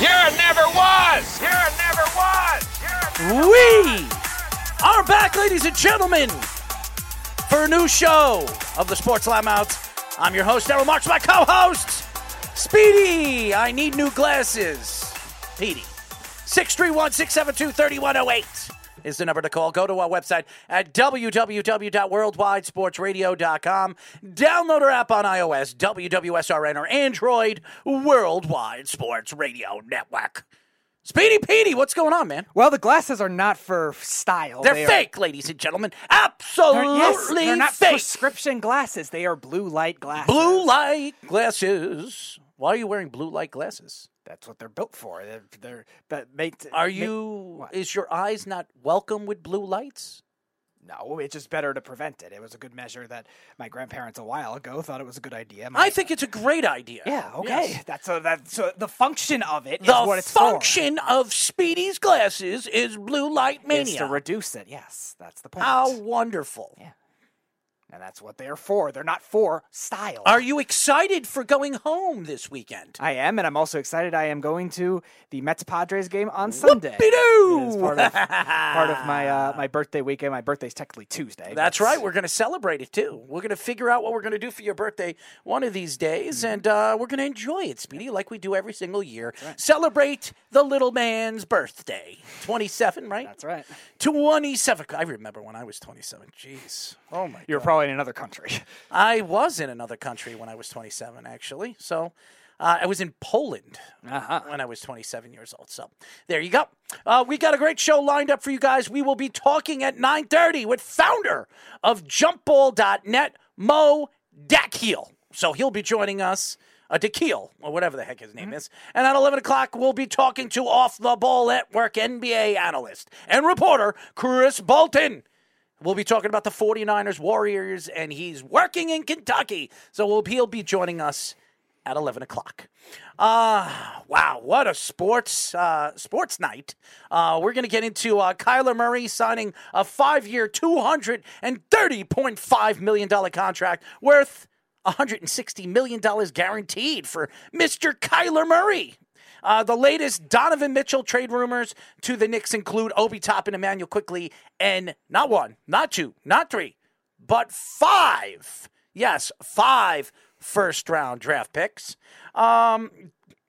You're never was. You're never was. We are back, ladies and gentlemen, for a new show of the Sports Loudmouths. I'm your host, Errol Marks, my co-host, Speedy. I need new glasses. Petey. 631-672-3108 is the number to call. Go to our website at www.worldwidesportsradio.com. Download our app on iOS, WWSRN, or Android, Worldwide Sports Radio Network. Speedy Petey, what's going on, man? Well, the glasses are not for style. They're They are- fake, ladies and gentlemen. they're- Absolutely yes, they're not fake. prescription glasses. They are blue light glasses. Blue light glasses. Why are you wearing blue light glasses? That's what they're built for. They're, they're but made to, Are you? what? Is your eyes not welcome with blue lights? No, it's just better to prevent it. It was a good measure that my grandparents a while ago thought it was a good idea. My- I think it's a great idea. Yeah. Okay. Yes. That's uh, so. So. The function of it The what it's function of Speedy's glasses is blue light for. Is mania. to reduce it. Yes, that's the point. How wonderful. Yeah. And that's what they're for. They're not for style. Are you excited for going home this weekend? I am, and I'm also excited. I am going to the Mets Padres game on Sunday. Whoopie-doo! Part of, part of my uh, my birthday weekend. My birthday's technically Tuesday. That's right. We're going to celebrate it too. We're going to figure out what we're going to do for your birthday one of these days, and uh, we're going to enjoy it, Speedy, like we do every single year. Celebrate the little man's birthday. 27, right? That's right. 27. I remember when I was 27. Jeez. Oh, my You're God. probably in another country. I was in another country when I was 27, actually. So uh, I was in Poland Uh-huh. when I was 27 years old. So there you go. Uh, we got a great show lined up for you guys. We will be talking at 9:30 with founder of JumpBall.net, Mo Dakhil. So he'll be joining us. Uh, or whatever the heck his name is. And at 11 o'clock, we'll be talking to Off the Ball Network NBA analyst and reporter Chris Bolton. We'll be talking about the 49ers Warriors, and he's working in Kentucky. So we'll, he'll be joining us at 11 o'clock. Uh, wow, what a sports uh, sports night. Uh, we're going to get into uh, Kyler Murray signing a five year, $230.5 million contract worth $160 million guaranteed for Mr. Kyler Murray. Uh, the latest Donovan Mitchell trade rumors to the Knicks include Obi Toppin, Immanuel Quickley, and not one, not two, not three, but five. Yes, five first round draft picks. Um,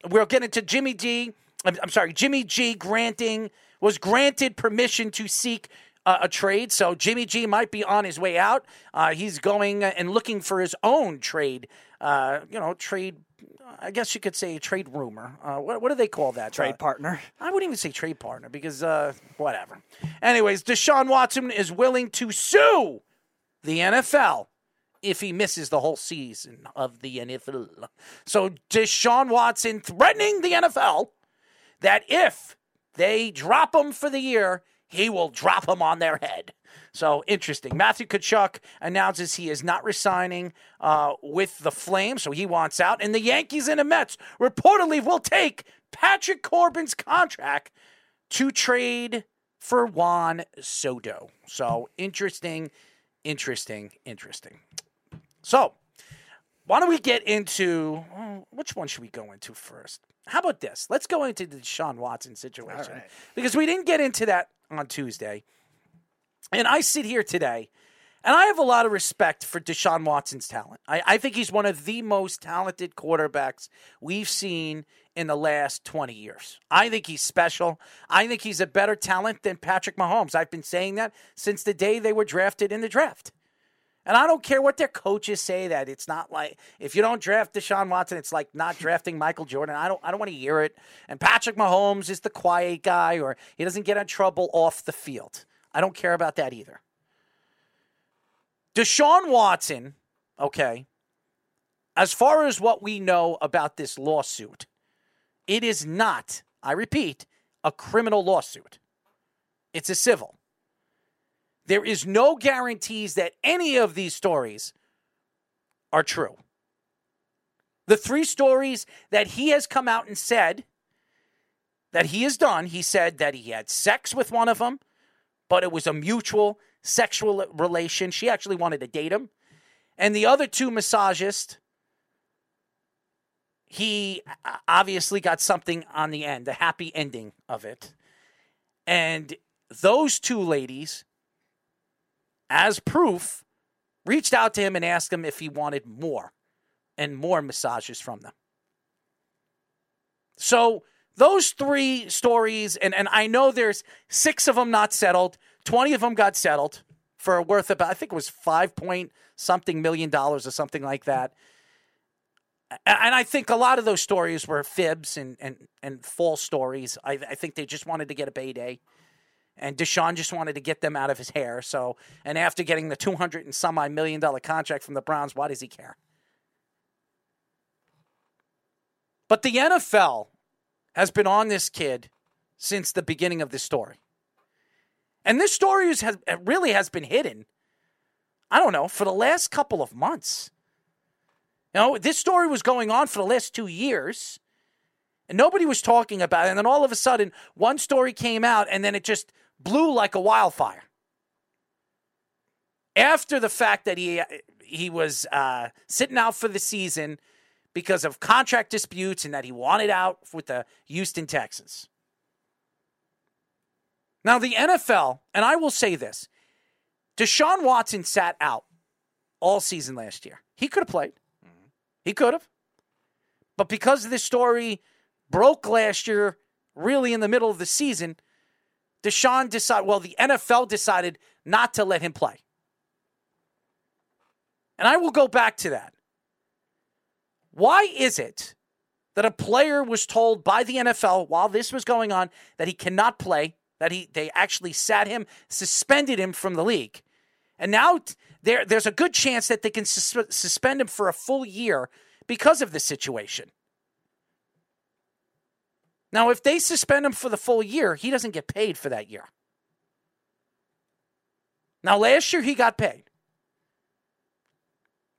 we'll get into Jimmy D. I'm, I'm sorry, Jimmy G. granting was granted permission to seek uh, a trade. So Jimmy G might be on his way out. Uh, he's going and looking for his own trade. Uh, you know, trade. I guess you could say trade rumor. Uh, what, what do they call that? Trade Uh, partner. I wouldn't even say trade partner because uh, whatever. Anyways, Deshaun Watson is willing to sue the NFL if he misses the whole season of the NFL. So Deshaun Watson threatening the NFL that if they drop him for the year, he will drop him on their head. So interesting. Matthew Tkachuk announces he is not resigning uh, with the Flames, so he wants out. And the Yankees and the Mets reportedly will take Patrick Corbin's contract to trade for Juan Soto. So interesting, interesting, interesting. So, why don't we get into which one should we go into first? How about this? Let's go into the Sean Watson situation right. because we didn't get into that on Tuesday. And I sit here today, and I have a lot of respect for Deshaun Watson's talent. I, I think he's one of the most talented quarterbacks we've seen in the last 20 years. I think he's special. I think he's a better talent than Patrick Mahomes. I've been saying that since the day they were drafted in the draft. And I don't care what their coaches say that it's not like if you don't draft Deshaun Watson, it's like not drafting Michael Jordan. I don't I don't want to hear it. And Patrick Mahomes is the quiet guy or he doesn't get in trouble off the field. I don't care about that either. Deshaun Watson, okay, as far as what we know about this lawsuit, it is not, I repeat, a criminal lawsuit. It's a civil. There is no guarantees that any of these stories are true. The three stories that he has come out and said that he has done, he said that he had sex with one of them, but it was a mutual sexual relation. She actually wanted to date him. And the other two massagists, he obviously got something on the end, a happy ending of it. And those two ladies, as proof, reached out to him and asked him if he wanted more and more massages from them. So those three stories, and, and I know there's six of them not settled, 20 of them got settled for worth about, I think it was five point something million dollars or something like that. And I think a lot of those stories were fibs and, and, and false stories. I, I think they just wanted to get a payday. And Deshaun just wanted to get them out of his hair. So, and after getting the 200 and some odd million dollar contract from the Browns, why does he care? But the NFL has been on this kid since the beginning of this story. And this story is, has, really has been hidden, I don't know, for the last couple of months. You know, this story was going on for the last two years, and nobody was talking about it. And then all of a sudden, one story came out, and then it just blew like a wildfire. After the fact that he he was uh, sitting out for the season because of contract disputes and that he wanted out with the Houston Texans. Now, the NFL, and I will say this Deshaun Watson sat out all season last year. He could have played, he could have. But because this story broke last year, really in the middle of the season, Deshaun decided, well, the NFL decided not to let him play. And I will go back to that. Why is it that a player was told by the NFL while this was going on that he cannot play, that he they actually sat him, suspended him from the league. And now there there's a good chance that they can sus- suspend him for a full year because of this situation. Now, if they suspend him for the full year, he doesn't get paid for that year. Now, last year he got paid.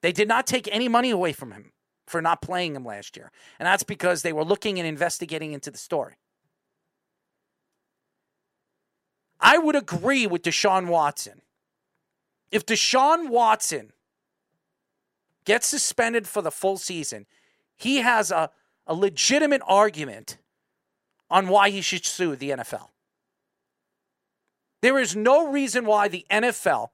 They did not take any money away from him for not playing him last year. And that's because they were looking and investigating into the story. I would agree with Deshaun Watson. If Deshaun Watson gets suspended for the full season, he has a, a legitimate argument on why he should sue the NFL. There is no reason why the NFL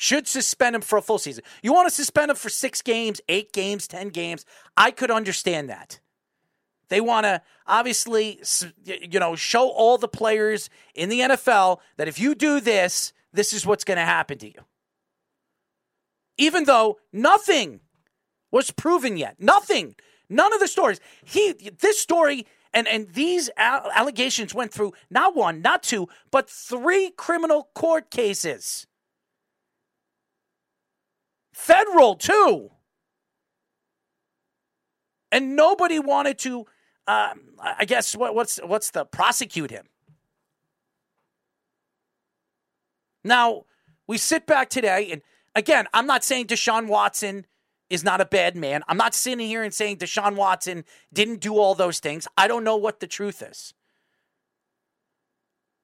should suspend him for a full season. You want to suspend him for six games, eight games, 10 games. I could understand that. They want to obviously, you know, show all the players in the NFL that if you do this, this is what's going to happen to you. Even though nothing was proven yet, nothing, none of the stories. He, this story and and these allegations went through not one, not two, but three criminal court cases. Federal too. And nobody wanted to uh, I guess what, what's what's the prosecute him. Now we sit back today, and again, I'm not saying Deshaun Watson is not a bad man. I'm not sitting here and saying Deshaun Watson didn't do all those things. I don't know what the truth is.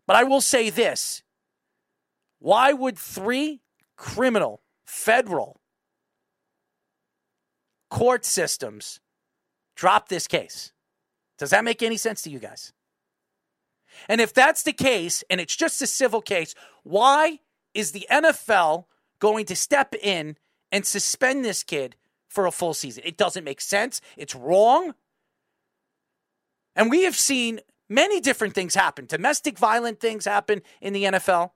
But I will say this why would three criminal, federal court systems drop this case? Does that make any sense to you guys? And if that's the case, and it's just a civil case, why is the NFL going to step in and suspend this kid for a full season? It doesn't make sense. It's wrong. And we have seen many different things happen. Domestic violent things happen in the NFL.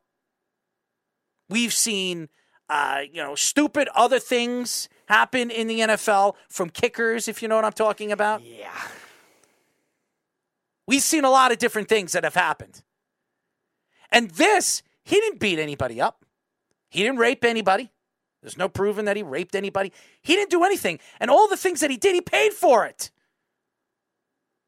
We've seen, uh, you know, stupid other things happen in the NFL from kickers, if you know what I'm talking about. Yeah. We've seen a lot of different things that have happened. And this, he didn't beat anybody up. He didn't rape anybody. There's no proving that he raped anybody. He didn't do anything. And all the things that he did, he paid for it.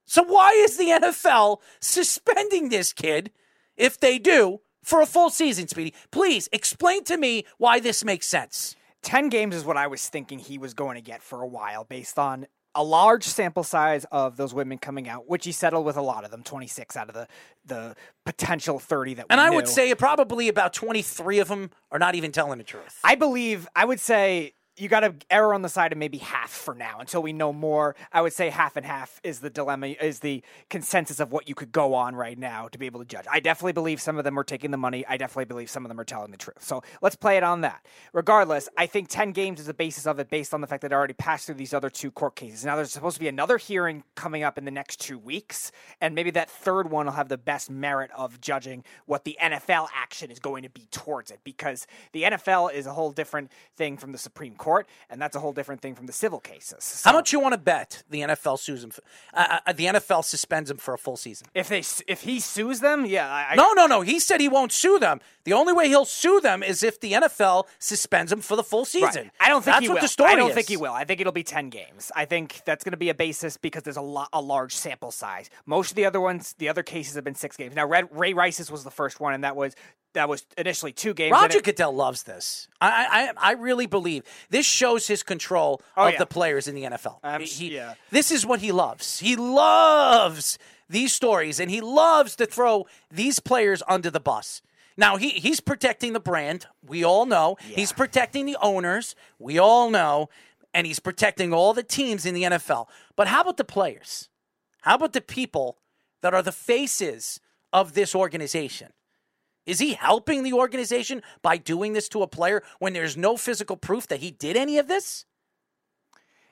So why is the NFL suspending this kid if they do for a full season, Speedy? Please explain to me why this makes sense. 10 games is what I was thinking he was going to get for a while based on a large sample size of those women coming out, which he settled with a lot of them, 26 out of the the potential 30 that we And I knew. would say probably about 23 of them are not even telling the truth. I believe I would say you got to err on the side of maybe half for now until we know more. I would say half and half is the dilemma, is the consensus of what you could go on right now to be able to judge. I definitely believe some of them are taking the money. I definitely believe some of them are telling the truth. So let's play it on that. Regardless, I think 10 games is the basis of it based on the fact that it already passed through these other two court cases. Now there's supposed to be another hearing coming up in the next two weeks, and maybe that third one will have the best merit of judging what the NFL action is going to be towards it because the NFL is a whole different thing from the Supreme Court, and that's a whole different thing from the civil cases. How much you want to bet the NFL sues him? For, uh, uh, the NFL suspends him for a full season. if they if he sues them, yeah, I, No, no, no. He said he won't sue them. The only way he'll sue them is if the NFL suspends him for the full Right. season. I don't think That's he what will. the story I don't is. think he will. I think it'll be ten games. I think that's going to be a basis because there's a lot, a large sample size. Most of the other ones, the other cases have been six games. Now, Red, Ray Rice's was the first one, and that was that was initially two games. Roger it- Goodell loves this. I, I, I really believe this shows his control Oh, of yeah. the players in the NFL. Abs- He- yeah. This is what he loves. He loves these stories, and he loves to throw these players under the bus. Now he he's protecting the brand. We all know he's protecting the owners. We all know, and he's protecting all the teams in the NFL. But how about the players? How about the people that are the faces of this organization? Is he helping the organization by doing this to a player when there's no physical proof that he did any of this?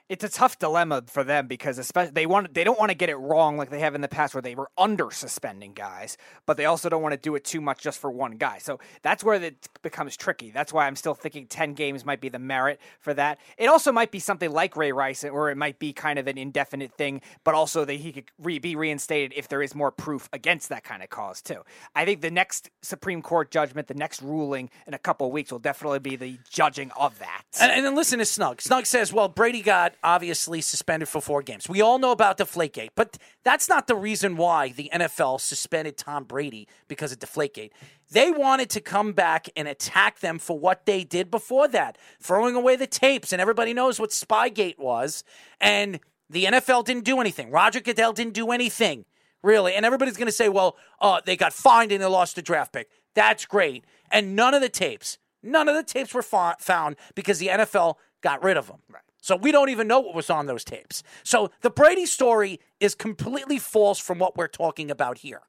It's a tough dilemma for them because especially they want they don't want to get it wrong like they have in the past where they were under suspending guys, but they also don't want to do it too much just for one guy. So that's where it becomes tricky. That's why I'm still thinking 10 games might be the merit for that. It also might be something like Ray Rice or it might be kind of an indefinite thing, but also that he could re- be reinstated if there is more proof against that kind of cause too. I think the next Supreme Court judgment, the next ruling in a couple of weeks will definitely be the judging of that. And, and then listen to Snug. Snug says, well, Brady got obviously suspended for four games. We all know about Deflategate, but that's not the reason why the NFL suspended Tom Brady because of Deflategate. They wanted to come back and attack them for what they did before that, throwing away the tapes, and everybody knows what Spygate was. And the NFL didn't do anything. Roger Goodell didn't do anything, really. And everybody's going to say, well, uh, they got fined and they lost the draft pick. That's great. And none of the tapes, none of the tapes were found because the NFL got rid of them. Right. So we don't even know what was on those tapes. So the Brady story is completely false from what we're talking about here.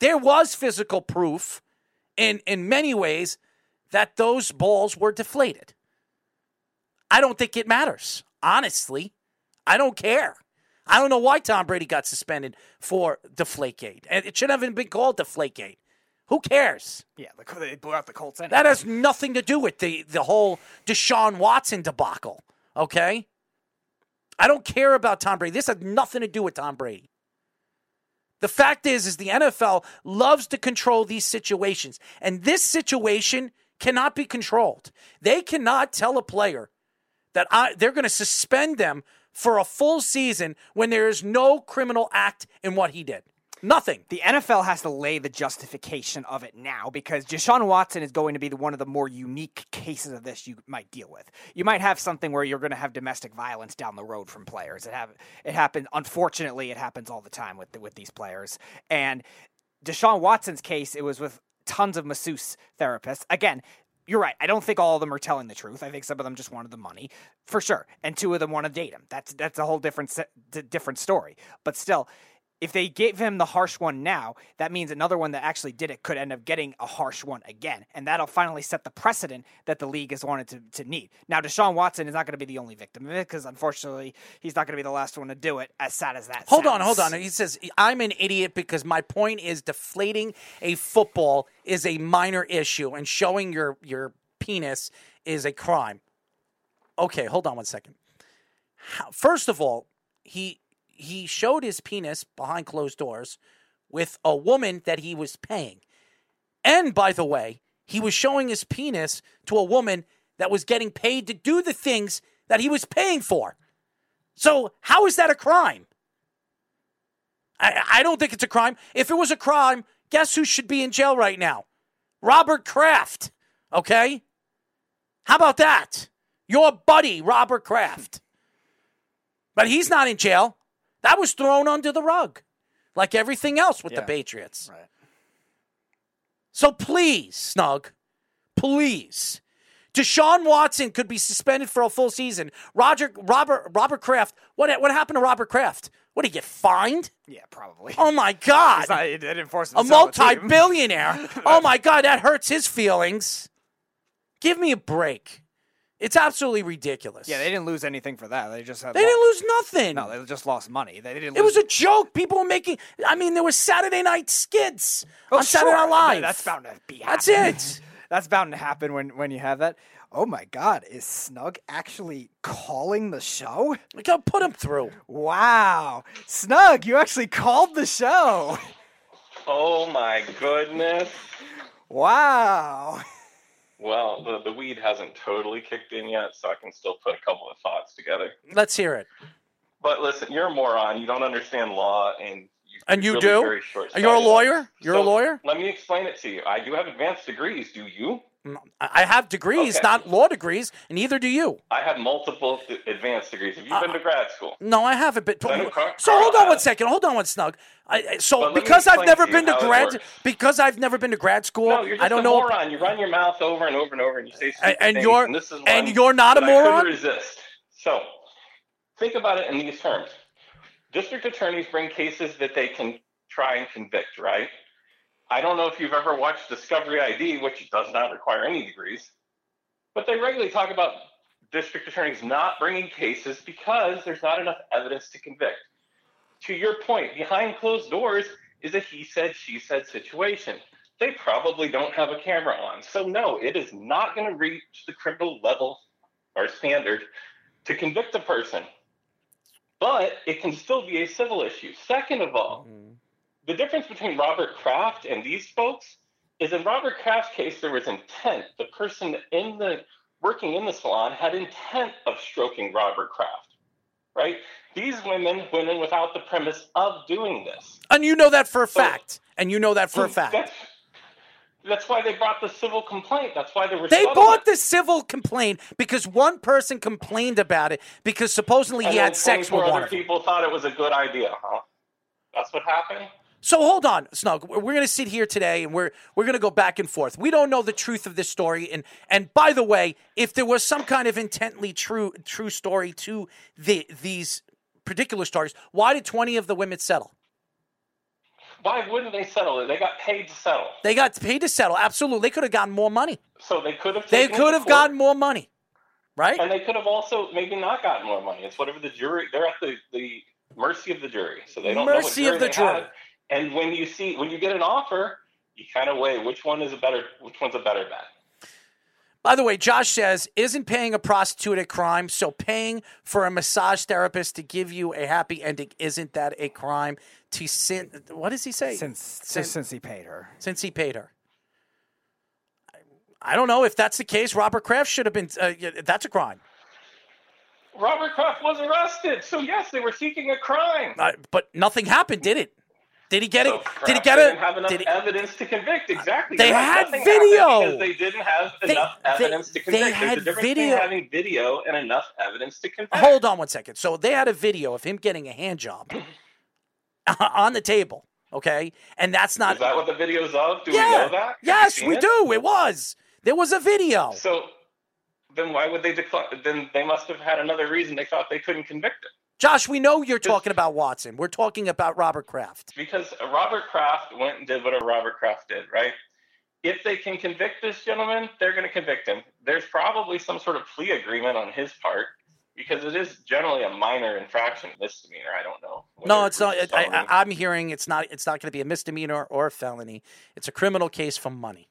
There was physical proof in in many ways that those balls were deflated. I don't think it matters. Honestly, I don't care. I don't know why Tom Brady got suspended for Deflategate. And it shouldn't have even been called Deflategate. Who cares? Yeah, the, they blew out the Colts. Anyway. That has nothing to do with the, the whole Deshaun Watson debacle, okay? I don't care about Tom Brady. This has nothing to do with Tom Brady. The fact is, is the NFL loves to control these situations, and this situation cannot be controlled. They cannot tell a player that I, they're going to suspend them for a full season when there is no criminal act in what he did. Nothing. the NFL has to lay the justification of it now because Deshaun Watson is going to be the, one of the more unique cases of this you might deal with. You might have something where you're going to have domestic violence down the road from players. It have it happens. Unfortunately, it happens all the time with with these players. And Deshaun Watson's case, it was with tons of masseuse therapists. Again. You're right. I don't think all of them are telling the truth. I think some of them just wanted the money, for sure, and two of them want to date him. That's that's a whole different different story. But still, if they gave him the harsh one now, that means another one that actually did it could end up getting a harsh one again. And that'll finally set the precedent that the league has wanted to, to need. Now, Deshaun Watson is not going to be the only victim of it because unfortunately, he's not going to be the last one to do it, as sad as that Hold on, hold on. He says, I'm an idiot because my point is deflating a football is a minor issue and showing your, your penis is a crime. Okay, hold on one second. How, first of all, he he showed his penis behind closed doors with a woman that he was paying. And by the way, he was showing his penis to a woman that was getting paid to do the things that he was paying for. So, how is that a crime? I, I don't think it's a crime. If it was a crime, guess who should be in jail right now? Robert Kraft. Okay? How about that? Your buddy, Robert Kraft. But he's not in jail. That was thrown under the rug, like everything else with the Patriots. Right. So please, Snug, please. Deshaun Watson could be suspended for a full season. Roger Robert Robert Kraft. What what happened to Robert Kraft? What did he get fined? Yeah, probably. Oh my God! Not, force a to sell the team. multi-billionaire. oh my God, that hurts his feelings. Give me a break. It's absolutely ridiculous. Yeah, they didn't lose anything for that. They just had They didn't lose nothing. No, they just lost money. They didn't. it lose was a joke. People were making. I mean, there was Saturday night skits Oh, on Saturday sure. Night Live. That's bound to be. That's happening. it. That's bound to happen when when you have that. Oh my God, is Snug actually calling the show? We gotta put him through. Wow, Snug, you actually called the show. Oh my goodness. Wow. Well, the, the weed hasn't totally kicked in yet, so I can still put a couple of thoughts together. Let's hear it. But listen, you're a moron. You don't understand law, and you, And you really do? very You're a lawyer? You're a lawyer? Let me explain it to you. I do have advanced degrees. Do you? I I have degrees, Okay. not law degrees, and neither do you. I have multiple advanced degrees. Have you been uh, to grad school? No, I haven't been. Car- So hold on one second. Hold on one snug. I, so But because I've never been to grad, because I've never been to grad school, No, you're just I don't a know. moron. You run your mouth over and over and over, and you say And- and you're- and this is and you're not a moron? resist. So, think about it in these terms: district attorneys bring cases that they can try and convict. Right? I don't know if you've ever watched Discovery ID, which does not require any degrees, but they regularly talk about district attorneys not bringing cases because there's not enough evidence to convict. To your point, behind closed doors is a he said, she said situation. They probably don't have a camera on. So, no, it is not going to reach the criminal level or standard to convict a person. But it can still be a civil issue. Second of all, mm-hmm. The difference between Robert Kraft and these folks is in Robert Kraft's case, there was intent. The person in the working in the salon had intent of stroking Robert Kraft, right? These women went in without the premise of doing this. And you know that for a fact. And you know that for a hmm, fact. That's, that's why they brought the civil complaint. That's why there were They bought the civil complaint because one person complained about it because supposedly and he had sex with one other people thought it was a good idea, huh? That's what happened. So hold on, Snug. We're going to sit here today and we're we're going to go back and forth. We don't know the truth of this story, and and by the way, if there was some kind of intently true true story to the these particular stories, why did twenty of the women settle? Why wouldn't they settle it? They got paid to settle. They got paid to settle. Absolutely, they could have gotten more money. So they could have They could have gotten more money, right? And they could have also maybe not gotten more money. It's whatever the jury they're at the, the mercy of the jury. So they don't Mercy know of what the jury they jury. had. And when you see when you get an offer, you kind of weigh which one is a better which one's a better bet. By the way, Josh says, isn't paying a prostitute a crime? So paying for a massage therapist to give you a happy ending, isn't that a crime? To sin, what does he say? Since Sin- since he paid her. since he paid her. I don't know if that's the case. Robert Kraft should have been. Uh, that's a crime. Robert Kraft was arrested. So yes, they were seeking a crime. Uh, but nothing happened, did it? Did he get So it? Did he get it? didn't have enough Did evidence to convict. Exactly. They had video. Because they didn't have They- enough they- evidence to they convict. had There's a difference video. between having video and enough evidence to convict. hold on one second. So they had a video of him getting a hand job on the table. Okay, and that's not. Is that what the video's of? Do yeah. we know that? Yes, we it? do. It was. There was a video. So then why would they decline? Then they must have had another reason they thought they couldn't convict it. Josh, we know you're talking about Watson. We're talking about Robert Kraft. Because Robert Kraft went and did whatever Robert Kraft did, right? If they can convict this gentleman, they're going to convict him. There's probably some sort of plea agreement on his part because it is generally a minor infraction, misdemeanor. I don't know. No, it's not. a I. I'm hearing it's not. It's not going to be a misdemeanor or a felony. It's a criminal case for money.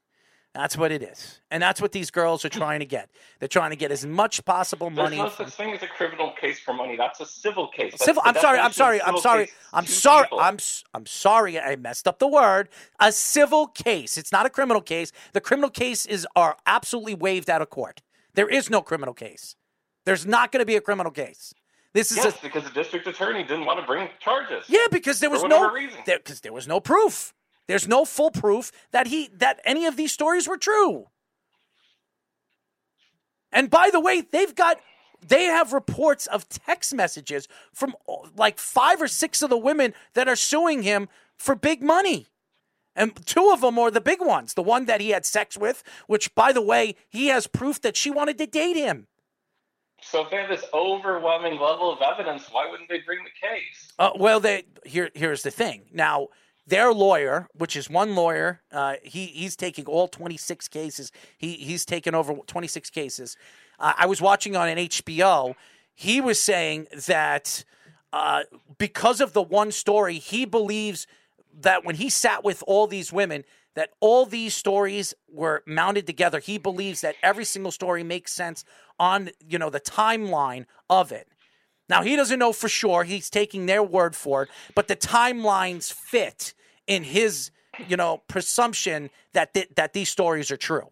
That's what it is, and that's what these girls are trying to get. They're trying to get as much possible There's money. no from- such thing as a criminal case for money. That's a civil case. That's Civil. I'm sorry. I'm sorry. I'm sorry. I'm sorry. people. I'm I'm sorry. I messed up the word. A civil case. It's not a criminal case. The criminal cases are absolutely waived out of court. There is no criminal case. There's not going to be a criminal case. This is Yes, a because the district attorney didn't want to bring charges. yeah because there was no reason. there because there was no proof. There's no full proof that he that any of these stories were true. And by the way, they've got they have reports of text messages from like five or six of the women that are suing him for big money. And two of them are the big ones. The one that he had sex with, which by the way, he has proof that she wanted to date him. So if they have this overwhelming level of evidence, why wouldn't they bring the case? Uh, well, they here here's the thing. Now, their lawyer, which is one lawyer, uh, he he's taking all 26 cases. He he's taken over 26 cases. Uh, I was watching on an HBO. He was saying that uh, because of the one story, he believes that when he sat with all these women, that all these stories were mounted together. He believes that every single story makes sense on you know the timeline of it. Now he doesn't know for sure. He's taking their word for it, but the timelines fit in his, you know, presumption that th- that these stories are true.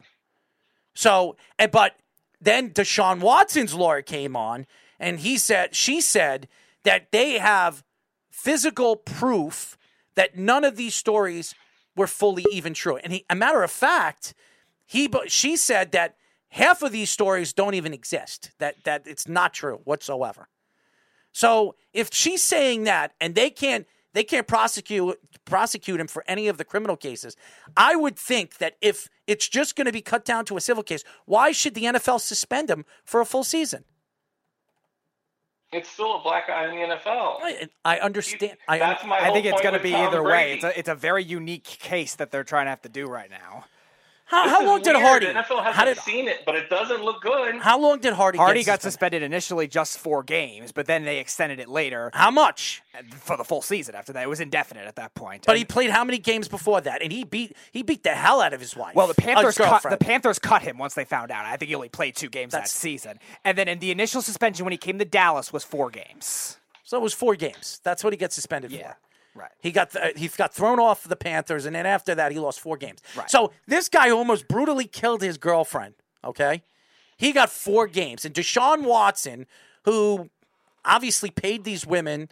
So, and, but then Deshaun Watson's lawyer came on, and he said she said that they have physical proof that none of these stories were fully even true. And he, a matter of fact, he she said that half of these stories don't even exist. That that it's not true whatsoever. So if she's saying that and they can't they can't prosecute prosecute him for any of the criminal cases, I would think that if it's just going to be cut down to a civil case, why should the NFL suspend him for a full season? It's still a black eye in the NFL. I, I understand. I, That's my I whole think it's going to be Tom either way. It's a, it's a very unique case that they're trying to have to do right now. How, This how is long did weird. Hardy? The NFL hasn't How did seen it, but it doesn't look good. how long did Hardy? Hardy get got suspended? suspended initially just four games, but then they extended it later How much? for the full season. After that, it was indefinite at that point. But And- he played how many games before that? And he beat he beat the hell out of his wife. Well, the Panthers oh, cut the Panthers cut him once they found out. I think he only played two games That's- that season, and then in the initial suspension when he came to Dallas was four games. So it was four games. That's what he gets suspended Yeah, for. Right. He got th- he got thrown off the Panthers, and then after that, he lost four games. Right. So this guy almost brutally killed his girlfriend. Okay, he got four games, and Deshaun Watson, who obviously paid these women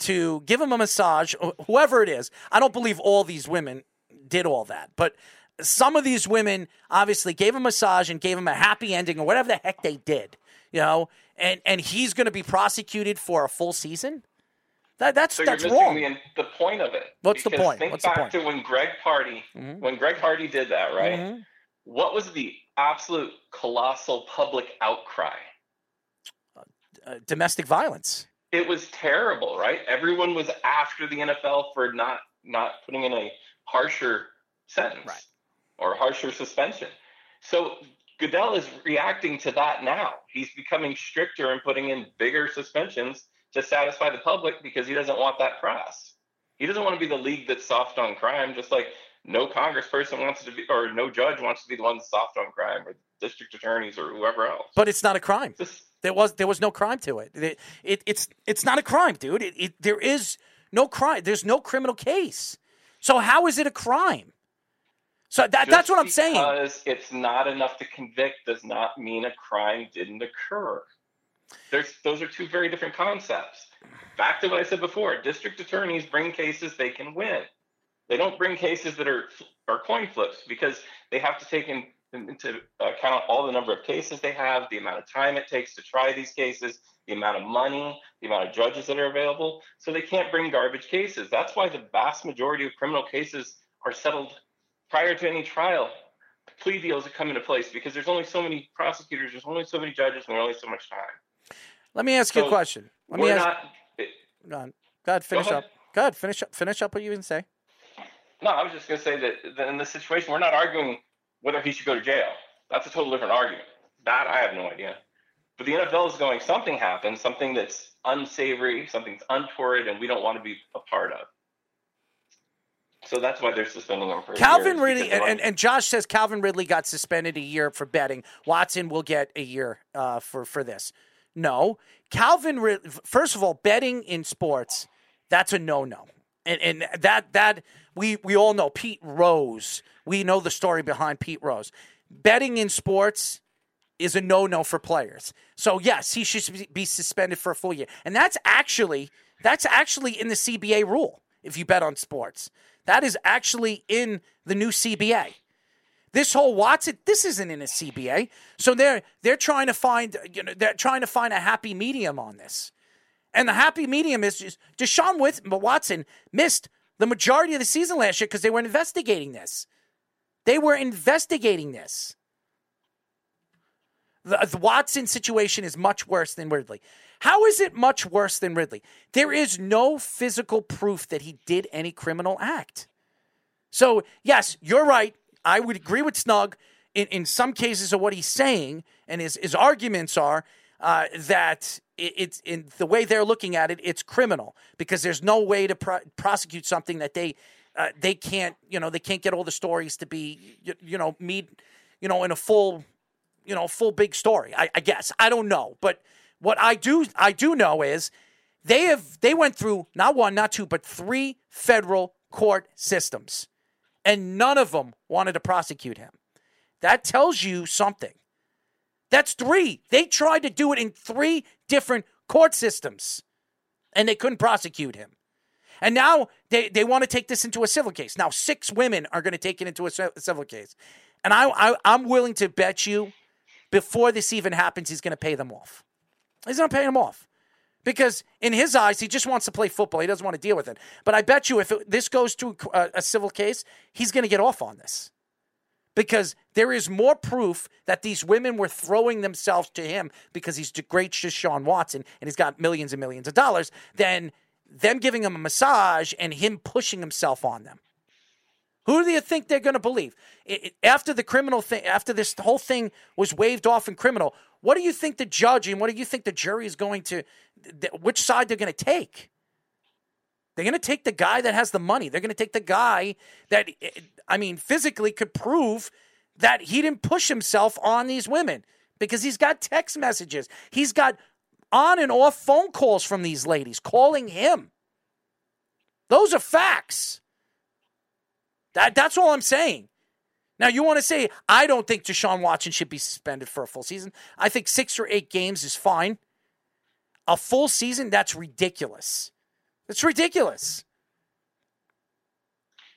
to give him a massage, wh- whoever it is, I don't believe all these women did all that, but some of these women obviously gave him a massage and gave him a happy ending or whatever the heck they did, you know, and and he's going to be prosecuted for a full season. That that's So that's wrong. the, the point of it. What's the point? Think What's the back point? to when Greg Hardy, Mhm. when Greg Hardy did that, right? Mhm. What was the absolute colossal public outcry? Uh, domestic violence. It was terrible, right? Everyone was after the NFL for not not putting in a harsher sentence Right. or harsher suspension. So Goodell is reacting to that now. He's becoming stricter and putting in bigger suspensions to satisfy the public because he doesn't want that press. He doesn't want to be the league that's soft on crime, just like no congressperson wants to be, or no judge wants to be the one that's soft on crime, or district attorneys, or whoever else. But it's not a crime. This, There was there was no crime to it. It, it it's it's not a crime, dude. It, it there is no crime. There's no criminal case. So how is it a crime? So that that's what I'm saying. Because it's not enough to convict does not mean a crime didn't occur. There's those are two very different concepts. Back to what I said before, district attorneys bring cases they can win. They don't bring cases that are are coin flips because they have to take in, into account all the number of cases they have, the amount of time it takes to try these cases, the amount of money, the amount of judges that are available. So they can't bring garbage cases. That's why the vast majority of criminal cases are settled prior to any trial. Plea deals that come into place because there's only so many prosecutors, there's only so many judges, and there's only so much time. Let me ask you a question. Let me ask. not Go on. Go ahead, finish ahead. up. Go ahead, finish up. Finish up what you can say. No, I was just going to say that, that in this situation, we're not arguing whether he should go to jail. That's a total different argument. That I have no idea. But the NFL is going, something happened, something that's unsavory, something that's untoward, and we don't want to be a part of. So that's why they're suspending him for Calvin Ridley and, and, and Josh says Calvin Ridley got suspended a year for betting. Watson will get a year uh, for for this. No, Calvin. First of all, betting in sports that's a no no, and and that that we we all know Pete Rose. We know the story behind Pete Rose. Betting in sports is a no no for players. So yes, he should be suspended for a full year, and that's actually that's actually in the CBA rule. If you bet on sports, that is actually in the new CBA. This whole Watson, this isn't in a CBA, so they're they're trying to find you know they're trying to find a happy medium on this, and the happy medium is just Deshaun With- Watson missed the majority of the season last year because they were investigating this. They were investigating this. The, the Watson situation is much worse than Ridley. How is it much worse than Ridley? There is no physical proof that he did any criminal act. So, yes, you're right. I would agree with Snug in, in some cases of what he's saying, and his, his arguments are uh, that it, it's in the way they're looking at it, it's criminal because there's no way to pro- prosecute something that they uh, they can't you know they can't get all the stories to be you, you know meet you know in a full you know full big story. I, I guess I don't know, but what I do I do know is they have they went through not one, not two, but three federal court systems, and none of them wanted to prosecute him. That tells you something. That's three. They tried to do it in three different court systems, and they couldn't prosecute him. And now they, they want to take this into a civil case. Now six women are going to take it into a civil case, and I, I I'm willing to bet you before this even happens, he's going to pay them off. He's going to pay them off. Because in his eyes, he just wants to play football. He doesn't want to deal with it. But I bet you if it, this goes to a, a civil case, he's going to get off on this. Because there is more proof that these women were throwing themselves to him because he's the great Deshaun Watson and he's got millions and millions of dollars than them giving him a massage and him pushing himself on them. Who do you think they're going to believe? It, it- after the criminal thing, after this whole thing was waved off in criminal, what do you think the judge and what do you think the jury is going to, th- which side they're going to take? They're going to take the guy that has the money. They're going to take the guy that, I mean, physically could prove that he didn't push himself on these women because he's got text messages. He's got on and off phone calls from these ladies calling him. Those are facts. That, that's all I'm saying. Now, you want to say, I don't think Deshaun Watson should be suspended for a full season. I think six or eight games is fine. A full season, that's ridiculous. It's ridiculous.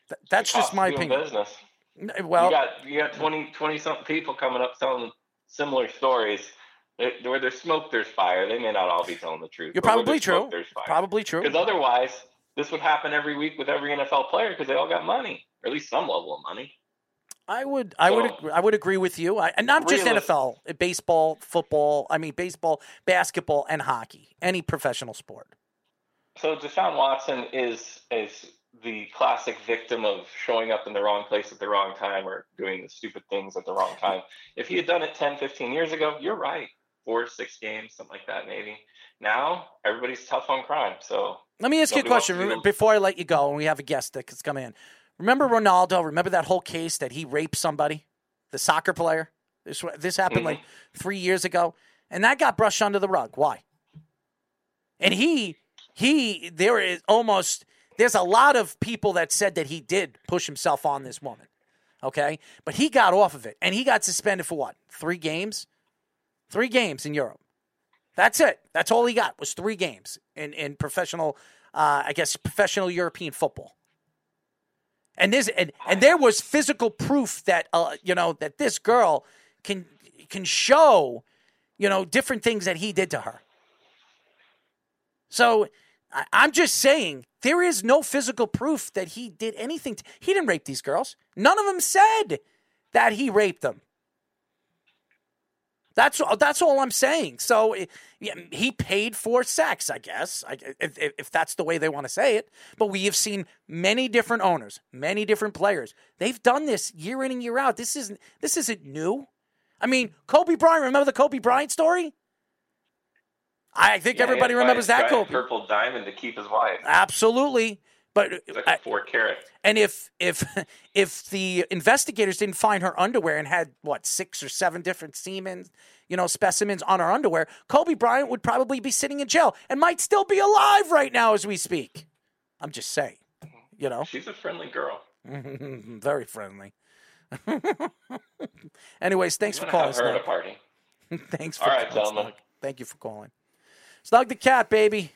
Th- that's just my opinion. Business. Well, you got you got 20 20 something people coming up telling similar stories. There- Where there's smoke, there's fire. They may not all be telling the truth. you're probably smoke, true. there's fire. Probably true. Because otherwise, this would happen every week with every NFL player because they all got money, or at least some level of money. I would, I would, agree, I would agree with you. I, and not just NFL, uh, baseball, football. I mean, baseball, basketball, and hockey. Any professional sport. So Deshaun Watson is is the classic victim of showing up in the wrong place at the wrong time or doing the stupid things at the wrong time. If he had done it 10, 15 years ago, you're right. Four, six games, something like that, maybe. Now everybody's tough on crime. So Let me ask you a question to do Remember- them. before I let you go, and we have a guest that's coming in. Remember Ronaldo? Remember that whole case that he raped somebody, the soccer player? This this happened Mhm. like three years ago, and that got brushed under the rug. Why? And he he there is almost there's a lot of people that said that he did push himself on this woman. Okay, but he got off of it, and he got suspended for what? Three games. Three games in Europe. That's it. That's all he got was three games in in professional, uh, I guess, professional European football. And this and, and there was physical proof that uh, you know that this girl can can show, you know, different things that he did to her. So I'm just saying there is no physical proof that he did anything. To, he didn't rape these girls. None of them said that he raped them. That's uh, that's all I'm saying. So eh, he paid for sex, I guess, eh, if, if that's the way they want to say it. But we have seen many different owners, many different players. They've done this year in and year out. This isn't this isn't new. I mean, Kobe Bryant. Remember the Kobe Bryant story? I think Yeah, everybody he had to buy remembers that Kobe. Purple diamond to keep his wife. Absolutely. But uh, like I- a four carat. and if if if the investigators didn't find her underwear and had what six or seven different semen, you know, specimens on her underwear, Kobe Bryant would probably be sitting in jail and might still be alive right now as we speak. I'm just saying, mm-hmm. you know, She's a friendly girl. very friendly. Anyways, thanks for calling. have her at a party. thanks for All right, calling. Thank you for calling. Snug the cat, baby.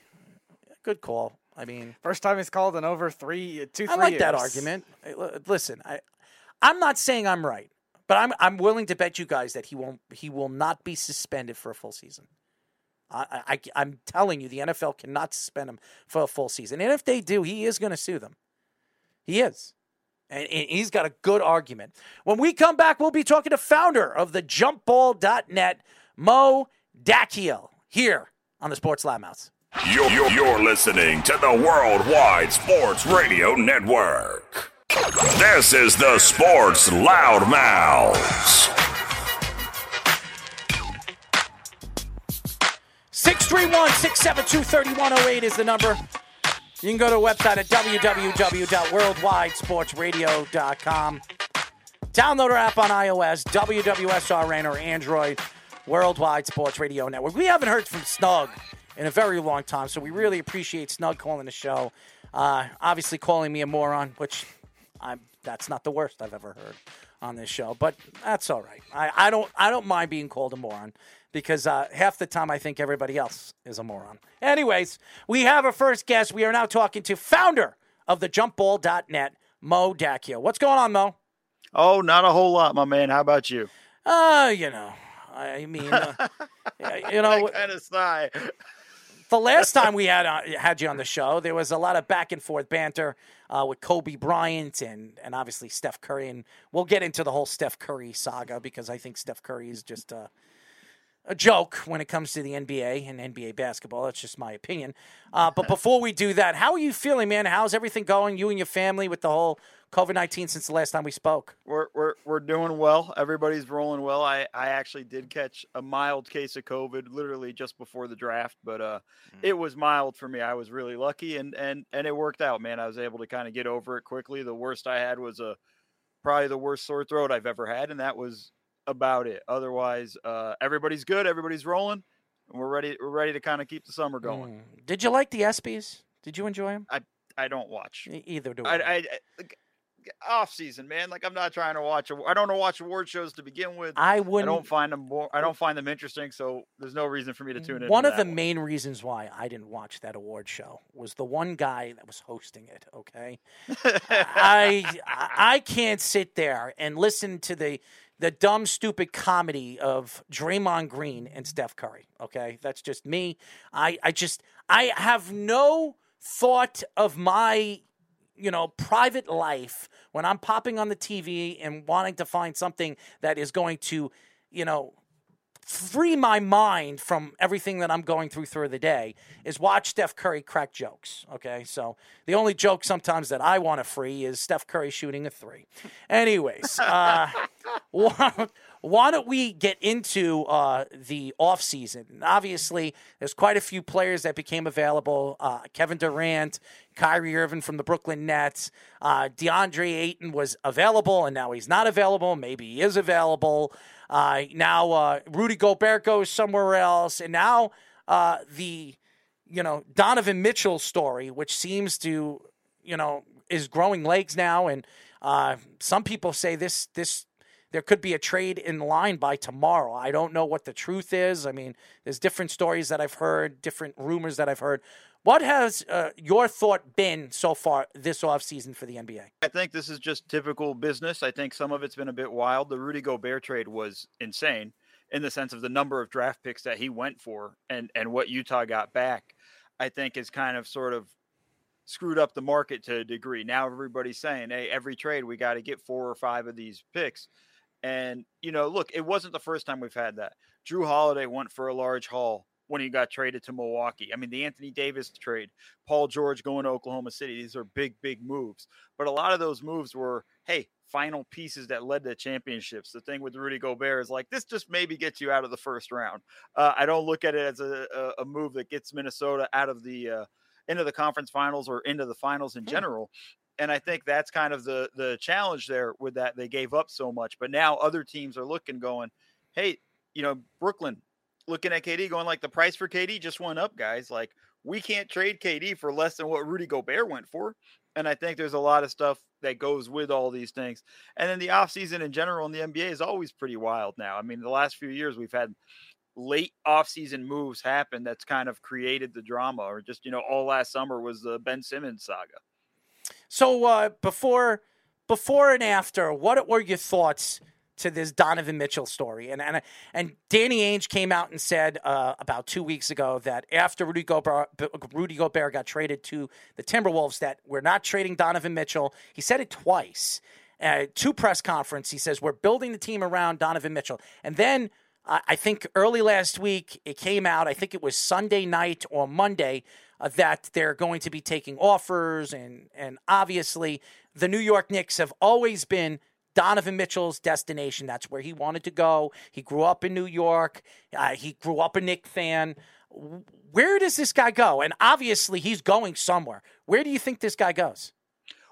Good call. I mean, First time he's called in over three, uh, two, three I like that argument. Listen, I, I'm not saying I'm right, but I'm I'm willing to bet you guys that he won't he will not be suspended for a full season. I, I I'm telling you, the NFL cannot suspend him for a full season, and if they do, he is going to sue them. He is. And he's got a good argument. When we come back, we'll be talking to founder of the jumpball.net, Mo Dakhil, here on the Sports Loudmouths. You're, you're, you're listening to the Worldwide Sports Radio Network. This is the Sports Loudmouths. 631 672 3108 is the number. You can go to the website at www.worldwidesportsradio.com. Download our app on iOS, WWSRN or Android, Worldwide Sports Radio Network. We haven't heard from Snug in a very long time, so we really appreciate Snug calling the show. Uh, obviously, calling me a moron, which I'm, that's not the worst I've ever heard on this show, but that's all right. I, I don't I don't mind being called a moron because uh, half the time I think everybody else is a moron. Anyways, we have our first guest. We are now talking to founder of the jumpball.net, Mo Dakhil. What's going on, Mo? Oh, not a whole lot, my man. How about you? Uh, you know, I mean, uh, you know, kind of sigh. The last time we had uh, had you on the show, there was a lot of back and forth banter uh, with Kobe Bryant and and obviously Steph Curry, and we'll get into the whole Steph Curry saga because I think Steph Curry is just a a joke when it comes to the NBA and NBA basketball. That's just my opinion. Uh, but before we do that, how are you feeling, man? How's everything going? You and your family with the whole COVID nineteen since the last time we spoke? We're we're we're doing well. Everybody's rolling well. I I actually did catch a mild case of COVID literally just before the draft, but uh it was mild for me. I was really lucky and and and it worked out, man. I was able to kind of get over it quickly. The worst I had was a probably the worst sore throat I've ever had and that was about it. Otherwise, uh everybody's good, everybody's rolling, and we're ready we're ready to kind of keep the summer going. Mm. Did you like the ESPYS? Did you enjoy them? I I don't watch. Either do I, I, I off season, man. Like I'm not trying to watch. I don't watch award shows to begin with. I wouldn't. I don't find them. Bo- I don't find them interesting. So there's no reason for me to tune in. One of the that main reasons why I didn't watch that award show was the one guy that was hosting it. Okay, I I I can't sit there and listen to the the dumb, stupid comedy of Draymond Green and Steph Curry. Okay, that's just me. I I just I have no thought of my you know, private life when I'm popping on the TV and wanting to find something that is going to, you know, free my mind from everything that I'm going through through the day is watch Steph Curry crack jokes. Okay. So the only joke sometimes that I want to free is Steph Curry shooting a three. Anyways, uh, why, don't we get into uh, the offseason? Obviously, there's quite a few players that became available. Uh, Kevin Durant, Kyrie Irving from the Brooklyn Nets, uh, DeAndre Ayton was available, and now he's not available. Maybe he is available. Uh, now uh, Rudy Gobert goes somewhere else, and now uh, the you know Donovan Mitchell story, which seems to you know is growing legs now, and uh, some people say this this there could be a trade in line by tomorrow. I don't know what the truth is. I mean, there's different stories that I've heard, different rumors that I've heard. What has uh, your thought been so far this offseason for the NBA? I think this is just typical business. I think some of it's been a bit wild. The Rudy Gobert trade was insane in the sense of the number of draft picks that he went for and and what Utah got back. I think is kind of sort of screwed up the market to a degree. Now everybody's saying, "Hey, every trade we got to get four or five of these picks." And, you know, look, it wasn't the first time we've had that. Jrue Holiday went for a large haul when he got traded to Milwaukee. I mean, the Anthony Davis trade, Paul George going to Oklahoma City, these are big, big moves. But a lot of those moves were, hey, final pieces that led to championships. The thing with Rudy Gobert is like, this just maybe gets you out of the first round. Uh, I don't look at it as a, a, a, move that gets Minnesota out of the uh, into the conference finals or into the finals in hmm. general. And I think that's kind of the the challenge there with that they gave up so much. But now other teams are looking, going, hey, you know, Brooklyn looking at KD, going like the price for KD just went up, guys. Like we can't trade KD for less than what Rudy Gobert went for. And I think there's a lot of stuff that goes with all these things. And then the offseason in general in the NBA is always pretty wild now. I mean, the last few years we've had late offseason moves happen that's kind of created the drama or just, you know, all last summer was the Ben Simmons saga. So uh, before before and after, what were your thoughts to this Donovan Mitchell story. And and and Danny Ainge came out and said uh, about two weeks ago that after Rudy Gobert, Rudy Gobert got traded to the Timberwolves, that we're not trading Donovan Mitchell. He said it twice. Uh, two press conference, he says we're building the team around Donovan Mitchell, and then. Uh, I think early last week it came out. I think it was Sunday night or Monday uh, that they're going to be taking offers, and and obviously the New York Knicks have always been Donovan Mitchell's destination. That's where he wanted to go. He grew up in New York. Uh, he grew up a Knick fan. Where does this guy go? And obviously, he's going somewhere. Where do you think this guy goes?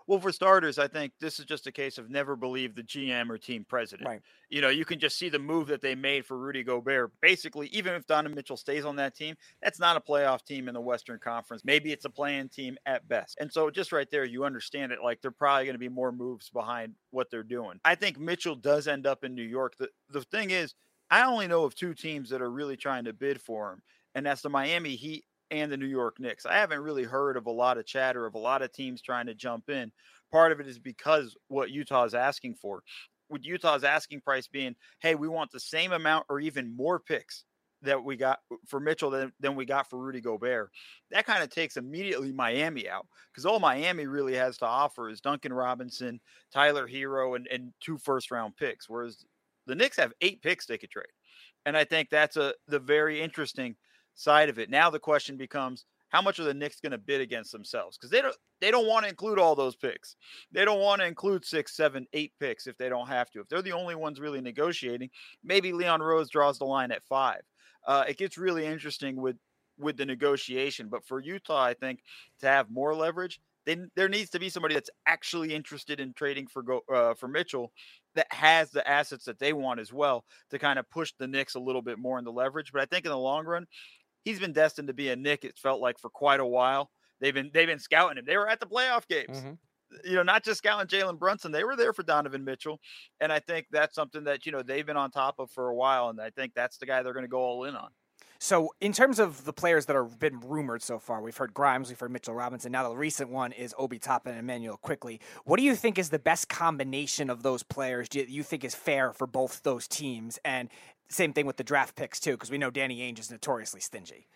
Well, for starters, I think this is just a case of never believe the GM or team president. Right. You know, you can just see the move that they made for Rudy Gobert. Basically, even if Donovan Mitchell stays on that team, that's not a playoff team in the Western Conference. Maybe it's a playing team at best. And so, just right there, you understand it. Like, they're probably going to be more moves behind what they're doing. I think Mitchell does end up in New York. The, the thing is, I only know of two teams that are really trying to bid for him, and that's the Miami Heat and the New York Knicks. I haven't really heard of a lot of chatter of a lot of teams trying to jump in. Part of it is because what Utah is asking for. With Utah's asking price being, hey, we want the same amount or even more picks that we got uh, for Mitchell than, than we got for Rudy Gobert. That kind of takes immediately Miami out because all Miami really has to offer is Duncan Robinson, Tyler Herro, and, and two first round picks. Whereas the Knicks have eight picks they could trade. And I think that's a the very interesting side of it. Now the question becomes how much are the Knicks going to bid against themselves? Because they don't they don't want to include all those picks. They don't want to include six, seven, eight picks if they don't have to. If they're the only ones really negotiating, maybe Leon Rose draws the line at five. Uh, it gets really interesting with with the negotiation. But for Utah, I think to have more leverage, then there needs to be somebody that's actually interested in trading for go, uh, for Mitchell that has the assets that they want as well to kind of push the Knicks a little bit more in the leverage. But I think in the long run, he's been destined to be a Knick. It felt like for quite a while. They've been they've been scouting him. They were at the playoff games. Mm-hmm. You know, not just scouting Jalen Brunson. They were there for Donovan Mitchell, and I think that's something that you know they've been on top of for a while. And I think that's the guy they're going to go all in on. So, in terms of the players that have been rumored so far, we've heard Grimes, we've heard Mitchell Robinson. Now, the recent one is Obi Toppin and Immanuel Quickley. What do you think is the best combination of those players? Do you think is fair for both those teams? And same thing with the draft picks too, because we know Danny Ainge is notoriously stingy.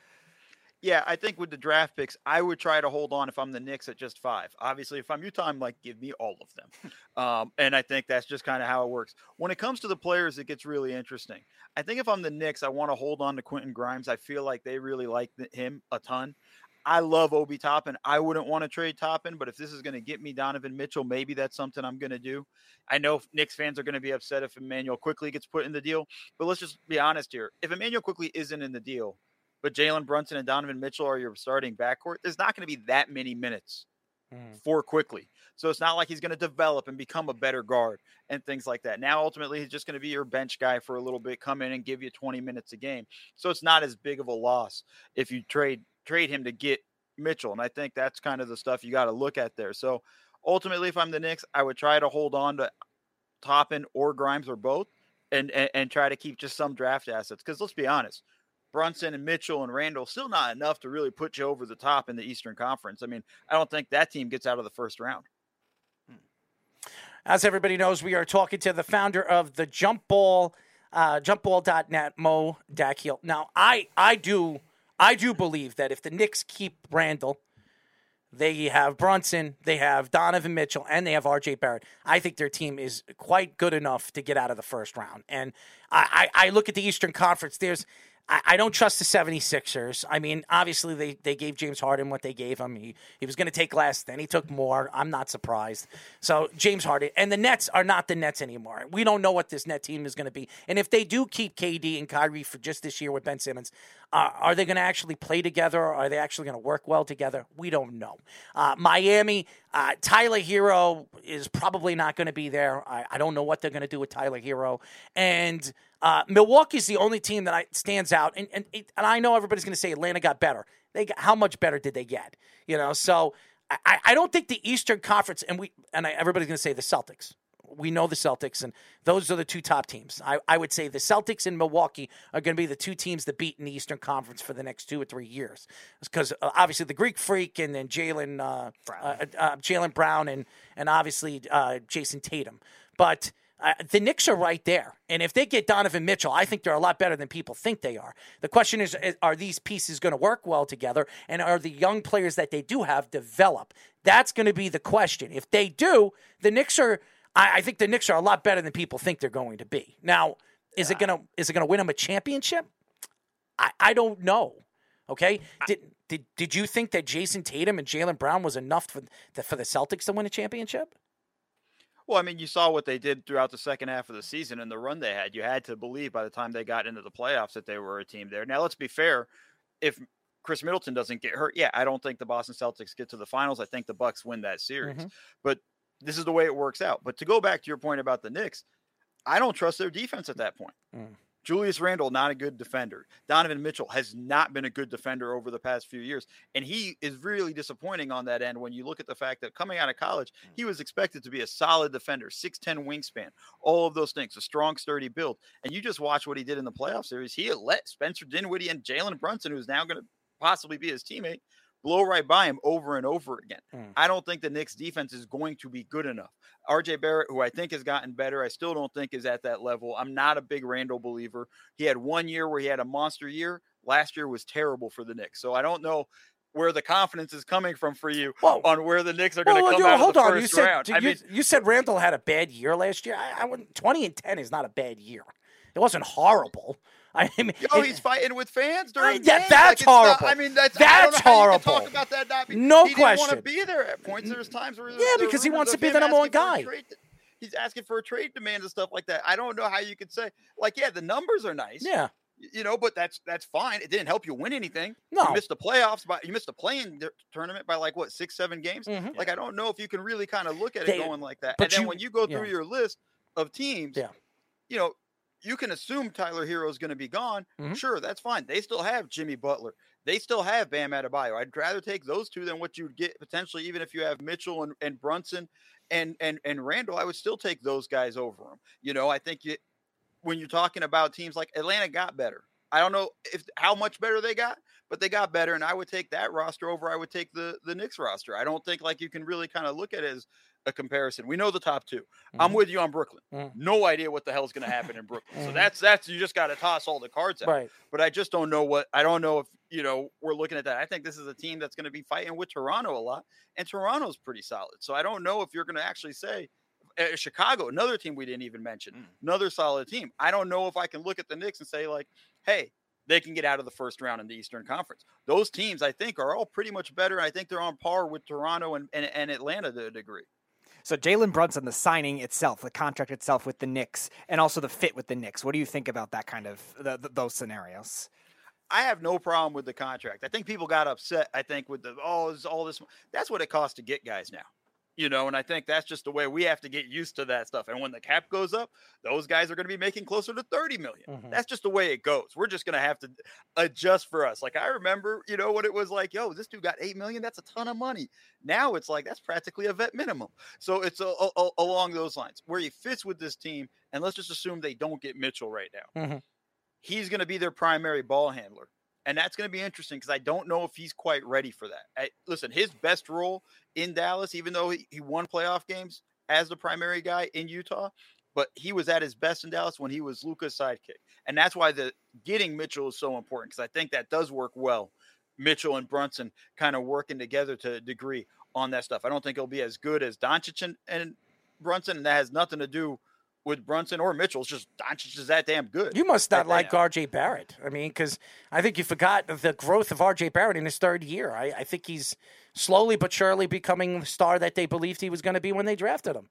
Yeah, I think with the draft picks, I would try to hold on if I'm the Knicks at just five. Obviously, if I'm Utah, I'm like, give me all of them. um, and I think that's just kind of how it works. When it comes to the players, it gets really interesting. I think if I'm the Knicks, I want to hold on to Quentin Grimes. I feel like they really like him a ton. I love Obi Toppin. I wouldn't want to trade Toppin, but if this is going to get me Donovan Mitchell, maybe that's something I'm going to do. I know Knicks fans are going to be upset if Immanuel Quickley gets put in the deal, but let's just be honest here. If Immanuel Quickley isn't in the deal, but Jalen Brunson and Donovan Mitchell are your starting backcourt, there's not going to be that many minutes mm. for Quickley. So it's not like he's going to develop and become a better guard and things like that. Now, ultimately, he's just going to be your bench guy for a little bit, come in and give you 20 minutes a game. So it's not as big of a loss if you trade trade him to get Mitchell. And I think that's kind of the stuff you got to look at there. So ultimately, if I'm the Knicks, I would try to hold on to Toppin or Grimes or both and, and, and try to keep just some draft assets. Because let's be honest, Brunson and Mitchell and Randle still not enough to really put you over the top in the Eastern Conference. I mean, I don't think that team gets out of the first round. Hmm. As everybody knows, we are talking to the founder of the Jump Ball, uh, jumpball.net, Mo Dakhil. Now, I, I do, I do believe that if the Knicks keep Randle, They have Brunson, they have Donovan Mitchell, and they have RJ Barrett. I think their team is quite good enough to get out of the first round. And I, I, I look at the Eastern Conference. There's I, I don't trust the 76ers. I mean, obviously they, they gave James Harden what they gave him. He he was going to take less, then he took more. I'm not surprised. So James Harden and the Nets are not the Nets anymore. We don't know what this net team is going to be. And if they do keep KD and Kyrie for just this year with Ben Simmons, uh, are they going to actually play together? Are they actually going to work well together? We don't know. Uh, Miami, uh, Tyler Herro is probably not going to be there. I, I don't know what they're going to do with Tyler Herro. And uh, Milwaukee's the only team that I, stands out, and and, and I know everybody's going to say Atlanta got better. They got, how much better did they get? You know, so I, I don't think the Eastern Conference, and we and I, everybody's going to say the Celtics. We know the Celtics, and those are the two top teams. I, I would say the Celtics and Milwaukee are going to be the two teams that beat in the Eastern Conference for the next two or three years. Because uh, obviously the Greek Freak and then Jalen uh, Brown, uh, uh Jaylen Brown, and and obviously uh, Jayson Tatum. But uh, the Knicks are right there. And if they get Donovan Mitchell, I think they're a lot better than people think they are. The question is are these pieces going to work well together? And are the young players that they do have develop? That's going to be the question. If they do, the Knicks are, I, I think the Knicks are a lot better than people think they're going to be. Now, is it going to is it going to win them a championship? I, I don't know. Okay, did did did you think that Jayson Tatum and Jaylen Brown was enough for the, for the Celtics to win a championship? Well, I mean, you saw what they did throughout the second half of the season and the run they had. You had to believe by the time they got into the playoffs that they were a team there. Now, let's be fair. If Khris Middleton doesn't get hurt, yeah, I don't think the Boston Celtics get to the finals. I think the Bucks win that series. Mm-hmm. But this is the way it works out. But to go back to your point about the Knicks, I don't trust their defense at that point. Mm. Julius Randle, not a good defender. Donovan Mitchell has not been a good defender over the past few years. And he is really disappointing on that end when you look at the fact that coming out of college, hmm. he was expected to be a solid defender, 6'10 wingspan, all of those things, a strong, sturdy build. And you just watch what he did in the playoff series. He let Spencer Dinwiddie and Jalen Brunson, who's now going to possibly be his teammate, blow right by him over and over again. Mm. I don't think the Knicks defense is going to be good enough. RJ Barrett, who I think has gotten better, I still don't think is at that level. I'm not a big Randle believer. He had one year where he had a monster year. Last year was terrible for the Knicks. So I don't know where the confidence is coming from for you Whoa. on where the Knicks are going to well, come out hold of the on. first you said, round. You, I mean, you said Randle had a bad year last year. I, I wouldn't. Twenty and ten is not a bad year. It wasn't horrible. I mean, oh, he's fighting with fans during. I, yeah, that's like horrible. Not, I mean, that's that's horrible. talk about that. Not no he question. Didn't want to be there at points. There's times where yeah, because he wants to be the number one guy. He's asking for a trade demand and stuff like that. I don't know how you could say like, yeah, the numbers are nice. Yeah. You know, but that's that's fine. It didn't help you win anything. No, you missed the playoffs, but you missed the playing tournament by like what six, seven games. Mm-hmm. Like I don't know if you can really kind of look at it they, going like that. And then you, when you go through yeah. your list of teams, yeah. you know, you can assume Tyler Herro is going to be gone. Mm-hmm. Sure, that's fine. They still have Jimmy Butler. They still have Bam Adebayo. I'd rather take those two than what you'd get potentially, even if you have Mitchell and, and Brunson and and and Randle. I would still take those guys over them. You know, I think you, when you're talking about teams like Atlanta got better. I don't know if how much better they got, but they got better, and I would take that roster over. I would take the the Knicks roster. I don't think like you can really kind of look at it as a comparison. We know the top 2 i mm-hmm. I'm with you on Brooklyn. Mm. No idea what the hell is going to happen in Brooklyn. So mm-hmm. that's that's you just got to toss all the cards out. Right. But I just don't know what I don't know if you know we're looking at that. I think this is a team that's going to be fighting with Toronto a lot, and Toronto's pretty solid. So I don't know if you're going to actually say. Uh, Chicago, another team we didn't even mention, mm. another solid team. I don't know if I can look at the Knicks and say like, "Hey, they can get out of the first round in the Eastern Conference. Those teams, I think, are all pretty much better. I think they're on par with Toronto and, and, and Atlanta to a degree. So Jalen Brunson, the signing itself, the contract itself with the Knicks, and also the fit with the Knicks. What do you think about that kind of the, the, those scenarios? I have no problem with the contract. I think people got upset. I think with the oh, all this. That's what it costs to get guys now you know, and I think that's just the way we have to get used to that stuff. And when the cap goes up, those guys are going to be making closer to 30 million. Mm-hmm. That's just the way it goes. We're just going to have to adjust for us. Like I remember, you know, what it was like, yo, this dude got 8 million. That's a ton of money. Now it's like, that's practically a vet minimum. So it's a, a, a, along those lines where he fits with this team. And let's just assume they don't get Mitchell right now. Mm-hmm. He's going to be their primary ball handler and that's going to be interesting because I don't know if he's quite ready for that. I, listen, his best role in Dallas, even though he, he won playoff games as the primary guy in Utah, but he was at his best in Dallas when he was Luka's sidekick, and that's why the getting Mitchell is so important because I think that does work well Mitchell and Brunson kind of working together to a degree on that stuff. I don't think it'll be as good as Doncic and, and Brunson, and that has nothing to do with Brunson or Mitchell. It's just Doncic is that damn good. You must not like. R.J. Barrett. I mean, because I think you forgot the growth of R.J. Barrett in his third year. I, I think he's slowly but surely becoming the star that they believed he was going to be when they drafted him.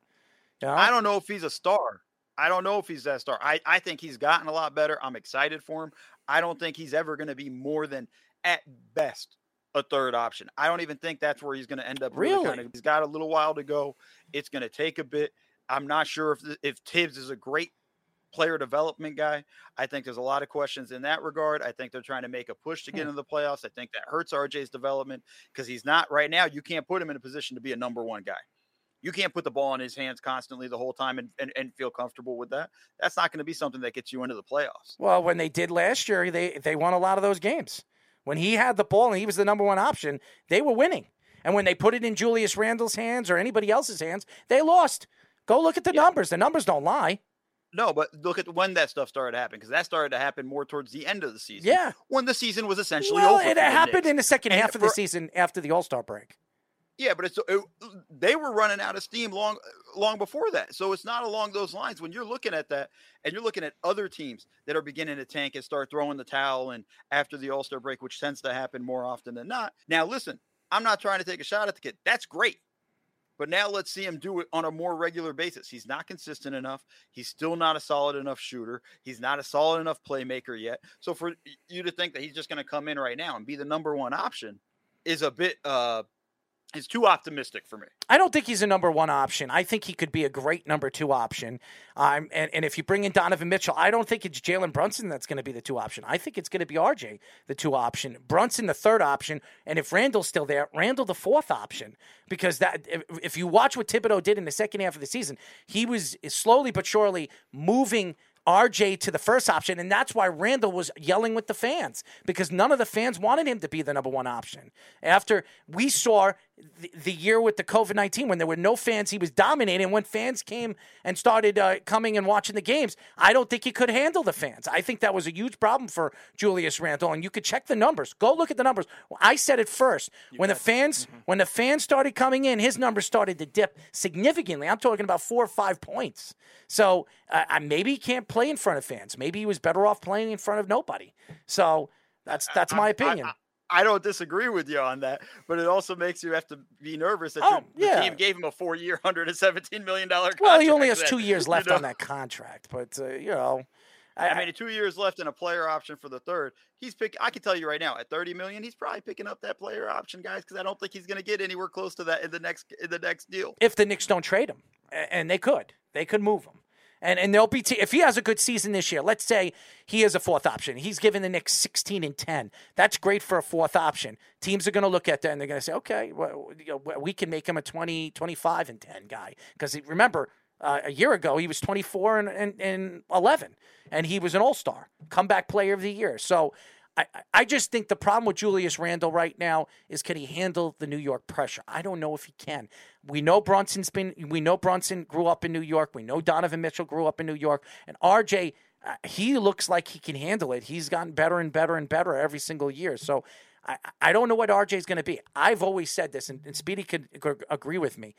You know? I don't know if he's a star. I don't know if he's that star. I, I think he's gotten a lot better. I'm excited for him. I don't think he's ever going to be more than, at best, a third option. I don't even think that's where he's going to end up. Really? kind of, he's got a little while to go. It's going to take a bit. I'm not sure if if Thibs is a great player development guy. I think there's a lot of questions in that regard. I think they're trying to make a push to get Hmm. into the playoffs. I think that hurts RJ's development because he's not right now. You can't put him in a position to be a number one guy. You can't put the ball in his hands constantly the whole time and, and, and feel comfortable with that. That's not going to be something that gets you into the playoffs. Well, when they did last year, they they won a lot of those games. When he had the ball and he was the number one option, they were winning. And when they put it in Julius Randle's hands or anybody else's hands, they lost. Go look at the numbers. The numbers don't lie. No, but look at when that stuff started happening because that started to happen more towards the end of the season. Yeah. when the season was essentially Well, over. it happened Knicks. in the second And half of the season after the All Star break. Yeah, but it's it, they were running out of steam long long before that. So it's not along those lines when you're looking at that and you're looking at other teams that are beginning to tank and start throwing the towel and after the All-Star break, which tends to happen more often than not. Now listen, I'm not trying to take a shot at the kid. That's great. But now let's see him do it on a more regular basis. He's not consistent enough. He's still not a solid enough shooter. He's not a solid enough playmaker yet. So for you to think that he's just going to come in right now and be the number one option is a bit uh is too optimistic for me. I don't think he's a number one option. I think he could be a great number two option. Um, and, and if you bring in Donovan Mitchell, I don't think it's Jalen Brunson that's going to be the two option. I think it's going to be RJ, the two option, Brunson, the third option. And if Randle's still there, Randle, the fourth option. Because that, if, if you watch what Thibodeau did in the second half of the season, he was slowly but surely moving RJ to the first option, and that's why Randle was yelling with the fans because none of the fans wanted him to be the number one option. After we saw the, the year with the COVID 19 when there were no fans, he was dominating. When fans came and started uh, coming and watching the games, I don't think he could handle the fans. I think that was a huge problem for Julius Randle, and you could check the numbers. Go look at the numbers. I said it first. when the fans when the fans started coming in, his numbers started to dip significantly. I'm talking about four or five points. So uh, uh, maybe he can't play in front of fans. Maybe he was better off playing in front of nobody. So that's that's my opinion. I, I don't disagree with you on that, but it also makes you have to be nervous that Oh, your, the team gave him a four-year, hundred and seventeen million dollar. well, he only has contract two years you left know? on that contract, but uh, you know, I, mean, two years left and a player option for the third. He's pick. I can tell you right now, at thirty million, he's probably picking up that player option, guys, because I don't think he's going to get anywhere close to that in the next in the next deal. if the Knicks don't trade him, and they could, they could move him. And and they'll be t- if he has a good season this year. Let's say he is a fourth option. He's given the Knicks 16 and 10. That's great for a fourth option. Teams are going to look at that and they're going to say, okay, well, we can make him a 20, 25 and 10 guy. Because remember, uh, a year ago he was 24 and, and, and 11, and he was an All Star, comeback player of the year. So. I, I just think the problem with Julius Randle right now is can he handle the New York pressure? I don't know if he can. We know Brunson's been. We know Brunson grew up in New York. We know Donovan Mitchell grew up in New York, and RJ. Uh, he looks like he can handle it. He's gotten better and better and better every single year. So I, I don't know what RJ is going to be. I've always said this, and, and Speedy could ag- agree with me.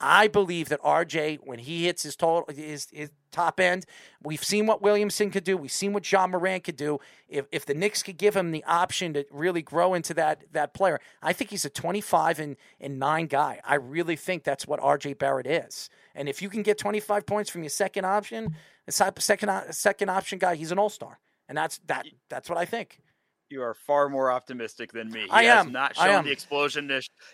I believe that RJ, when he hits his total, his, his top end, we've seen what Williamson could do. We've seen what Ja Morant could do. If if the Knicks could give him the option to really grow into that that player, I think he's a 25 and, and nine guy. I really think that's what RJ Barrett is. And if you can get 25 points from your second option, second uh, second option guy, he's an all star. And that's that. That's what I think. You are far more optimistic than me. He I has am. not shown am. the explosion.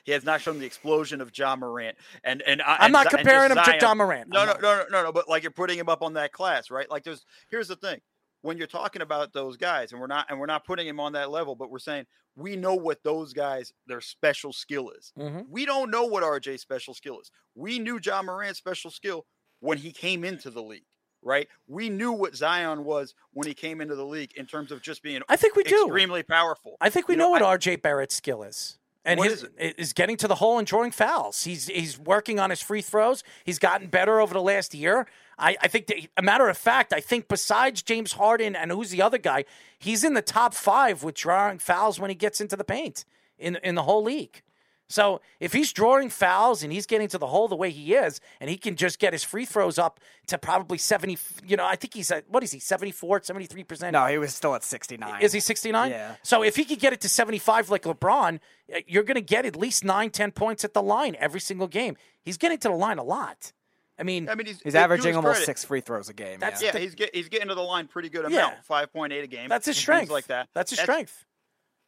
He has not shown the explosion of Ja Morant. And and I- I'm and not comparing him to Ja Morant. No, no, no, no, no, no. But like you're putting him up on that class, right? Like there's here's the thing. When you're talking about those guys, and we're not and we're not putting him on that level, but we're saying we know what those guys their special skill is. Mhm. We don't know what RJ's special skill is. We knew Ja Morant's special skill when he came into the league, right? We knew what Zion was when he came into the league in terms of just being I think we do. extremely powerful. I think we You know, know, what I- RJ Barrett's skill is. And What his, is it? is getting to the hole and drawing fouls. He's he's working on his free throws. He's gotten better over the last year. I, I think, that, a matter of fact, I think besides James Harden and who's the other guy, he's in the top five with drawing fouls when he gets into the paint in in the whole league. So if he's drawing fouls and he's getting to the hole the way he is, and he can just get his free throws up to probably 70, you know, I think he's at, what is he, 74, 73%? No, he was still at 69. Is he 69? Yeah. So if he could get it to 75 like LeBron, uh, you're going to get at least nine, 10 points at the line every single game. He's getting to the line a lot. I mean, I mean, he's, He's averaging almost credit, six free throws a game. That's- yeah. Yeah, he's get, he's getting to the line pretty good Yeah. amount, five point eight a game. that's his things strength. like that. That's his strength.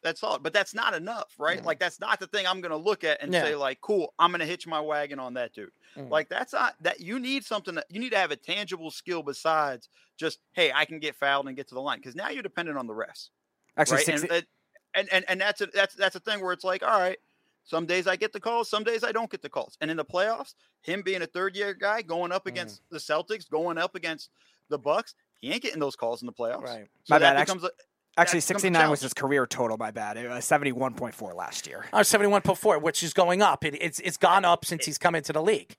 That's all. but that's not enough, right? Like that's not the thing I'm going to look at and Yeah. say like, cool, I'm going to hitch my wagon on that dude. Mm. Like that's not that you need something that you need to have a tangible skill besides just hey, I can get fouled and get to the line because now you're dependent on the refs. Actually, right? 60, and, and, and and that's a, that's that's a thing where it's like, all right, some days I get the calls, some days I don't get the calls. And in the playoffs, him being a third year guy going Mm. up against the Celtics, going up against the Bucks, he ain't getting those calls in the playoffs. Right. So My that bad, becomes a, actually, that 69 was his career total. My bad. It was 71.4 last year. Uh, 71.4, which is going up. It, it's it's gone up since he's come into the league.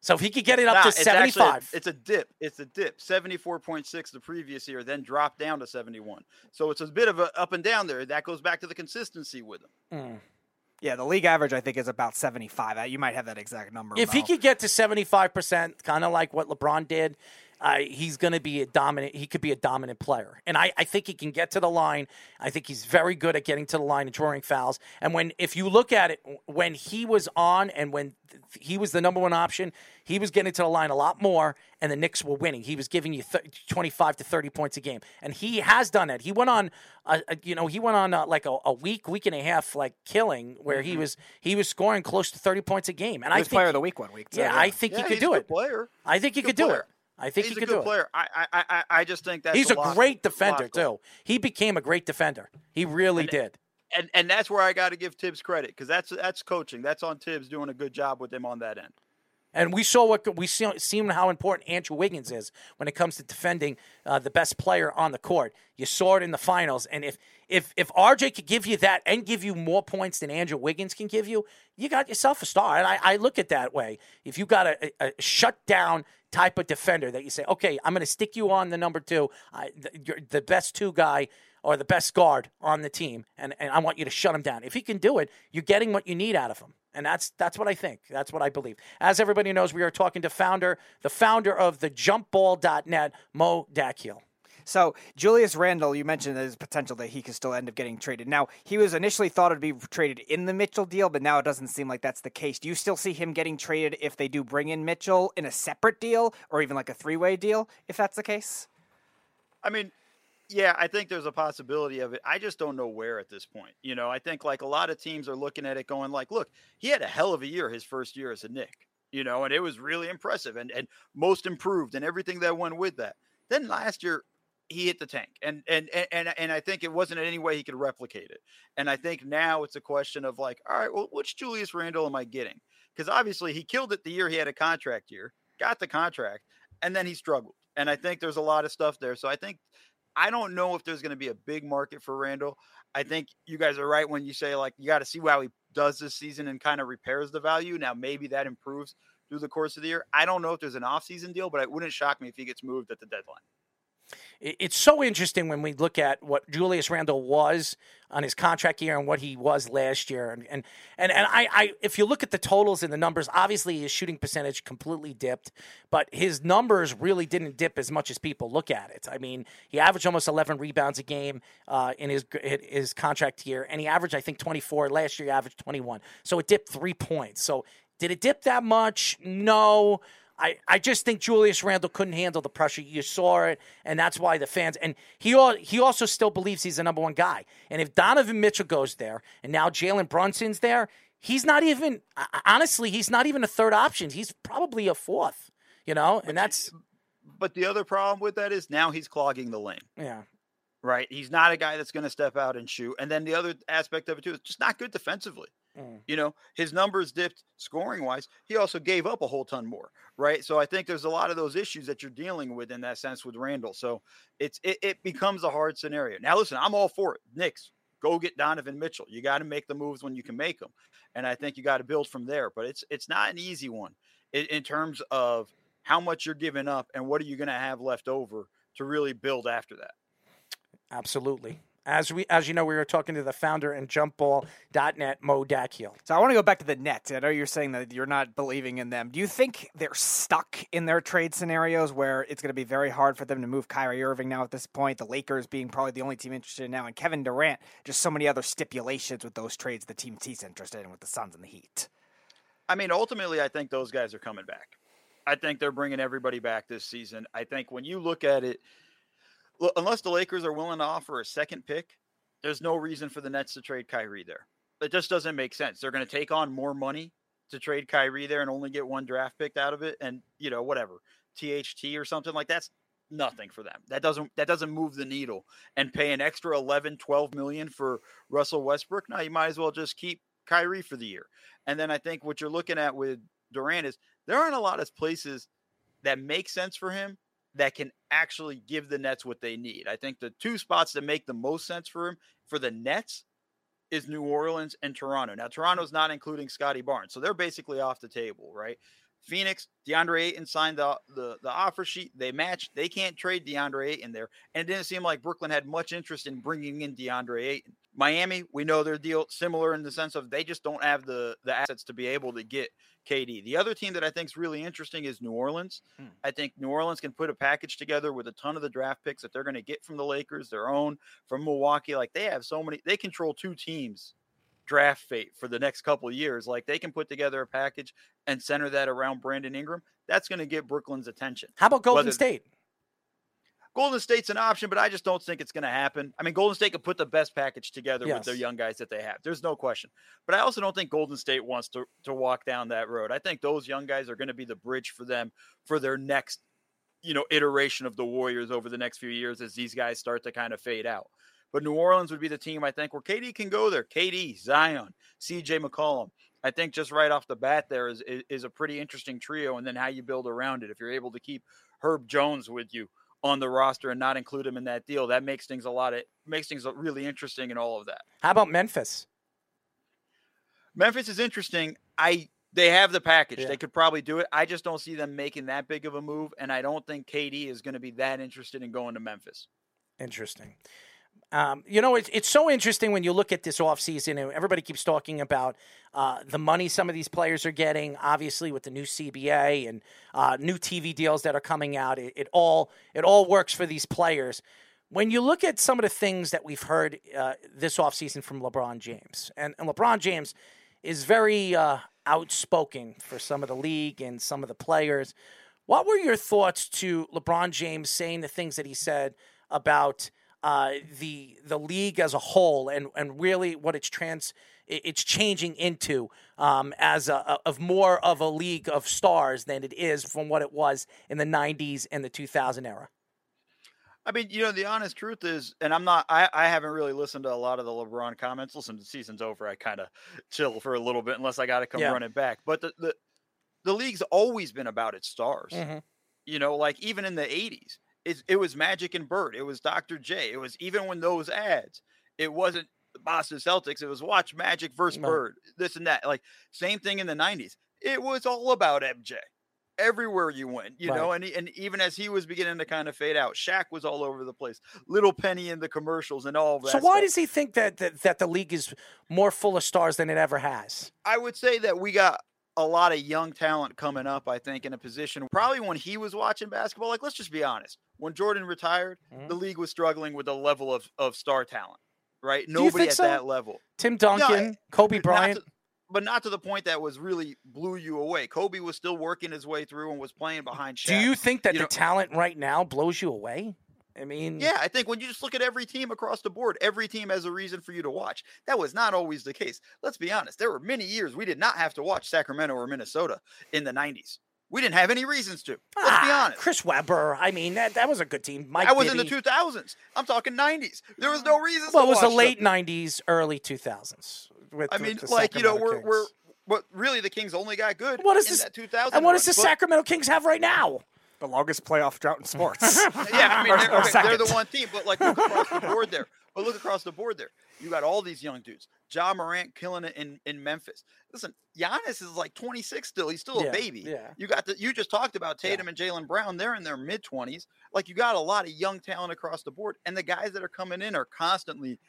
So if he could get it up Nah, to it's actually- 75. it's a dip. It's a dip. 74.6 the previous year, then dropped down to 71. So it's a bit of a up and down there. That goes back to the consistency with him. Mm. Yeah, the league average I think is about 75. Uh, You might have that exact number. If he could get to 75%, kind of like what LeBron did, uh, he's going to be a dominant. He could be a dominant player, and I, I think he can get to the line. I think he's very good at getting to the line and drawing fouls. And when, if you look at it, when he was on and when th- he was the number one option, he was getting to the line a lot more, and the Knicks were winning. He was giving you th- 25 to 30 points a game, and he has done that. He went on, a, a- you know, he went on uh, like a, a week, week and a half, like killing, where he was he was scoring close to 30 points a game. And he I was think player of the week one week. too, yeah, I think Yeah, he could he's do a good it. player. I think he could do it. I think He's he a could good do it. player. I, I I I just think that He's a lot- great defender too. He became a great defender. He really And- did. And and that's where I got to give Thibs credit because that's that's coaching. That's on Thibs doing a good job with him on that end. And we saw what we see, seen how important Andrew Wiggins is when it comes to defending uh, the best player on the court. You saw it in the finals, and if if if RJ could give you that and give you more points than Andrew Wiggins can give you, you got yourself a star. And I, I look at that way. If you got a, a, shut down type of defender that you say, okay, I'm going to stick you on the number two, I, the, the best two guy or the best guard on the team, and, and I want you to shut him down. If he can do it, you're getting what you need out of him. And that's that's what I think. That's what I believe. As everybody knows, we are talking to founder, the founder of the jumpball.net, Mo Dakhil. So Julius Randle, you mentioned there's potential that he could still end up getting traded. Now he was initially thought to be traded in the Mitchell deal, but now it doesn't seem like that's the case. Do you still see him getting traded if they do bring in Mitchell in a separate deal or even like a three way deal? If that's the case, I mean, yeah, I think there's a possibility of it. I just don't know where at this point. You know, I think like a lot of teams are looking at it going like, look, he had a hell of a year his first year as a Knick, you know, and it was really impressive and, and most improved and everything that went with that. Then last year he hit the tank and and and and, I think it wasn't in any way he could replicate it. And I think now it's a question of like, all right, well, which Julius Randle am I getting? Because obviously he killed it the year he had a contract year, got the contract, and then he struggled. And I think there's a lot of stuff there. So I think I don't know if there's going to be a big market for Randle. I mm. think you guys are right when you say like you got to see how he does this season and kind of repairs the value. Now maybe that improves through the course of the year. I don't know if there's an off-season deal, but it wouldn't shock me if he gets moved at the deadline. It- It's so interesting when we look at what Julius Randle was on his contract year and what he was last year. And and and, and I, I if you look at the totals and the numbers, obviously his shooting percentage completely dipped, but his numbers really didn't dip as much as people look at it. I mean, he averaged almost 11 rebounds a game uh, in his his contract year, and he averaged I think 24. Last year he averaged 21, so it dipped three points. So did it dip that much? No. I, I just think Julius Randle couldn't handle the pressure. You saw it, and that's why the fans and he he also still believes he's the number one guy. And if Donovan Mitchell goes there, and now Jalen Brunson's there, he's not even honestly he's not even a third option. He's probably a fourth. You know, and that's But the other problem with that is now he's clogging the lane. yeah. Right? He's not a guy that's going to step out and shoot. And then the other aspect of it too is just not good defensively. Mm. You know, his numbers dipped scoring wise. He also gave up a whole ton more, right? So I think there's a lot of those issues that you're dealing with in that sense with Randle. So it's it, it becomes a hard scenario. Now listen, I'm all for it. Knicks, go get Donovan Mitchell. You got to make the moves when you can make them, and I think you got to build from there. But it's it's not an easy one in, in terms of how much you're giving up and what are you going to have left over to really build after that. Absolutely. As we, as you know, we were talking to the founder and jumpball.net, Mo Dakhil. So I want to go back to the Nets. I know you're saying that you're not believing in them. Do you think they're stuck in their trade scenarios where it's going to be very hard for them to move Kyrie Irving now at this point? The Lakers being probably the only team interested now, and Kevin Durant. Just so many other stipulations with those trades the team he's interested in with the Suns and the Heat. I mean, ultimately, I think those guys are coming back. I think they're bringing everybody back this season. I think when you look at it, unless the Lakers are willing to offer a second pick, there's no reason for the Nets to trade Kyrie there. It just doesn't make sense. They're going to take on more money to trade Kyrie there and only get one draft pick out of it, and you know whatever THT or something like that's nothing for them. That doesn't that doesn't move the needle. And pay an extra 11, 12 million for Russell Westbrook. Now you might as well just keep Kyrie for the year. And then I think what you're looking at with Durant is there aren't a lot of places that make sense for him that can actually give the Nets what they need. I think the two spots that make the most sense for him for the Nets is New Orleans and Toronto. Now Toronto's not including Scottie Barnes, so they're basically off the table, right? Phoenix, DeAndre Ayton signed the, the, the offer sheet. They matched. They can't trade DeAndre Ayton there, and it didn't seem like Brooklyn had much interest in bringing in DeAndre Ayton. Miami, we know their deal similar in the sense of they just don't have the the assets to be able to get KD. The other team that I think is really interesting is New Orleans. Hmm. I think New Orleans can put a package together with a ton of the draft picks that they're going to get from the Lakers, their own from Milwaukee. Like they have so many, they control two teams draft fate for the next couple years. Like they can put together a package and center that around Brandon Ingram. That's going to get Brooklyn's attention. How about Golden Whether, State? Golden State's an option, but I just don't think it's going to happen. I mean, Golden State could put the best package together yes. with their young guys that they have. There's no question. But I also don't think Golden State wants to to walk down that road. I think those young guys are going to be the bridge for them for their next, you know, iteration of the Warriors over the next few years as these guys start to kind of fade out. But New Orleans would be the team I think where KD can go there. KD, Zion, CJ McCollum. I think just right off the bat there is, is, is a pretty interesting trio, and then how you build around it. If you're able to keep Herb Jones with you, on the roster and not include him in that deal. That makes things a lot of makes things really interesting and all of that. How about Memphis? Memphis is interesting. I they have the package. Yeah. They could probably do it. I just don't see them making that big of a move, and I don't think KD is going to be that interested in going to Memphis. Interesting. Um, you know, it's, it's so interesting when you look at this offseason, and everybody keeps talking about uh, the money some of these players are getting, obviously with the new CBA and uh, new TV deals that are coming out. It, it, all it all works for these players. When you look at some of the things that we've heard uh, this offseason from LeBron James, and, and LeBron James is very uh, outspoken for some of the league and some of the players. What were your thoughts to LeBron James saying the things that he said about – uh, the the league as a whole and and really what it's trans it's changing into um, as a, a, of more of a league of stars than it is from what it was in the 90s and the 2000 era. I mean, you know, the honest truth is, and I'm not, I, I haven't really listened to a lot of the LeBron comments. Listen, the season's over. I kind of chill for a little bit unless I got to come yeah. running back. But the, the, the league's always been about its stars. Mm-hmm. You know, like even in the 80s, it, it was Magic and Bird. It was Dr. J. It was even when those ads, it wasn't the Boston Celtics. It was watch Magic versus Bird, this and that. Like same thing in the 90s. It was all about MJ everywhere you went, you right. know, and and even as he was beginning to kind of fade out, Shaq was all over the place. Little Penny in the commercials and all that. So why stuff. does he think that, that that the league is more full of stars than it ever has? I would say that we got a lot of young talent coming up, I think, in a position probably when he was watching basketball. Like, let's just be honest. When Jordan retired, mm-hmm. the league was struggling with a level of, of star talent, right? Nobody at so? that level. Tim Duncan, Kobe Bryant. Not to, but not to the point that was really blew you away. Kobe was still working his way through and was playing behind Shaq. Do you think that you the know, talent right now blows you away? I mean, yeah, I think when you just look at every team across the board, every team has a reason for you to watch. That was not always the case. Let's be honest. There were many years we did not have to watch Sacramento or Minnesota in the 90s. We didn't have any reasons to. Let's ah, be honest. Chris Webber. I mean, that, that was a good team. Mike that was Bibby. in the 2000s. I'm talking 90s. There was no reason. Well, it was the late them. 90s, early 2000s. With, I mean, like you know, we're we're but really the Kings only got good. What is this? 2000 and what does the Sacramento Kings have right now? The longest playoff drought in sports. yeah, I mean they're, okay, they're, the one team, but like look across the board there. But look across the board there. You got all these young dudes. Ja Morant killing it in, in Memphis. Listen, Giannis is like 26 still. He's still Yeah, a baby. yeah. You got the you just talked about Tatum and Jaylen Brown. They're in their mid 20s. Like you got a lot of young talent across the board, and the guys that are coming in are constantly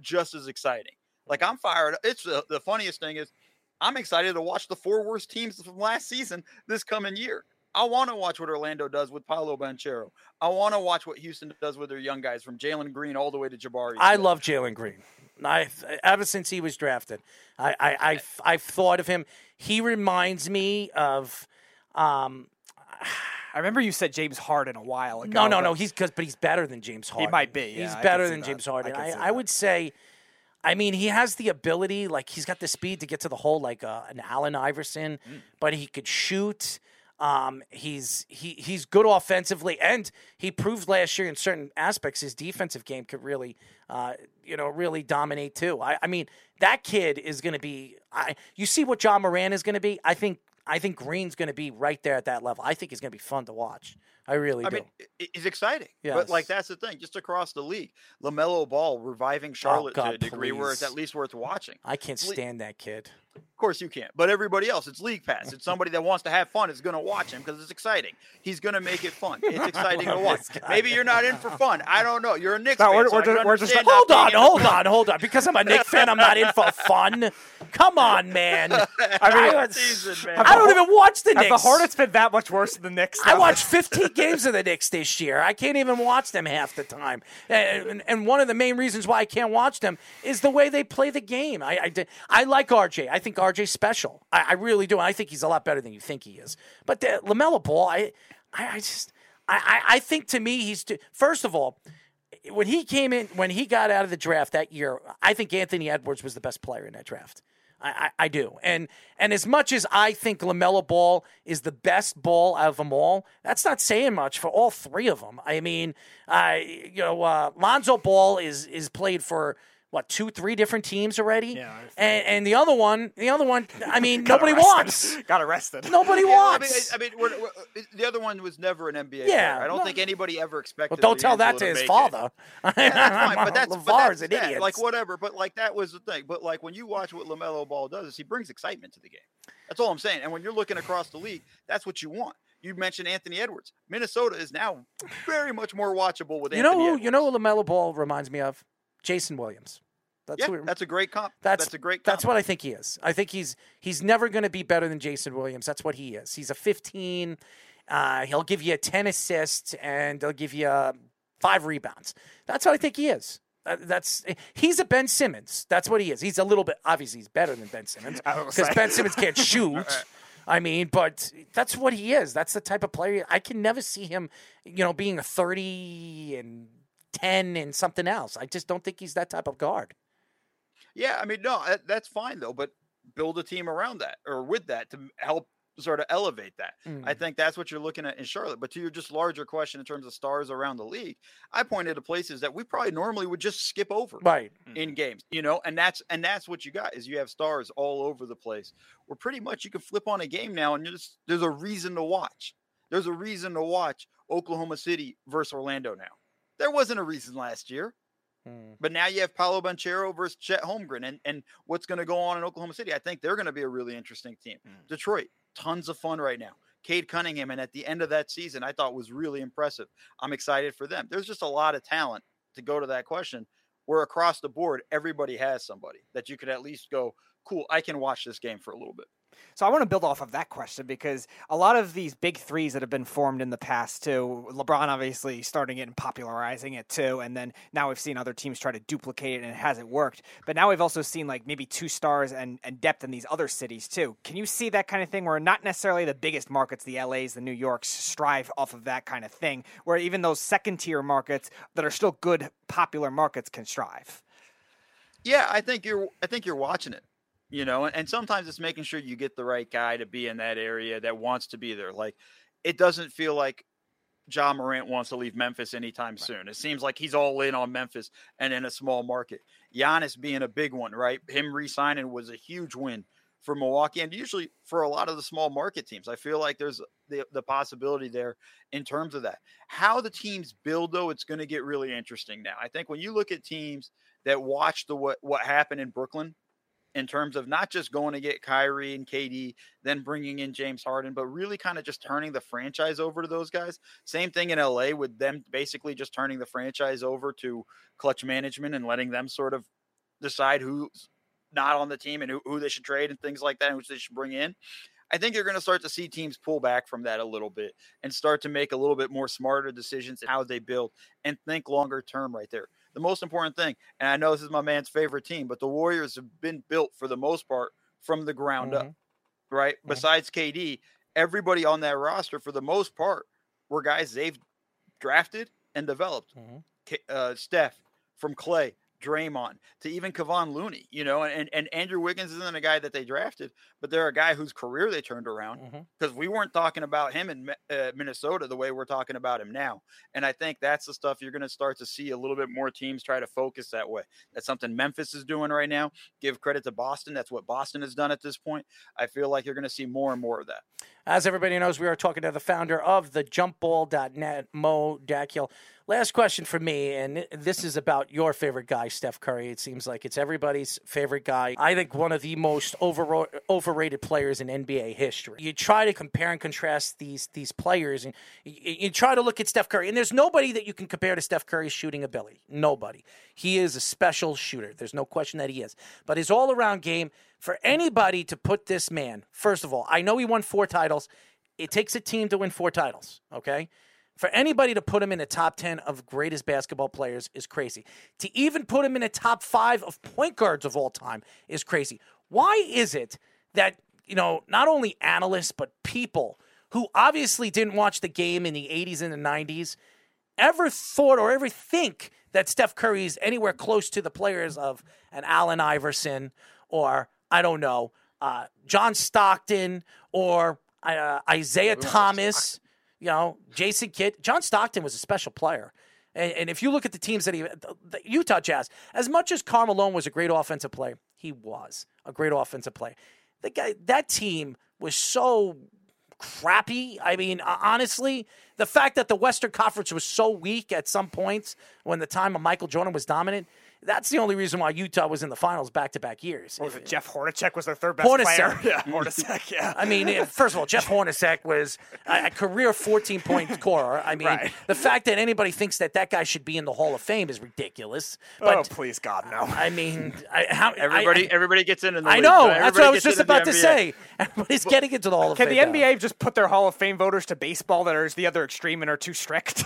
just as exciting. Like I'm fired. It's the, the funniest thing is I'm excited to watch the four worst teams from last season this coming year. I want to watch what Orlando does with Paolo Banchero. I want to watch what Houston does with their young guys from Jalen Green all the way to Jabari. I Smith. love Jalen Green. I ever since he was drafted, I I I've, I've thought of him. He reminds me of. Um, I remember you said James Harden a while ago. no, no, no. He's because, but he's better than James Harden. He might be, yeah, he's I better than that. James Harden. can I, I, would say. I mean, he has the ability, like he's got the speed to get to the hole, like uh, an Allen Iverson, Mm. but he could shoot. Um, he's he he's good offensively, and he proved last year in certain aspects his defensive game could really, uh, you know, really dominate too. I, I mean, that kid is going to be. I you see what Ja Morant is going to be. I think I think Green's going to be right there at that level. I think he's going to be fun to watch. I really I do. mean, it's exciting. Yes. But like that's the thing, just across the league, Lamelo Ball reviving Charlotte to Oh, God, a degree where it's at least worth watching. I can't stand that kid. Of course you can't, but everybody else, it's league pass. It's somebody that wants to have fun is going to watch him because it's exciting. He's going to make it fun. It's exciting to watch. Maybe you're not in for fun. I don't know. You're a Knicks No, fan. we're- so we're we're just- not Hold on, hold fun. on, hold on. Because I'm a Knicks fan, I'm not in for fun. Come on, man. I mean, I, Season, man. I don't even watch the have the Hornets been that much worse than the Knicks? I watched 15 games of the Knicks this year. I can't even watch them half the time. And, and one of the main reasons why I can't watch them is the way they play the game. I, I, I like RJ. I think RJ's special. I, I really do. I think he's a lot better than you think he is. But the, LaMelo Ball, I, I, I just, I, I, I think to me, he's, too, first of all, when he came in, when he got out of the draft that year, I think Anthony Edwards was the best player in that draft. I, I, I do, and and as much as I think LaMelo Ball is the best ball out of them all, that's not saying much for all three of them. I mean, I you know, uh, Lonzo Ball is is played for what two, three different teams already, Yeah, and and the other one, the other one, I mean, nobody wants, Got arrested. nobody Yeah, I mean, wants. I mean, we're, we're, uh, the other one was never an NBA Yeah, player. I don't no. think anybody ever expected. well, don't tell that LiAngelo to his father. Yeah, that's fine, but that's but that's an that. idiot. Like whatever, but like that was the thing. But like when you watch what LaMelo Ball does, is he brings excitement to the game. That's all I'm saying. And when you're looking across the league, that's what you want. You mentioned Anthony Edwards. Minnesota is now very much more watchable with You know Anthony who? Edwards. You know who LaMelo Ball reminds me of? Jason Williams. That's yeah, that's a great comp. That's That's, a great. That's what I think he is. I think he's he's never going to be better than Jason Williams. That's what he is. He's a 15. Uh, he'll give you a 10 assists and he'll give you uh, five rebounds. That's what I think he is. Uh, That's he's a Ben Simmons. That's what he is. He's a little bit obviously he's better than Ben Simmons because. Ben Simmons can't shoot. I mean, but that's what he is. That's the type of player I can never see him, you know, being a 30 and 10 and something else. I just don't think he's that type of guard. Yeah, I mean, no, that's fine though. But build a team around that or with that to help sort of elevate that. I Mm. think that's what you're looking at in Charlotte. But to your just larger question in terms of stars around the league, I pointed to places that we probably normally would just skip over Right. in games, you know, and that's and that's what you got is you have stars all over the place. Where pretty much you can flip on a game now and you just there's a reason to watch. There's a reason to watch Oklahoma City versus Orlando now. There wasn't a reason last year. Mm. But now you have Paolo Banchero versus Chet Holmgren, and, and what's going to go on in Oklahoma City. I think they're going to be a really interesting team. Detroit, tons of fun right now. Cade Cunningham, and at the end of that season, I thought was really impressive. I'm excited for them. There's just a lot of talent to go to that question. Where across the board, everybody has somebody that you could at least go, cool, I can watch this game for a little bit. So I want to build off of that question because a lot of these big threes that have been formed in the past too, LeBron obviously starting it and popularizing it too, and then now we've seen other teams try to duplicate it and it hasn't worked. But now we've also seen like maybe two stars and, and depth in these other cities too. Can you see that kind of thing where not necessarily the biggest markets, the LAs, the New Yorks, strive off of that kind of thing, where even those second tier markets that are still good popular markets can strive? Yeah, I think you're I think you're watching it. You know, and, and sometimes it's making sure you get the right guy to be in that area that wants to be there. Like it doesn't feel like Ja Morant wants to leave Memphis anytime soon. It seems like he's all in on Memphis and in a small market. Giannis being a big one, right? Him re-signing was a huge win for Milwaukee and usually for a lot of the small market teams. I feel like there's the, the possibility there in terms of that. How the teams build though, it's going to get really interesting now. I think when you look at teams that watched the what what happened in Brooklyn in terms of not just going to get Kyrie and KD, then bringing in James Harden, but really kind of just turning the franchise over to those guys. Same thing in LA with them basically just turning the franchise over to Klutch management and letting them sort of decide who's not on the team and who, who they should trade and things like that, and which they should bring in. I think you're going to start to see teams pull back from that a little bit and start to make a little bit more smarter decisions in how they build and think longer term right there. The most important thing, and I know this is my man's favorite team, but the Warriors have been built for the most part from the ground Mm-hmm. up, right? Besides KD, everybody on that roster for the most part were guys they've drafted and developed. Mm-hmm. Uh, Steph from Clay, Draymond, to even Kevon Looney, you know, and, and Andrew Wiggins isn't a guy that they drafted, but they're a guy whose career they turned around Mm-hmm. because we weren't talking about him in uh, Minnesota the way we're talking about him now. And I think that's the stuff you're going to start to see a little bit more teams try to focus that way. That's something Memphis is doing right now. Give credit to Boston. That's what Boston has done at this point. I feel like you're going to see more and more of that. As everybody knows, we are talking to the founder of the jumpball.net, Mo Dakhil. Last question for me, and this is about your favorite guy, Steph Curry. It seems like it's everybody's favorite guy. I think one of the most over, overrated players in NBA history. You try to compare and contrast these these players, and you, you try to look at Steph Curry, and there's nobody that you can compare to Steph Curry's shooting ability. Nobody. He is a special shooter. There's no question that he is. But his all around game, for anybody to put this man, first of all, I know he won four titles. It takes a team to win four titles, okay? For anybody to put him in the top 10 of greatest basketball players is crazy. To even put him in the top five of point guards of all time is crazy. Why is it that, you know, not only analysts, but people who obviously didn't watch the game in the 80s and the 90s ever thought or ever think that Steph Curry is anywhere close to the players of an Allen Iverson or, I don't know, uh, John Stockton or uh, Isiah Thomas, you know, Jason Kidd. John Stockton was a special player. And, and if you look at the teams that he, the, the Utah Jazz, as much as Karl Malone was a great offensive player, he was a great offensive player. The guy, that team was so crappy. I mean, honestly, the fact that the Western Conference was so weak at some points when the time of Michael Jordan was dominant, that's the only reason why Utah was in the finals back to back years. What was it? Jeff Hornacek was their third best Hornacek. player. Yeah, Hornacek. Yeah. I mean, first of all, Jeff Hornacek was a, a career 14 point scorer. I mean, Right. the fact that anybody thinks that that guy should be in the Hall of Fame is ridiculous. oh, But please, God, no. I mean, I, how, Everybody, I, everybody gets in. in the I league. know. That's what I was just about to say. Everybody's getting into the Hall of Can Fame. the now. NBA just put their Hall of Fame voters to baseball that is the other extreme and are too strict?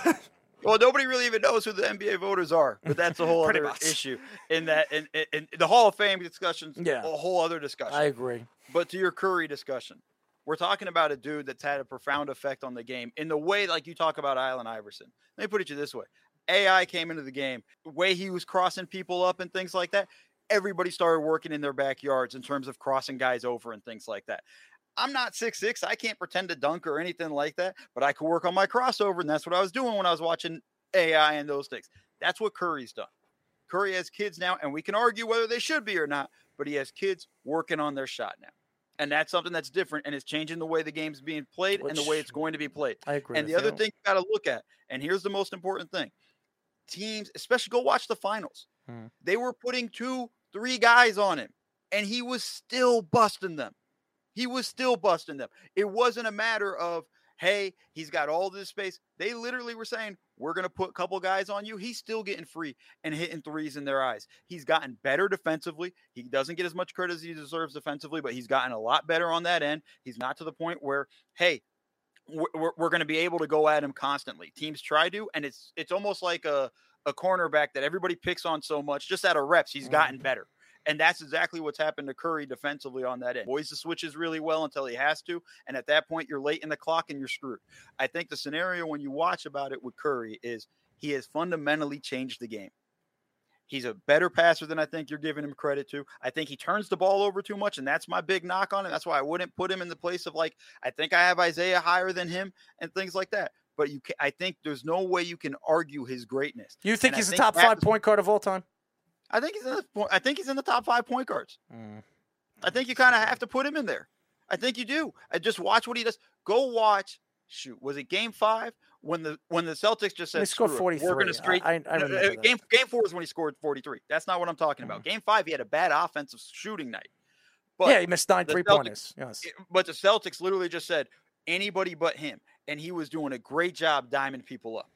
Well, nobody really even knows who the NBA voters are, but that's a whole other much. issue. In that, in, in, in the Hall of Fame discussions, Yeah. a whole other discussion. I agree. But to your Curry discussion, we're talking about a dude that's had a profound effect on the game in the way, like you talk about Allen Iverson. Let me put it to you this way: AI came into the game, the way he was crossing people up and things like that. Everybody started working in their backyards in terms of crossing guys over and things like that. I'm not six six. I can't pretend to dunk or anything like that, but I could work on my crossover, and that's what I was doing when I was watching AI and those things. That's what Curry's done. Curry has kids now, and we can argue whether they should be or not, but he has kids working on their shot now. And that's something that's different and it's changing the way the game's being played and the way it's going to be played. I agree. And the other you. thing you got to look at, and here's the most important thing teams, especially go watch the finals, Hmm. they were putting two, three guys on him, and he was still busting them. He was still busting them. It wasn't a matter of, hey, he's got all this space. They literally were saying, we're going to put a couple guys on you. He's still getting free and hitting threes in their eyes. He's gotten better defensively. He doesn't get as much credit as he deserves defensively, but he's gotten a lot better on that end. He's not to the point where, hey, we're, we're, we're going to be able to go at him constantly. Teams try to, and it's it's almost like a, a cornerback that everybody picks on so much. Just out of reps, he's mm-hmm. gotten better. And that's exactly what's happened to Curry defensively on that end. Boys the switches really well until he has to. And at that point, you're late in the clock and you're screwed. I think the scenario when you watch about it with Curry is he has fundamentally changed the game. He's a better passer than I think you're giving him credit to. I think he turns the ball over too much, and that's my big knock on him. That's why I wouldn't put him in the place of like I think I have Isiah higher than him and things like that. But you, can, I think there's no way you can argue his greatness. You think And I he's the think top five point guard of all time? I think he's in the. I think he's in the top five point guards. Mm. I think you kind of have to put him in there. I think you do. I just watch what he does. Go watch shoot, was it game five when the when the Celtics just said He scored "Screw it, We're 43. going to straight. I- I remember uh, that. Mm-hmm. Game game four is when he scored 43. That's not what I'm talking about. Game five, he had a bad offensive shooting night. But yeah, he missed nine three Celtics- pointers. Yes. but the Celtics literally just said anybody but him, and he was doing a great job diming people up.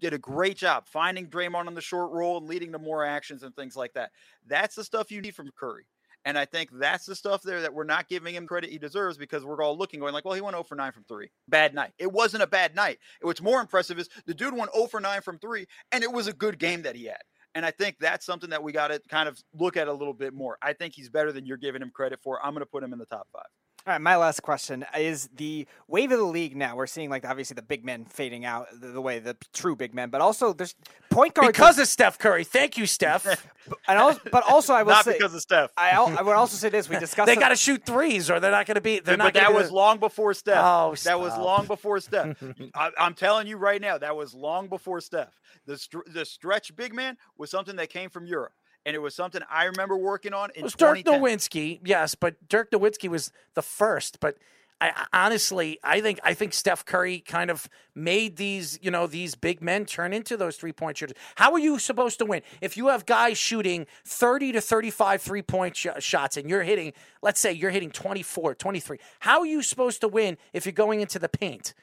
Did a great job finding Draymond on the short roll and leading to more actions and things like that. That's the stuff you need from Curry. And I think that's the stuff there that we're not giving him credit he deserves because we're all looking, going like, well, he went 0 for 9 from three. Bad night. It wasn't a bad night. What's more impressive is the dude went 0 for 9 from three, and it was a good game that he had. And I think that's something that we got to kind of look at a little bit more. I think he's better than you're giving him credit for. I'm going to put him in the top five. All right, my last question uh, is the wave of the league now. We're seeing like obviously the big men fading out the, the way the true big men, but also there's point guards Because of Steph Curry. Thank you, Steph. and also, but also I will Not say because of Steph. I, I would also say this: we discussed they got to shoot threes, or they're not going to be. They're but not. that was the- long before Steph. Oh, that was long before Steph. I, I'm telling you right now, that was long before Steph. The the stretch big man was something that came from Europe, and it was something I remember working on in It was Dirk 2010. Nowitzki, yes, but Dirk Nowitzki was the first. But I, I honestly, I think I think Steph Curry kind of made these, you know, these big men turn into those three point shooters. How are you supposed to win if you have guys shooting thirty to 35 three point sh- shots and you're hitting, let's say you're hitting 24, 23? How are you supposed to win if you're going into the paint?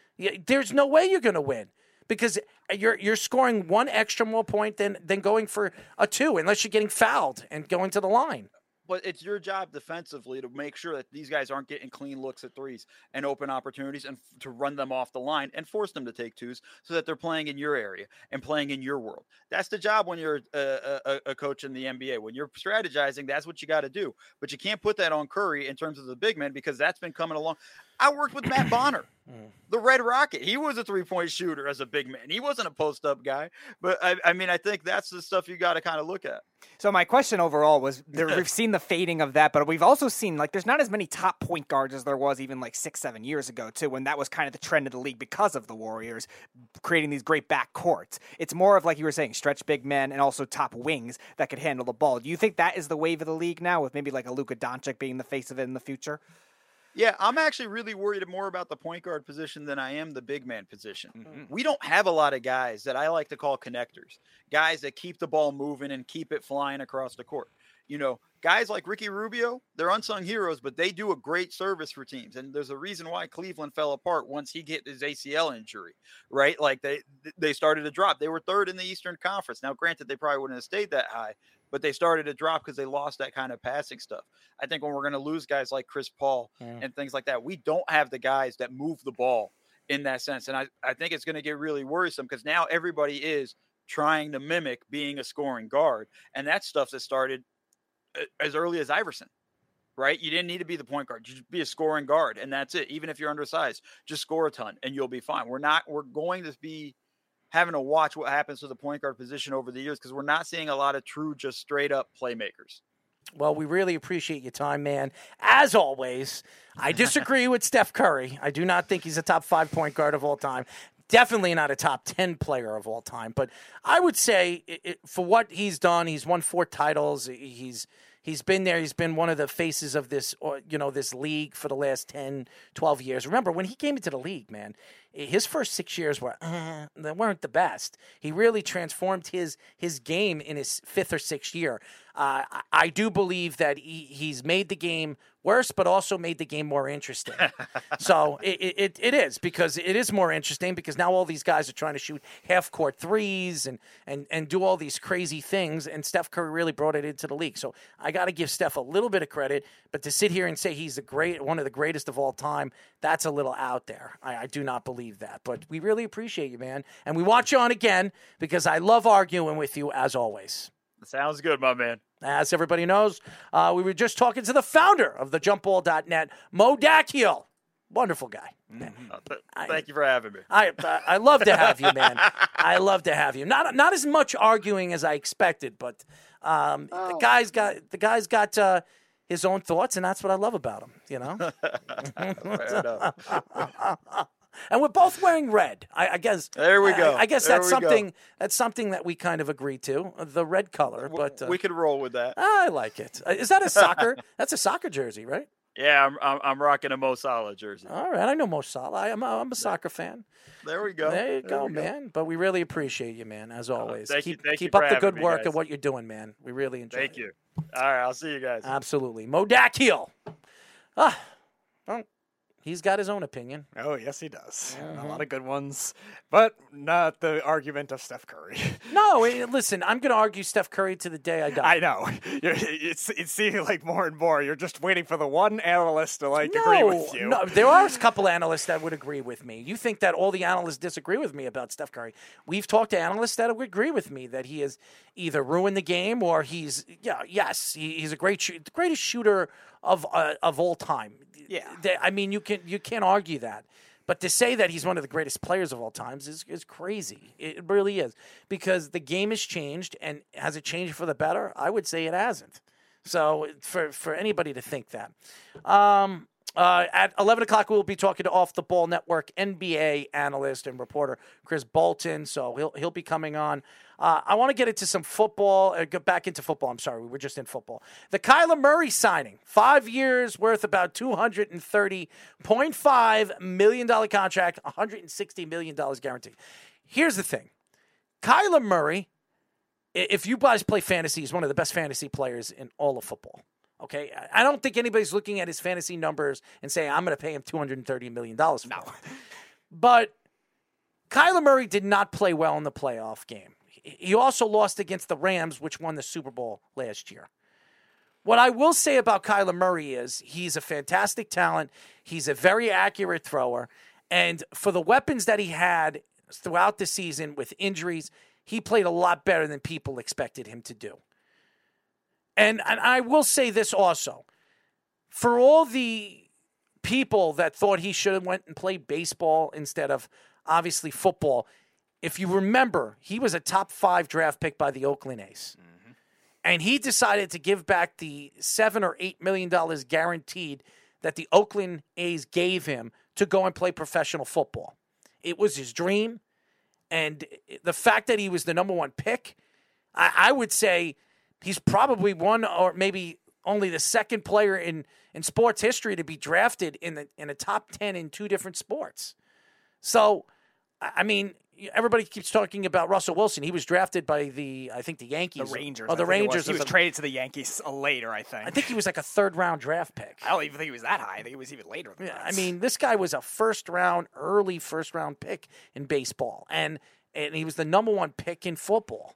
There's no way you're going to win because you're you're scoring one extra more point than than going for a two unless you're getting fouled and going to the line. But it's your job defensively to make sure that these guys aren't getting clean looks at threes and open opportunities and to run them off the line and force them to take twos so that they're playing in your area and playing in your world. That's the job when you're a, a, a coach in the NBA. When you're strategizing, that's what you got to do. But you can't put that on Curry in terms of the big men because that's been coming along. I worked with Matt Bonner, mm. the Red Rocket. He was a three point shooter as a big man. He wasn't a post up guy. But I, I mean, I think that's the stuff you got to kind of look at. So my question overall was there, we've seen the fading of that, but we've also seen like there's not as many top point guards as there was even like six, seven years ago too, when that was kind of the trend of the league because of the Warriors creating these great back courts. It's more of like you were saying, stretch big men and also top wings that could handle the ball. Do you think that is the wave of the league now, with maybe like a Luka Doncic being the face of it in the future? Yeah, I'm actually really worried more about the point guard position than I am the big man position. Mm-hmm. We don't have a lot of guys that I like to call connectors, guys that keep the ball moving and keep it flying across the court. You know, guys like Ricky Rubio, they're unsung heroes, but they do a great service for teams. And there's a reason why Cleveland fell apart once he get his ACL injury, right? Like they they started to drop. They were third in the Eastern Conference. Now, granted, they probably wouldn't have stayed that high, but they started to drop because they lost that kind of passing stuff. I think when we're going to lose guys like Chris Paul and things like that, we don't have the guys that move the ball in that sense. And I, I think it's going to get really worrisome because now everybody is trying to mimic being a scoring guard. And that stuff that started uh, as early as Iverson, right? You didn't need to be the point guard. You just be a scoring guard, and that's it. Even if you're undersized, just score a ton and you'll be fine. We're not, we're going to be having to watch what happens to the point guard position over the years because we're not seeing a lot of true, just straight up playmakers. Well, we really appreciate your time, man. As always, I disagree with Steph Curry. I do not think he's a top five point guard of all time. Definitely not a top 10 player of all time. But I would say it, it, for what he's done, he's won four titles. He's. He's been there. He's been one of the faces of this, you know, this league for the last 10, 12 years. Remember, when he came into the league, man, his first six years were uh, they weren't the best. He really transformed his his game in his fifth or sixth year. Uh, I, I do believe that he, he's made the game worse, but also made the game more interesting. so it, it, it is because it is more interesting because now all these guys are trying to shoot half court threes and, and, and do all these crazy things. And Steph Curry really brought it into the league. So I got to give Steph a little bit of credit, but to sit here and say he's the great one of the greatest of all time, that's a little out there. I, I do not believe that. But we really appreciate you, man. And we want you on again because I love arguing with you as always. Sounds good, my man. As everybody knows, uh, we were just talking to the founder of the jumpball.net, Mo Dakhil. Wonderful guy. Uh, th- Thank you for having me. I uh, I love to have you, man. I love to have you. Not not as much arguing as I expected, but um, the guy's got the guy's got uh, his own thoughts, and that's what I love about him. You know. And we're both wearing red. I, I guess. There we go. I, guess There that's we go. something. That's something that we kind of agree to. The red color, but uh, we could roll with that. I like it. Uh, that a soccer? that's a soccer jersey, right? Yeah, I'm, I'm I'm rocking a Mo Salah jersey. All right, I know Mo Salah. I'm a, I'm a soccer fan. There we go. There you go, we go. man. But we really appreciate you, man. As always, thank you- keep thank you keep up the good work of what you're doing, man. We really enjoy. Thank it. you. All right, I'll see you guys. Absolutely, Mo Dakhil. Ah, he's got his own opinion. Oh, yes, he does. Mm-hmm. A lot of good ones, but not the argument of Steph Curry. No, eh, listen, I'm going to argue Steph Curry to the day I die. I know. You're, it's it's seeming like more and more. You're just waiting for the one analyst to like no, agree with you. No, there are a couple analysts that would agree with me. You think that all the analysts disagree with me about Steph Curry? We've talked to analysts that would agree with me that he has either ruined the game or he's yeah, yes, he, he's a great greatest shooter of uh, of all time. Yeah. They- I mean, you can you can't argue that. But to say that he's one of the greatest players of all times is, is crazy. It really is. Because the game has changed, and has it changed for the better? I would say it hasn't. So for for anybody to think that. Um, uh, at 11 o'clock, we'll be talking to Off the Ball Network NBA analyst and reporter Chris Bolton. So he'll he'll be coming on. Uh, I want to get into some football. Uh, get back into football. I'm sorry, we were just in football. The Kyler Murray signing, five years worth about 230.5 million dollar contract, 160 million dollars guaranteed. Here's the thing, Kyler Murray if you guys play fantasy, he's one of the best fantasy players in all of football. Okay, I- don't think anybody's looking at his fantasy numbers and saying I'm going to pay him 230 million dollars. No, but Kyler Murray did not play well in the playoff game. He- He also lost against the Rams, which won the Super Bowl last year. What I will say about Kyler Murray is he's a fantastic talent. He's a very accurate thrower. And for the weapons that he had throughout the season with injuries, he played a lot better than people expected him to do. And, and I will say this also. For all the people that thought he should have went and played baseball instead of obviously football, if you remember, he was a top five draft pick by the Oakland A's. Mm-hmm. And he decided to give back the seven or eight million dollars guaranteed that the Oakland A's gave him to go and play professional football. It was his dream, and the fact that he was the number one pick, I, I would say he's probably one or maybe only the second player in in sports history to be drafted in the in a top ten in two different sports. So, I mean, everybody keeps talking about Russell Wilson. He was drafted by the, I think, the Yankees, The Rangers. Oh, the think it was. Rangers. He was traded to the Yankees later, I think. I think he was like a third round draft pick. I don't even think he was that high. I think he was even later. Than Yeah, that. I mean, this guy was a first round, early first round pick in baseball, and and he was the number one pick in football.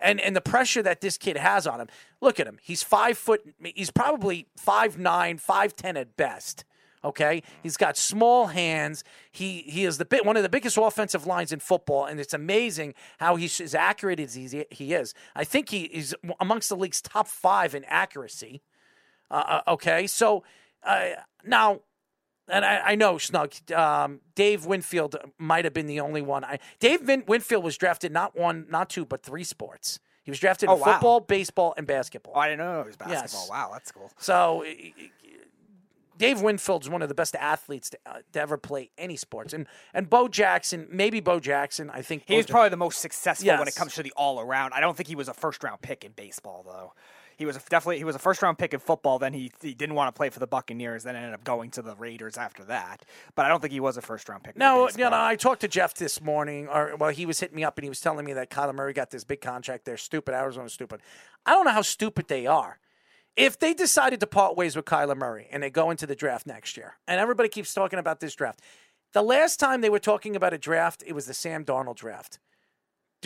And and the pressure that this kid has on him. Look at him. He's five foot. He's probably five nine, five ten at best. Okay, he's got small hands. He he is the bit one of the biggest offensive lines in football, and it's amazing how he's as accurate as he, he is. I think he is amongst the league's top five in accuracy. Uh, uh, okay, so uh, now and I, I know Snug. Um, Dave Winfield might have been the only one. I, Dave Vin, Winfield was drafted not one, not two, but three sports. He was drafted Oh, in wow. football, baseball, and basketball. Oh, I didn't know it was basketball. Yes. Wow, that's cool. So Dave Winfield's one of the best athletes to, uh, to ever play any sports, and and Bo Jackson, maybe Bo Jackson. I think He was probably the most successful when it comes to the all around. I don't think he was a first round pick in baseball though. He was a, definitely he was a first round pick in football. Then he he didn't want to play for the Buccaneers. Then ended up going to the Raiders after that. But I don't think he was a first round pick. No, you know, I talked to Jeff this morning, or well, he was hitting me up and he was telling me that Kyler Murray got this big contract. They're stupid. Arizona's stupid. I don't know how stupid they are. If they decided to part ways with Kyler Murray and they go into the draft next year, and everybody keeps talking about this draft, the last time they were talking about a draft, it was the Sam Darnold draft.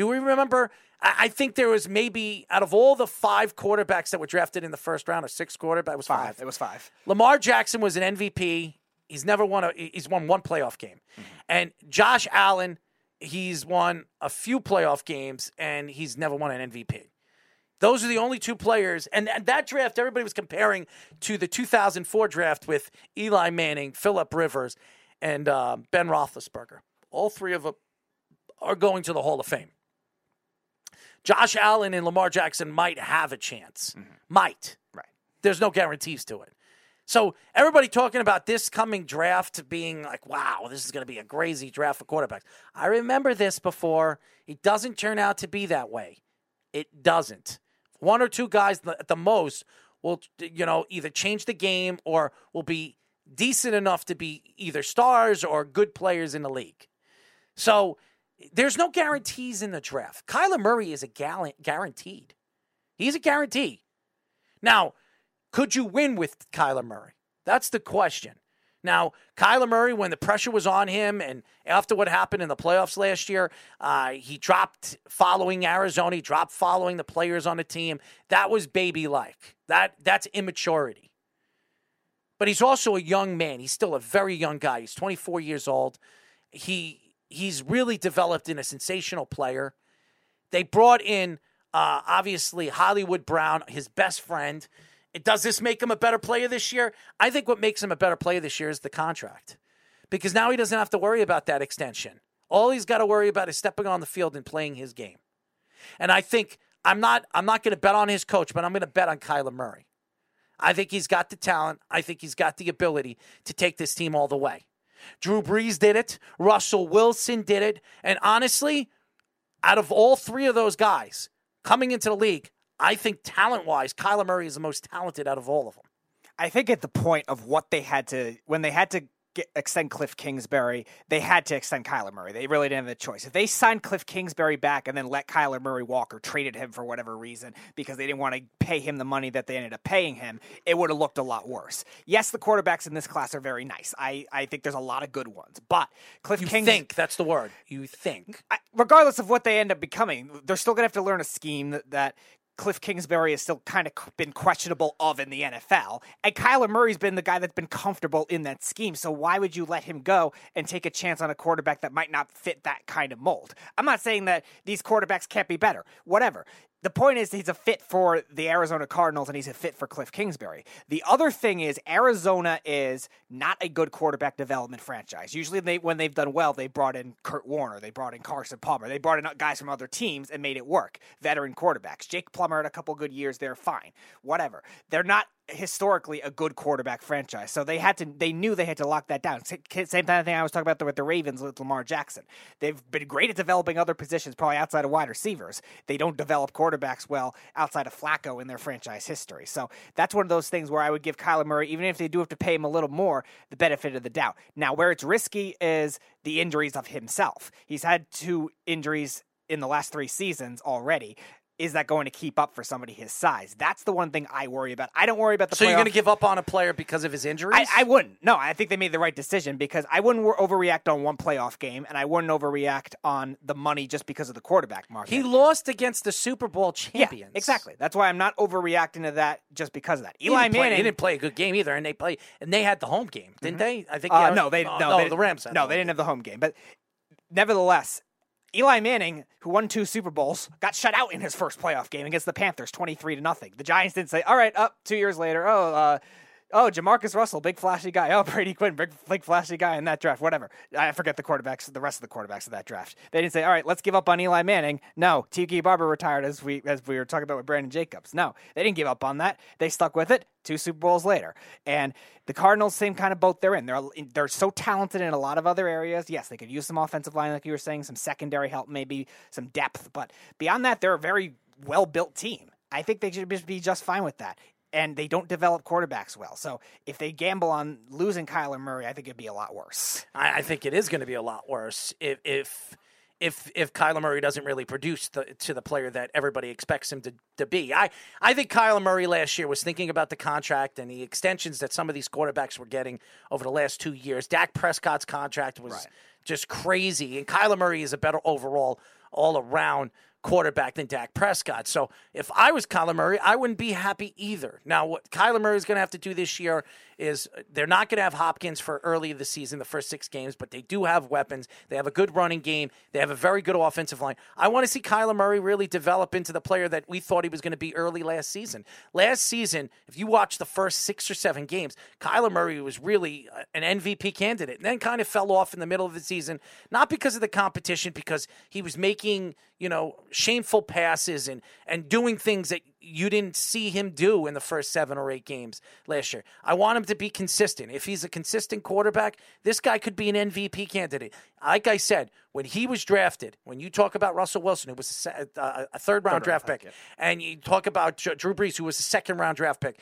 Do we remember? I think there was maybe out of all the five quarterbacks that were drafted in the first round, or six quarterbacks, it was five. five. It was five. Lamar Jackson was an MVP. He's never won a he's won one playoff game. And Josh Allen, he's won a few playoff games and he's never won an MVP. Those are the only two players. And, and that draft, everybody was comparing to the 2004 draft with Eli Manning, Philip Rivers, and uh, Ben Roethlisberger. All three of them are going to the Hall of Fame. Josh Allen and Lamar Jackson might have a chance. Mm-hmm. Might. Right. There's no guarantees to it. So everybody talking about this coming draft being like, wow, this is going to be a crazy draft for quarterbacks. I remember this before. It doesn't turn out to be that way. It doesn't. One or two guys at the most will, you know, either change the game or will be decent enough to be either stars or good players in the league. So there's no guarantees in the draft. Kyler Murray is a gal- guaranteed. He's a guarantee. Now, could you win with Kyler Murray? That's the question. Now, Kyler Murray, when the pressure was on him, and after what happened in the playoffs last year, uh, he dropped following Arizona. He dropped following the players on the team. That was baby like. That that's immaturity. But he's also a young man. He's still a very young guy. He's 24 years old. He he's really developed in a sensational player. They brought in uh, obviously Hollywood Brown, his best friend. Does this make him a better player this year? I think what makes him a better player this year is the contract. Because now he doesn't have to worry about that extension. All he's got to worry about is stepping on the field and playing his game. And I think I'm not I'm not going to bet on his coach, but I'm going to bet on Kyler Murray. I think he's got the talent. I think he's got the ability to take this team all the way. Drew Brees did it. Russell Wilson did it. And honestly, out of all three of those guys coming into the league, I think talent wise, Kyler Murray is the most talented out of all of them. I think at the point of what they had to, when they had to get, extend Cliff Kingsbury, they had to extend Kyler Murray. They really didn't have a choice. If they signed Cliff Kingsbury back and then let Kyler Murray walk or traded him for whatever reason because they didn't want to pay him the money that they ended up paying him, it would have looked a lot worse. Yes, the quarterbacks in this class are very nice. I, I think there's a lot of good ones, but Cliff Kingsbury. You Kings, think that's the word. You think. I, regardless of what they end up becoming, they're still going to have to learn a scheme that, that Cliff Kingsbury has still kind of been questionable of in the NFL. And Kyler Murray's been the guy that's been comfortable in that scheme. So why would you let him go and take a chance on a quarterback that might not fit that kind of mold? I'm not saying that these quarterbacks can't be better. Whatever. The point is he's a fit for the Arizona Cardinals and he's a fit for Cliff Kingsbury. The other thing is Arizona is not a good quarterback development franchise. Usually they when they've done well, they brought in Kurt Warner, they brought in Carson Palmer, they brought in guys from other teams and made it work. Veteran quarterbacks. Jake Plummer had a couple good years there, fine. Whatever. They're not historically a good quarterback franchise. So they had to they knew they had to lock that down. Same kind of thing I was talking about with the Ravens with Lamar Jackson. They've been great at developing other positions, probably outside of wide receivers. They don't develop quarterbacks well outside of Flacco in their franchise history. So that's one of those things where I would give Kyler Murray, even if they do have to pay him a little more, the benefit of the doubt. Now, where it's risky is the injuries of himself. He's had two injuries in the last three seasons already is that going to keep up for somebody his size? That's the one thing I worry about. I don't worry about the. So you're going to give up on a player because of his injuries? I, I wouldn't. No, I think they made the right decision because I wouldn't overreact on one playoff game, and I wouldn't overreact on the money just because of the quarterback market. he lost against the Super Bowl champions. yeah, exactly. That's why I'm not overreacting to that just because of that. Eli play- Manning he didn't play a good game either, and they play and they had the home game, didn't they? I think. Uh, yeah, no, they oh, no, they, the Rams. No, the they didn't have the home game, but nevertheless. Eli Manning, who won two Super Bowls, got shut out in his first playoff game against the Panthers, twenty-three to nothing. The Giants didn't say, "All right, up two years later." Oh, uh, oh, JaMarcus Russell, big flashy guy. Oh, Brady Quinn, big, big flashy guy in that draft. Whatever. I forget the quarterbacks, the rest of the quarterbacks of that draft. They didn't say, "All right, let's give up on Eli Manning." No, Tiki Barber retired as we as we were talking about with Brandon Jacobs. No, they didn't give up on that. They stuck with it. Two Super Bowls later, and the Cardinals, same kind of boat they're in. They're they're so talented in a lot of other areas. Yes, they could use some offensive line, like you were saying, some secondary help, maybe some depth. But beyond that, they're a very well built team. I think they should be just fine with that. And they don't develop quarterbacks well. So if they gamble on losing Kyler Murray, I think it'd be a lot worse. I, I think it is going to be a lot worse if if if if Kyler Murray doesn't really produce the, to the player that everybody expects him to, to be. I I think Kyler Murray last year was thinking about the contract and the extensions that some of these quarterbacks were getting over the last two years. Dak Prescott's contract was just crazy, and Kyler Murray is a better overall all around quarterback than Dak Prescott. So if I was Kyler Murray, I wouldn't be happy either. Now, what Kyler Murray is going to have to do this year is uh, they're not going to have Hopkins for early of the season, the first six games, but they do have weapons. They have a good running game. They have a very good offensive line. I want to see Kyler Murray really develop into the player that we thought he was going to be early last season. Last season, if you watch the first six or seven games, Kyler Murray was really uh, an MVP candidate and then kind of fell off in the middle of the season, not because of the competition, because he was making, you know, shameful passes and, and doing things that you didn't see him do in the first seven or eight games last year. I want him to be consistent. If he's a consistent quarterback, this guy could be an MVP candidate. Like I said, when he was drafted, when you talk about Russell Wilson, who was a, se- uh, a third round draft pick, and you talk about Drew Brees, who was a second round draft pick,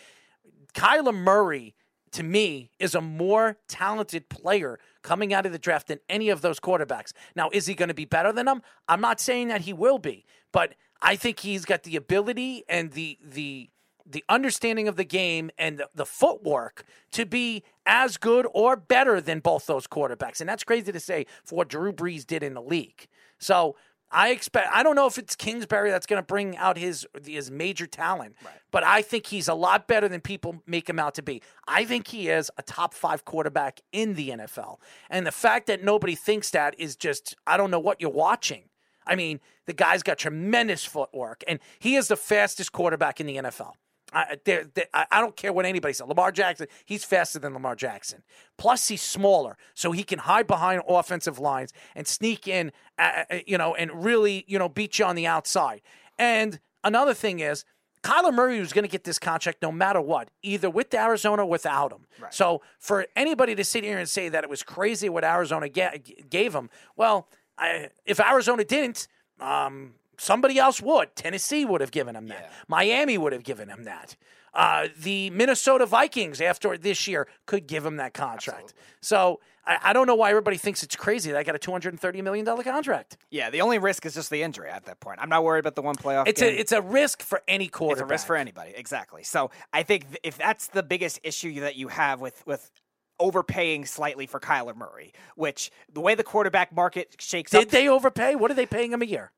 Kyler Murray to me is a more talented player coming out of the draft than any of those quarterbacks. Now, is he going to be better than them? I'm not saying that he will be, but I think he's got the ability and the the the understanding of the game and the, the footwork to be as good or better than both those quarterbacks. And that's crazy to say for what Drew Brees did in the league. So I expect I don't know if it's Kingsbury that's going to bring out his his major talent, but I think he's a lot better than people make him out to be. I think he is a top 5 quarterback in the NFL. And the fact that nobody thinks that is just I don't know what you're watching. I mean, the guy's got tremendous footwork and he is the fastest quarterback in the NFL. I, they're- they- I don't care what anybody says. Lamar Jackson, he's faster than Lamar Jackson. Plus, he's smaller, so he can hide behind offensive lines and sneak in, uh, you know, and really, you know, beat you on the outside. And another thing is, Kyler Murray was going to get this contract no matter what, either with Arizona or without him. So for anybody to sit here and say that it was crazy what Arizona ga- gave him, well, I, if Arizona didn't, um, somebody else would. Tennessee would have given him that. Miami would have given him that. Uh, the Minnesota Vikings after this year could give him that contract. So I, I don't know why everybody thinks it's crazy that I got a two hundred and thirty million dollar contract. Yeah, the only risk is just the injury at that point. I'm not worried about the one playoff. It's game. a it's a risk for any quarter. It's a risk for anybody, exactly. So I think th- if that's the biggest issue that you have with with overpaying slightly for Kyler Murray, which the way the quarterback market shakes Did up, Did they overpay? What are they paying him a year?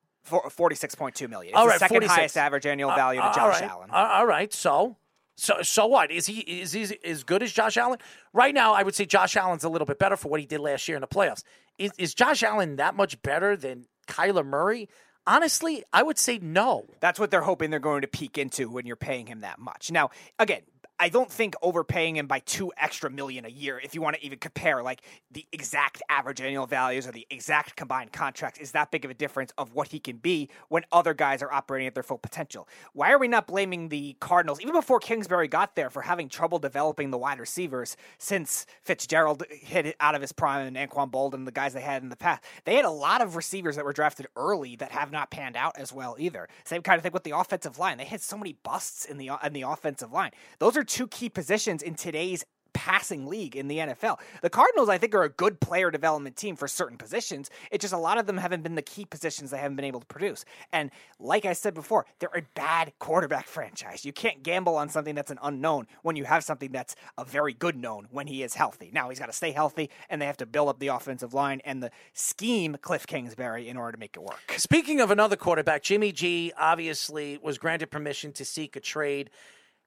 forty six point two million. It's All the second 46. highest average annual value Uh, to Josh right. Allen. Uh, all right. So, so, so what? Is he is he as good as Josh Allen? Right now, I would say Josh Allen's a little bit better for what he did last year in the playoffs. Is is Josh Allen that much better than Kyler Murray? Honestly, I would say no. That's what they're hoping they're going to peak into when you're paying him that much. Now, again, I don't think overpaying him by two extra million a year, if you want to even compare like the exact average annual values or the exact combined contracts, is that big of a difference of what he can be when other guys are operating at their full potential. Why are we not blaming the Cardinals, even before Kingsbury got there, for having trouble developing the wide receivers since Fitzgerald hit it out of his prime and Anquan Boldin, and the guys they had in the past? They had a lot of receivers that were drafted early that have not panned out as well either. Same kind of thing with the offensive line. They had so many busts in the in the offensive line. Those are two key positions in today's passing league in the NFL. The Cardinals, I think, are a good player development team for certain positions. It's just a lot of them haven't been the key positions they haven't been able to produce. And like I said before, they're a bad quarterback franchise. You can't gamble on something that's an unknown when you have something that's a very good known when he is healthy. Now he's got to stay healthy, and they have to build up the offensive line and the scheme Cliff Kingsbury in order to make it work. Speaking of another quarterback, Jimmy G obviously was granted permission to seek a trade.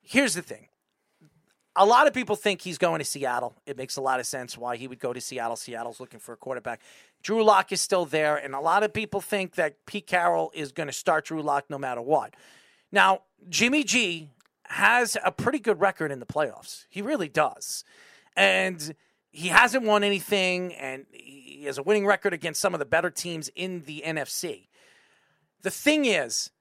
Here's the thing. A lot of people think he's going to Seattle. It makes a lot of sense why he would go to Seattle. Seattle's looking for a quarterback. Drew Lock is still there, and a lot of people think that Pete Carroll is going to start Drew Lock no matter what. Now, Jimmy G has a pretty good record in the playoffs. He really does. And he hasn't won anything, and he has a winning record against some of the better teams in the NFC. The thing is,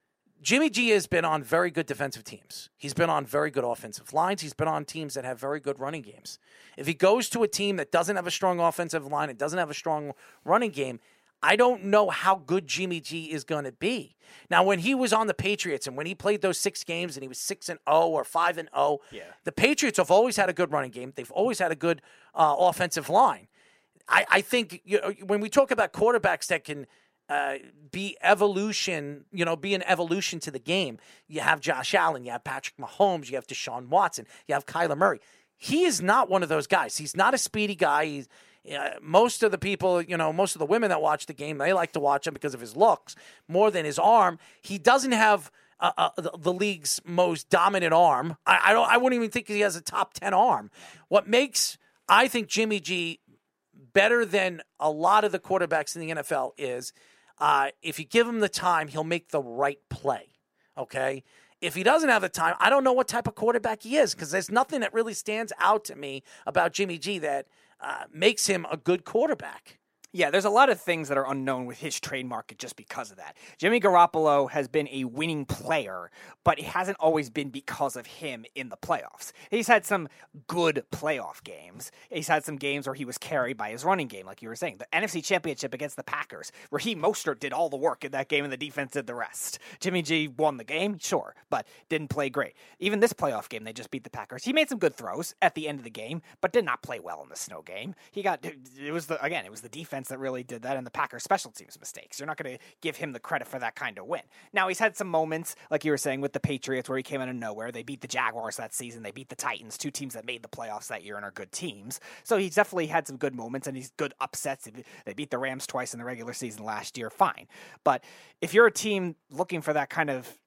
Jimmy G has been on very good defensive teams. He's been on very good offensive lines. He's been on teams that have very good running games. If he goes to a team that doesn't have a strong offensive line and doesn't have a strong running game, I don't know how good Jimmy G is going to be. Now, when he was on the Patriots and when he played those six games and he was six and zero or five and zero, the Patriots have always had a good running game. They've always had a good uh, offensive line. I, I think you know, when we talk about quarterbacks that can uh, be evolution, you know, be an evolution to the game, you have Josh Allen, you have Patrick Mahomes, you have Deshaun Watson, you have Kyler Murray. He is not one of those guys. He's not a speedy guy. He's, uh, most of the people, you know, most of the women that watch the game, they like to watch him because of his looks more than his arm. He doesn't have uh, uh, the, the league's most dominant arm. I, I don't. I wouldn't even think he has a top ten arm. What makes I think Jimmy G better than a lot of the quarterbacks in the NFL is uh, if you give him the time, he'll make the right play. Okay. If he doesn't have the time, I don't know what type of quarterback he is because there's nothing that really stands out to me about Jimmy G that uh, makes him a good quarterback. Yeah, there's a lot of things that are unknown with his trade market just because of that. Jimmy Garoppolo has been a winning player, but it hasn't always been because of him in the playoffs. He's had some good playoff games. He's had some games where he was carried by his running game, like you were saying. The NFC Championship against the Packers, where he Mostert did all the work in that game and the defense did the rest. Jimmy G won the game, sure, but didn't play great. Even this playoff game, they just beat the Packers. He made some good throws at the end of the game, but did not play well in the snow game. He got it was the again, it was the defense that really did that and the Packers special teams mistakes. You're not going to give him the credit for that kind of win. Now he's had some moments, like you were saying, with the Patriots where he came out of nowhere. They beat the Jaguars that season. They beat the Titans, two teams that made the playoffs that year and are good teams. So he's definitely had some good moments and he's good upsets. They beat the Rams twice in the regular season last year. Fine, but if you're a team looking for that kind of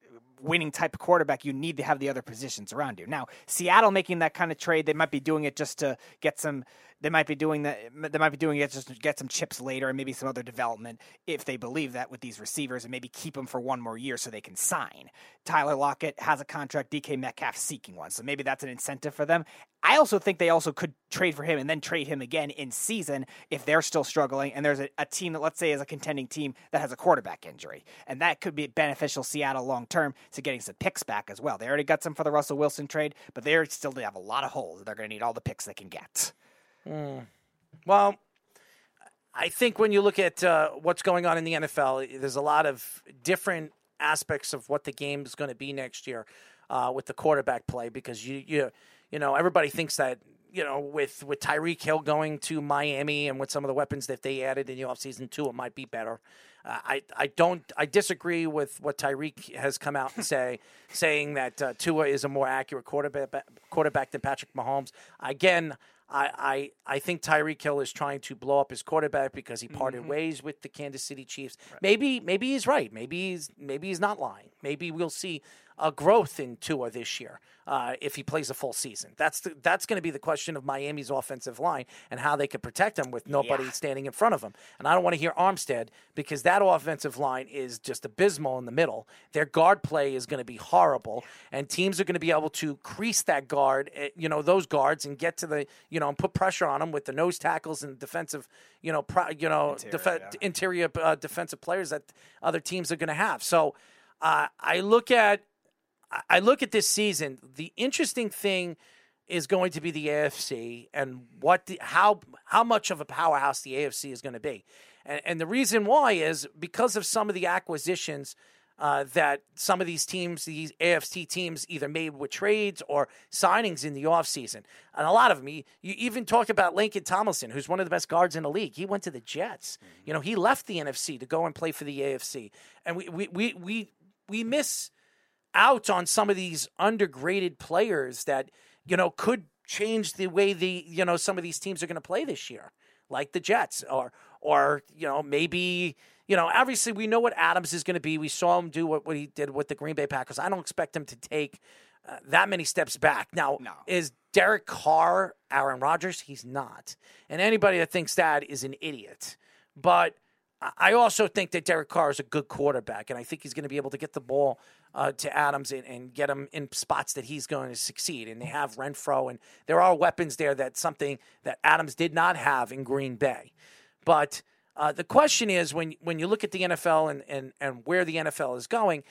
winning type of quarterback, you need to have the other positions around you. Now, Seattle making that kind of trade, they might be doing it just to get some they might be doing that. They might be doing it just to get some chips later and maybe some other development if they believe that with these receivers and maybe keep them for one more year so they can sign. Tyler Lockett has a contract. DK Metcalf seeking one, so maybe that's an incentive for them. I also think they also could trade for him and then trade him again in season if they're still struggling and there's a, a team that let's say is a contending team that has a quarterback injury and that could be beneficial Seattle long term to getting some picks back as well. They already got some for the Russell Wilson trade, but they still have a lot of holes. They're going to need all the picks they can get. Mm. Well, I think when you look at uh, what's going on in the NFL, there's a lot of different aspects of what the game is going to be next year uh, with the quarterback play because you you you know everybody thinks that you know with with Tyreek Hill going to Miami and with some of the weapons that they added in the offseason too, it might be better. Uh, I I don't I disagree with what Tyreek has come out and say, saying that uh, Tua is a more accurate quarterback quarterback than Patrick Mahomes. Again, I, I, I think Tyreek Hill is trying to blow up his quarterback because he parted mm-hmm. ways with the Kansas City Chiefs. Right. Maybe maybe he's right. Maybe he's maybe he's not lying. Maybe we'll see a growth in Tua this year uh, if he plays a full season. That's the, that's going to be the question of Miami's offensive line and how they can protect him with nobody yeah. standing in front of him. And I don't want to hear Armstead because that offensive line is just abysmal in the middle. Their guard play is going to be horrible, and teams are going to be able to crease that guard, eh, you know, those guards, and get to the you know and put pressure on them with the nose tackles and defensive, you know, pro, you know, interior, def- yeah. interior uh, defensive players that other teams are going to have. So. Uh, I look at I look at this season. The interesting thing is going to be the AFC and what the, how how much of a powerhouse the AFC is going to be, and, and the reason why is because of some of the acquisitions. Uh, that some of these teams, these AFC teams, either made with trades or signings in the offseason. And a lot of them, you, you even talk about Laken Tomlinson, who's one of the best guards in the league. He went to the Jets. You know, he left the NFC to go and play for the AFC. And we, we, we, we, we miss out on some of these undergraded players that you know could change the way the you know some of these teams are going to play this year, like the Jets, or or you know maybe you know obviously we know what Adams is going to be. We saw him do what, what he did with the Green Bay Packers. I don't expect him to take uh, that many steps back. Now, no. is Derek Carr Aaron Rodgers? He's not, and anybody that thinks that is an idiot. But I also think that Derek Carr is a good quarterback, and I think he's going to be able to get the ball uh, to Adams and, and, get him in spots that he's going to succeed. And they have Renfrow, and there are weapons there that something that Adams did not have in Green Bay. But uh, the question is when when you look at the NFL and, and, and where the NFL is going,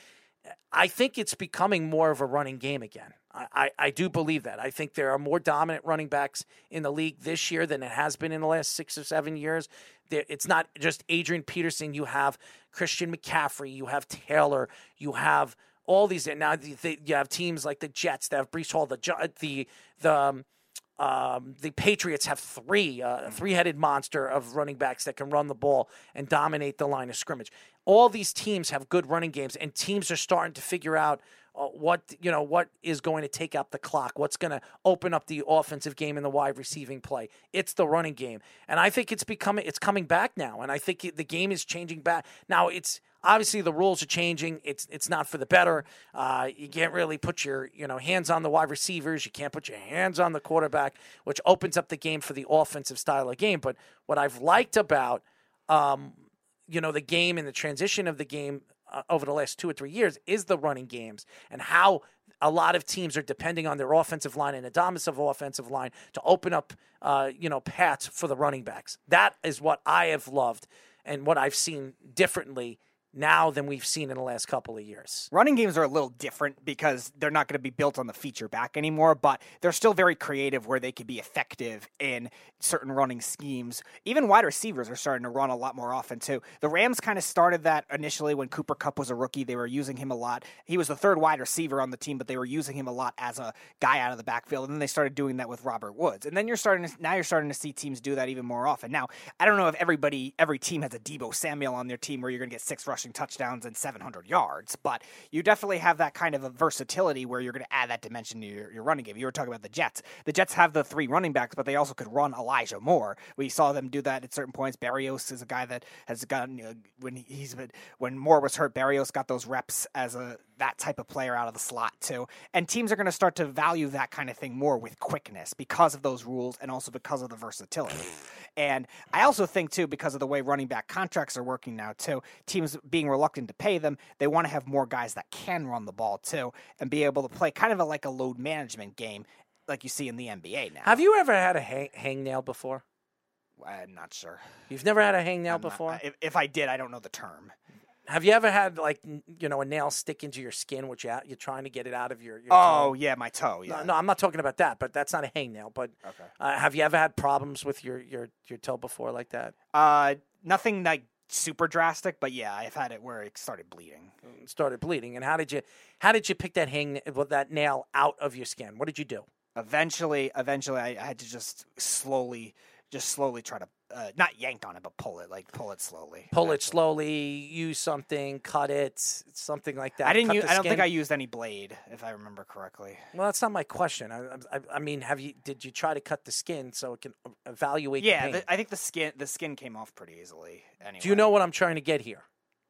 I think it's becoming more of a running game again. I, I, do believe that. I think there are more dominant running backs in the league this year than it has been in the last six or seven years. It's not just Adrian Peterson. You have Christian McCaffrey. You have Taylor. You have all these. Now you have teams like the Jets that have Breece Hall. The the the um, um, the Patriots have three, uh, three-headed monster of running backs that can run the ball and dominate the line of scrimmage. All these teams have good running games, and teams are starting to figure out uh, what you know what is going to take out the clock, what's going to open up the offensive game and the wide receiving play. It's the running game, and I think it's becoming it's coming back now, and I think the game is changing back now. It's obviously the rules are changing. It's it's not for the better. Uh, you can't really put your you know hands on the wide receivers. You can't put your hands on the quarterback, which opens up the game for the offensive style of game. But what I've liked about um, you know the game and the transition of the game uh, over the last two or three years is the running games and how a lot of teams are depending on their offensive line and a dominant offensive line to open up, uh, you know, paths for the running backs. That is what I have loved and what I've seen differently now than we've seen in the last couple of years. Running games are a little different because they're not going to be built on the feature back anymore, but they're still very creative where they could be effective in certain running schemes. Even wide receivers are starting to run a lot more often too. The Rams kind of started that initially when Cooper Kupp was a rookie. They were using him a lot. He was the third wide receiver on the team, but they were using him a lot as a guy out of the backfield. And then they started doing that with Robert Woods. And then you're starting to now you're starting to see teams do that even more often. Now, I don't know if everybody every team has a Deebo Samuel on their team where you're going to get six rushing touchdowns and 700 yards, but you definitely have that kind of a versatility where you're going to add that dimension to your, your running game. You were talking about the Jets. The Jets have the three running backs, but they also could run Elijah Moore. We saw them do that at certain points. Berrios is a guy that has gotten know, when he's been when Moore was hurt. Berrios got those reps as a that type of player out of the slot too. And teams are going to start to value that kind of thing more with quickness because of those rules and also because of the versatility. And I also think too because of the way running back contracts are working now too, teams being reluctant to pay them, they want to have more guys that can run the ball too and be able to play kind of a, like a load management game like you see in the NBA now. Have you ever had a hang, hangnail before? I'm not sure. You've never had a hangnail I'm not- before? if, if I did, I don't know the term. Have you ever had like n- you know a nail stick into your skin, which you out, you're trying to get it out of your? your Oh toe? yeah, my toe. Yeah. No, no, I'm not talking about that, but that's not a hangnail. But Okay. uh, have you ever had problems with your, your, your toe before like that? Uh, nothing like super drastic, but yeah, I've had it where it started bleeding. It started bleeding, and how did you how did you pick that hang well, that nail out of your skin? What did you do? Eventually, eventually, I, I had to just slowly, just slowly try to uh, not yank on it, but pull it, like pull it slowly. Pull it slowly, use something, cut it, something like that. I didn't. Cut Use, the I don't think? I used any blade, if I remember correctly. Well, that's not my question. I, I, I mean, have you did you try to cut the skin so it can evaluate? the Yeah, pain? the, I think the skin the skin came off pretty easily. Anyway. Do you know what I'm trying to get here?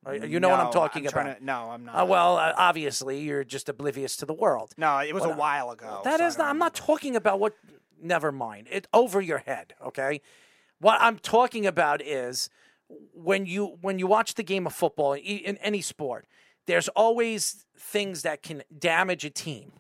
Uh, You know what I'm talking I'm about. to- no, I'm not. Uh, well, uh, obviously, you're just oblivious to the world. No, it was But, a uh, while ago. That so is not. I'm not talking about what. Never mind. It over your head. Okay. What I'm talking about is when you when you watch the game of football in any sport, there's always things that can damage a team,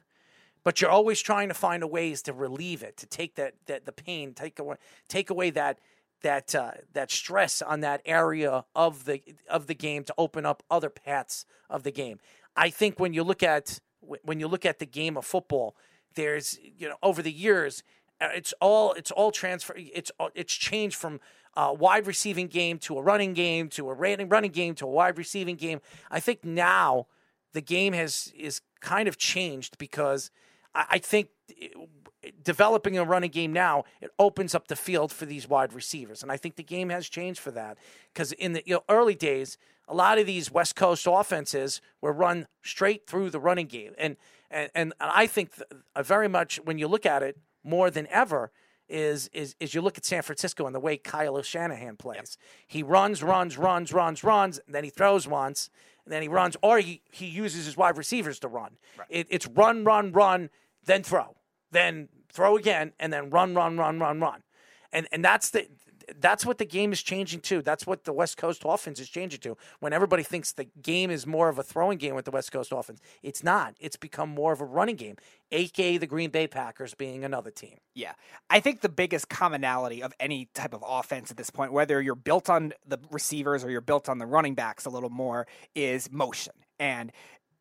but you're always trying to find a ways to relieve it, to take that that the pain, take away take away that that uh, that stress on that area of the of the game to open up other paths of the game. I think when you look at when you look at the game of football, there's you know over the years Uh, it's all it's all transfer it's all- it's changed from a wide receiving game to a running game to a running running game to a wide receiving game. I think now the game has is kind of changed because I, I think eh, developing a running game now it opens up the field for these wide receivers, and I think the game has changed for that because in the you know, early days. A lot of these West Coast offenses were run straight through the running game, and and and I think th- uh, very much when you look at it more than ever is is is you look at San Francisco and the way Kyle Shanahan plays. He runs, runs, runs, runs, runs, and then he throws once, and then he runs, or he, he uses his wide receivers to run. It, it's run, run, run, then throw, then throw again, and then run, run, run, run, run. And and that's the that's what the game is changing to. That's what the West Coast offense is changing to. When everybody thinks the game is more of a throwing game with the West Coast offense, it's not. It's become more of a running game, aka the Green Bay Packers being another team. Yeah. I think the biggest commonality of any type of offense at this point, whether you're built on the receivers or you're built on the running backs a little more, is motion. And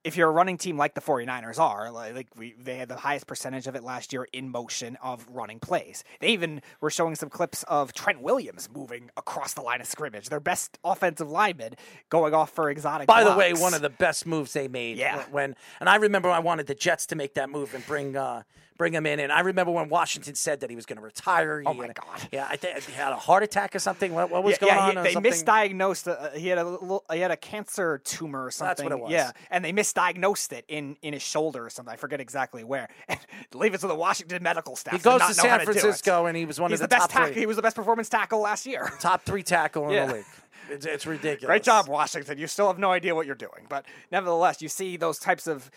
if you're a running team like the 49ers are, like, like we, they had the highest percentage of it last year in motion of running plays. They even were showing some clips of Trent Williams moving across the line of scrimmage, their best offensive lineman going off for exotic. By the way, one of the best moves they made. Yeah. When- and I remember I wanted the Jets to make that move and bring uh, bring him in. And I remember when Washington said that he was going to retire. Oh my had- God. Yeah, I think he had a heart attack or something. What, what was yeah, going yeah, on? he- they something? misdiagnosed. Uh, he had a little, he had a cancer tumor or something. That's what it was. Yeah, and they misdiagnosed it in in his shoulder or something. I forget exactly where. And leave it to the Washington medical staff. He goes not to San. Francisco, and he was one He's of the, the, best top tackle. He was the best performance tackle last year. top three tackle in Yeah. the league. It's, it's ridiculous. Great job, Washington. You still have no idea what you're doing, but nevertheless, you see those types of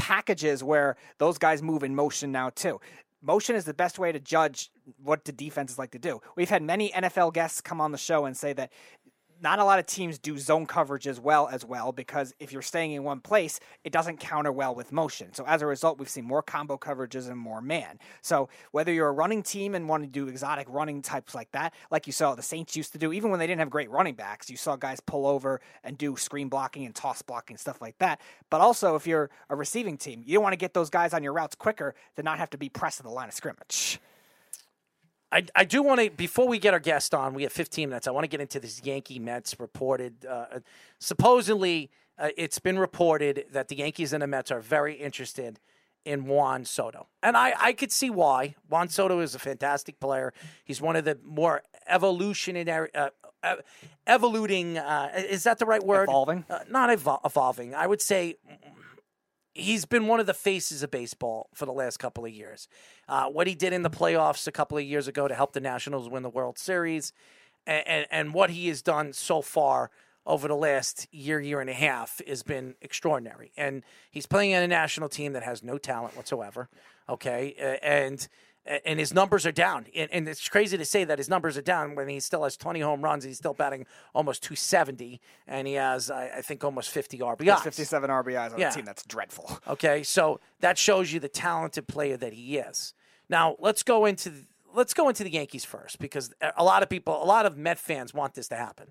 packages where those guys move in motion now too. Motion is the best way to judge what the defenses like to do. We've had many NFL guests come on the show and say that not a lot of teams do zone coverage as well as well because if you're staying in one place, it doesn't counter well with motion. So as a result, we've seen more combo coverages and more man. So whether you're a running team and want to do exotic running types like that, like you saw the Saints used to do, even when they didn't have great running backs, you saw guys pull over and do screen blocking and toss blocking stuff like that. But also if you're a receiving team, you don't want to get those guys on your routes quicker to not have to be pressed at the line of scrimmage. I, I do want to before we get our guest on. We have 15 minutes. I want to get into this Yankee Mets reported. Uh, supposedly, uh, it's been reported that the Yankees and the Mets are very interested in Juan Soto, and I I could see why. Juan Soto is a fantastic player. He's one of the more evolutionary. Uh, uh, evoluting uh, is that the right word? Evolving, uh, not evol- evolving. I would say he's been one of the faces of baseball for the last couple of years. Uh, what he did in the playoffs a couple of years ago to help the Nationals win the World Series, and, and, and what he has done so far over the last year, year and a half has been extraordinary. And he's playing on a national team that has no talent whatsoever. Okay, and and his numbers are down. And, it's crazy to say that his numbers are down when he still has 20 home runs. He's still batting almost 270, and he has, I, think, almost 50 RBIs. 57 RBIs on yeah. a team that's dreadful. Okay, so that shows you the talented player that he is. Now let's go into let's go into the Yankees first because a lot of people, a lot of Met fans want this to happen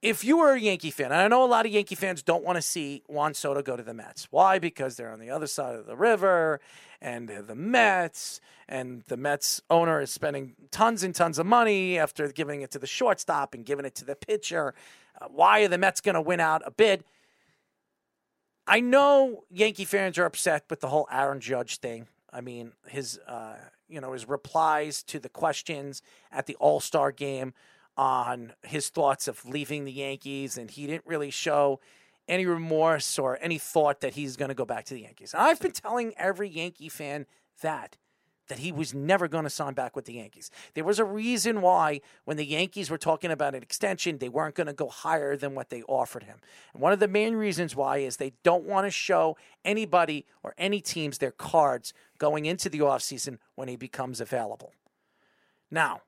if you were a Yankee fan, and I know a lot of Yankee fans don't want to see Juan Soto go to the Mets. Why? Because they're on the other side of the river and the Mets, and the Mets owner is spending tons and tons of money after giving it to the shortstop and giving it to the pitcher. Uh, why are the Mets going to win out a bid? I know Yankee fans are upset with the whole Aaron Judge thing. I mean, his uh, you know his replies to the questions at the All Star game on his thoughts of leaving the Yankees, and he didn't really show any remorse or any thought that he's going to go back to the Yankees. I've been telling every Yankee fan that that he was never going to sign back with the Yankees. There was a reason why when the Yankees were talking about an extension, they weren't going to go higher than what they offered him. And one of the main reasons why is they don't want to show anybody or any teams their cards going into the offseason when he becomes available. Now,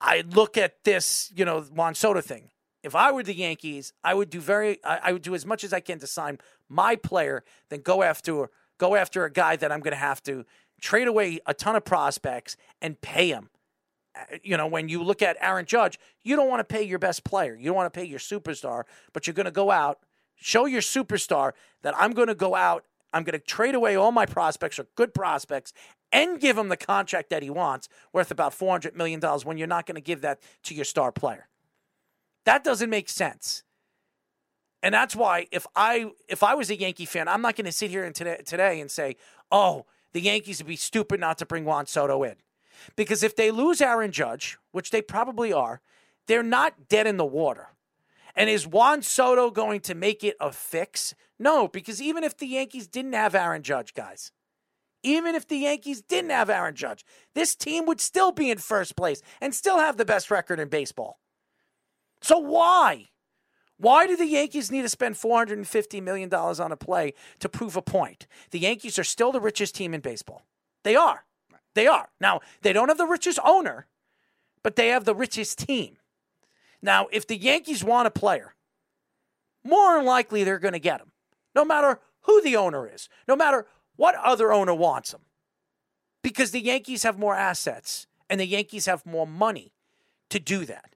I look at this, you know, Juan Soto thing. If I were the Yankees, I would do very, I, I would do as much as I can to sign my player than go after go after a guy that I'm going to have to trade away a ton of prospects and pay him. Uh, you know, when you look at Aaron Judge, you don't want to pay your best player. You don't want to pay your superstar, but you're going to go out, show your superstar that I'm going to go out I'm going to trade away all my prospects or good prospects and give him the contract that he wants, worth about $400 million, when you're not going to give that to your star player. That doesn't make sense. And that's why if I if I was a Yankee fan, I'm not going to sit here and today, today and say, "Oh, the Yankees would be stupid not to bring Juan Soto in." Because if they lose Aaron Judge, which they probably are, they're not dead in the water. And is Juan Soto going to make it a fix? No, because even if the Yankees didn't have Aaron Judge, guys, even if the Yankees didn't have Aaron Judge, this team would still be in first place and still have the best record in baseball. So why? Why do the Yankees need to spend $450 million on a play to prove a point? The Yankees are still the richest team in baseball. They are. They are. Now, they don't have the richest owner, but they have the richest team. Now, if the Yankees want a player, more than likely they're going to get him, no matter who the owner is, no matter what other owner wants him, because the Yankees have more assets and the Yankees have more money to do that.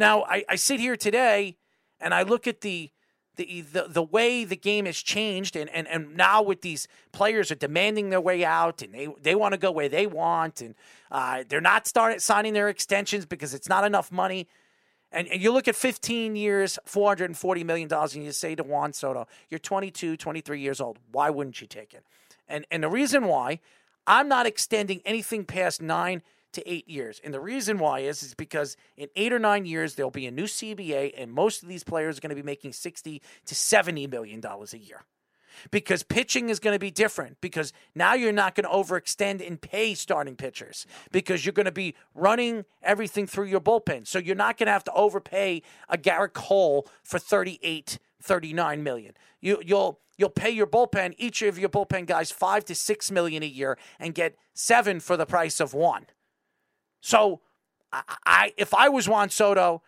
Now, I, I sit here today and I look at the the, the, the way the game has changed and, and, and now with these players are demanding their way out and they, they want to go where they want and uh, they're not starting signing their extensions because it's not enough money. And, and you look at 15 years $440 million and you say to juan soto you're 22 23 years old. Why wouldn't you take it? And, and the reason why i'm not extending anything past nine to eight years. And the reason why is is because in eight or nine years there'll be a new CBA, and most of these players are going to be making sixty to seventy million dollars a year. Because pitching is going to be different. Because now you're not going to overextend and pay starting pitchers. Because you're going to be running everything through your bullpen. So you're not going to have to overpay a Gerrit Cole for 38, 39 million. You, you'll you'll pay your bullpen each of your bullpen guys five to six million a year and get seven for the price of one. So I, if I was Juan Soto,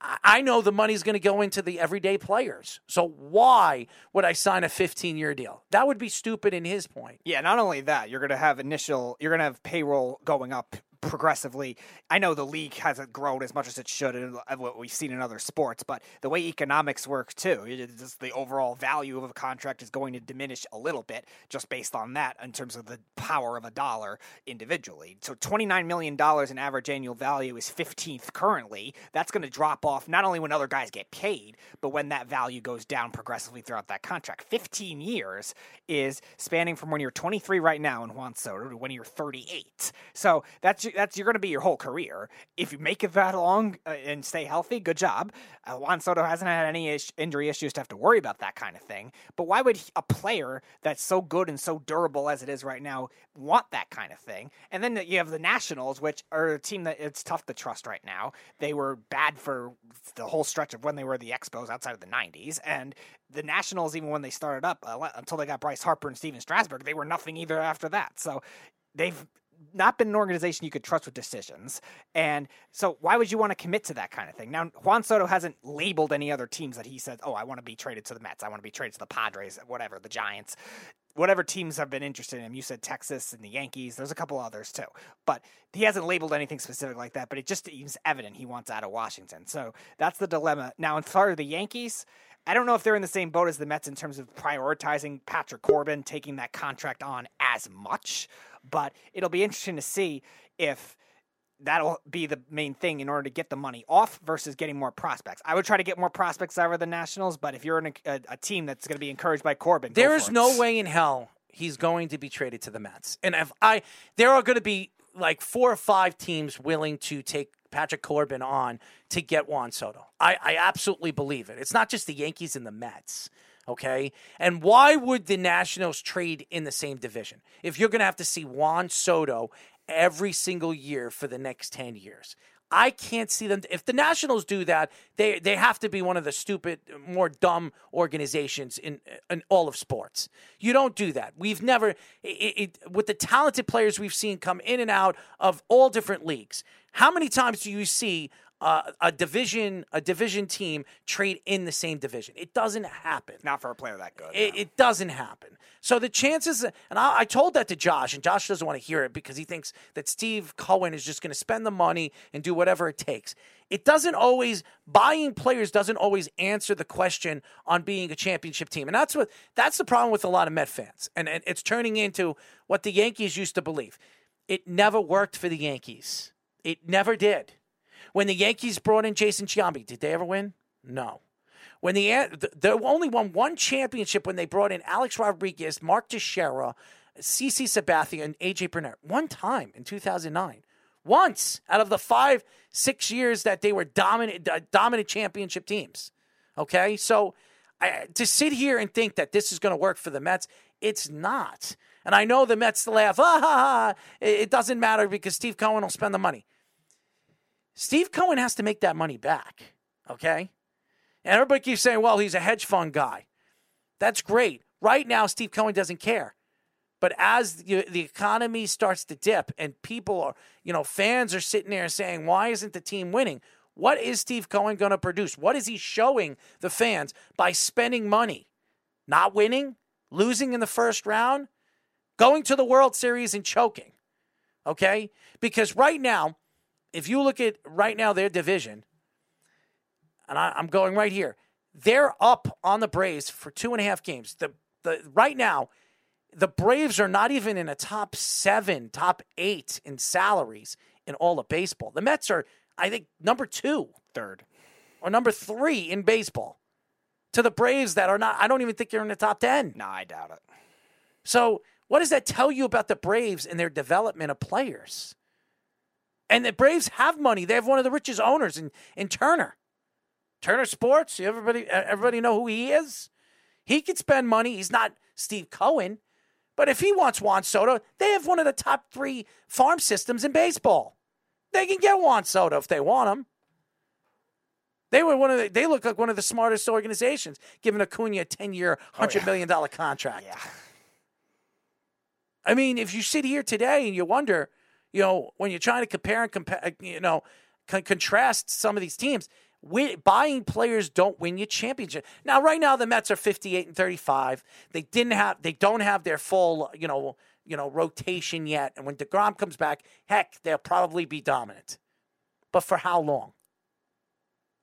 I, I know the money's going to go into the everyday players. So why would I sign a 15 year deal? That would be stupid in his point. Yeah, not only that, you're going to have initial, you're going to have payroll going up progressively. I know the league hasn't grown as much as it should in what we've seen in other sports, but the way economics work too, just the overall value of a contract is going to diminish a little bit just based on that in terms of the power of a dollar individually. So $29 million in average annual value is 15th currently. That's going to drop off not only when other guys get paid, but when that value goes down progressively throughout that contract. 15 years is spanning from when you're 23 right now in Juan Soto to when you're 38. So that's that's you're going to be your whole career. If you make it that long uh, and stay healthy, good job. Uh, Juan Soto hasn't had any ish, injury issues to have to worry about that kind of thing. But why would a player that's so good and so durable as it is right now want that kind of thing? And then you have the Nationals, which are a team that it's tough to trust right now. They were bad for the whole stretch of when they were the Expos outside of the 90s, and the Nationals, even when they started up, uh, until they got Bryce Harper and Stephen Strasburg, they were nothing either after that. So they've not been an organization you could trust with decisions. And so why would you want to commit to that kind of thing? Now, Juan Soto hasn't labeled any other teams that he said, oh, I want to be traded to the Mets. I want to be traded to the Padres, whatever, the Giants, whatever teams have been interested in him. You said Texas and the Yankees. There's a couple others too. But he hasn't labeled anything specific like that, but it just seems evident he wants out of Washington. So that's the dilemma. Now, as far as the Yankees, I don't know if they're in the same boat as the Mets in terms of prioritizing Patrick Corbin, taking that contract on as much. But it'll be interesting to see if that'll be the main thing in order to get the money off versus getting more prospects. I would try to get more prospects out of the Nationals, but if you're in a, a, a team that's going to be encouraged by Corbin, there is no way in hell he's going to be traded to the Mets. And if I, there are going to be like four or five teams willing to take Patrick Corbin on to get Juan Soto. I, I absolutely believe it. It's not just the Yankees and the Mets. Okay. And why would the Nationals trade in the same division if you're going to have to see Juan Soto every single year for the next 10 years? I can't see them. If the Nationals do that, they they have to be one of the stupid, more dumb organizations in in all of sports. You don't do that. We've never it, it, with the talented players we've seen come in and out of all different leagues. How many times do you see uh, a division a division team trade in the same division. It doesn't happen. Not for a player that good. It, no. it doesn't happen. So the chances, and I, I, told that to Josh, and Josh doesn't want to hear it because he thinks that Steve Cohen is just going to spend the money and do whatever it takes. It doesn't always buying players doesn't always answer the question on being a championship team, and that's what that's the problem with a lot of Met fans, and, and it's turning into what the Yankees used to believe. It never worked for the Yankees. It never did. When the Yankees brought in Jason Giambi, did they ever win? No. When the they only won one championship when they brought in Alex Rodriguez, Mark Teixeira, CC Sabathia, and AJ Burnett. One time in 2009. Once out of the five, six years that they were dominant, uh, dominant championship teams. Okay, so to sit here and think that this is going to work for the Mets, it's not. And I know the Mets laugh, ah, ha, ha. it doesn't matter because Steve Cohen will spend the money. Steve Cohen has to make that money back. Okay? And everybody keeps saying, well, he's a hedge fund guy. That's great. Right now, Steve Cohen doesn't care. But as the, the economy starts to dip and people are, you know, fans are sitting there saying, why isn't the team winning? What is Steve Cohen going to produce? What is he showing the fans by spending money? Not winning, losing in the first round, going to the World Series and choking. Okay? Because right now, if you look at right now their division, and I, am going right here, they're up on the Braves for two and a half games. The the right now, the Braves are not even in a top seven, top eight in salaries in all of baseball. The Mets are, I think, number two, third, or number three in baseball. To the Braves that are not, I don't even think you're in the top ten. No, I doubt it. So, what does that tell you about the Braves and their development of players? And the Braves have money. They have one of the richest owners in, in Turner. Turner Sports. Everybody, everybody know who he is. He could spend money. He's not Steve Cohen, but if he wants Juan Soto, they have one of the top three farm systems in baseball. They can get Juan Soto if they want him. They were one of the, they look like one of the smartest organizations, giving Acuna a ten year, hundred oh, yeah. million dollar contract. Yeah. I mean, if you sit here today and you wonder, you know, when you're trying to compare and compare, uh, you know, con- contrast some of these teams, we, buying players don't win you championship. Now, right now, the Mets are 58 and 35. They didn't have, they don't have their full, you know, you know, rotation yet. And when Degrom comes back, heck, they'll probably be dominant. But for how long?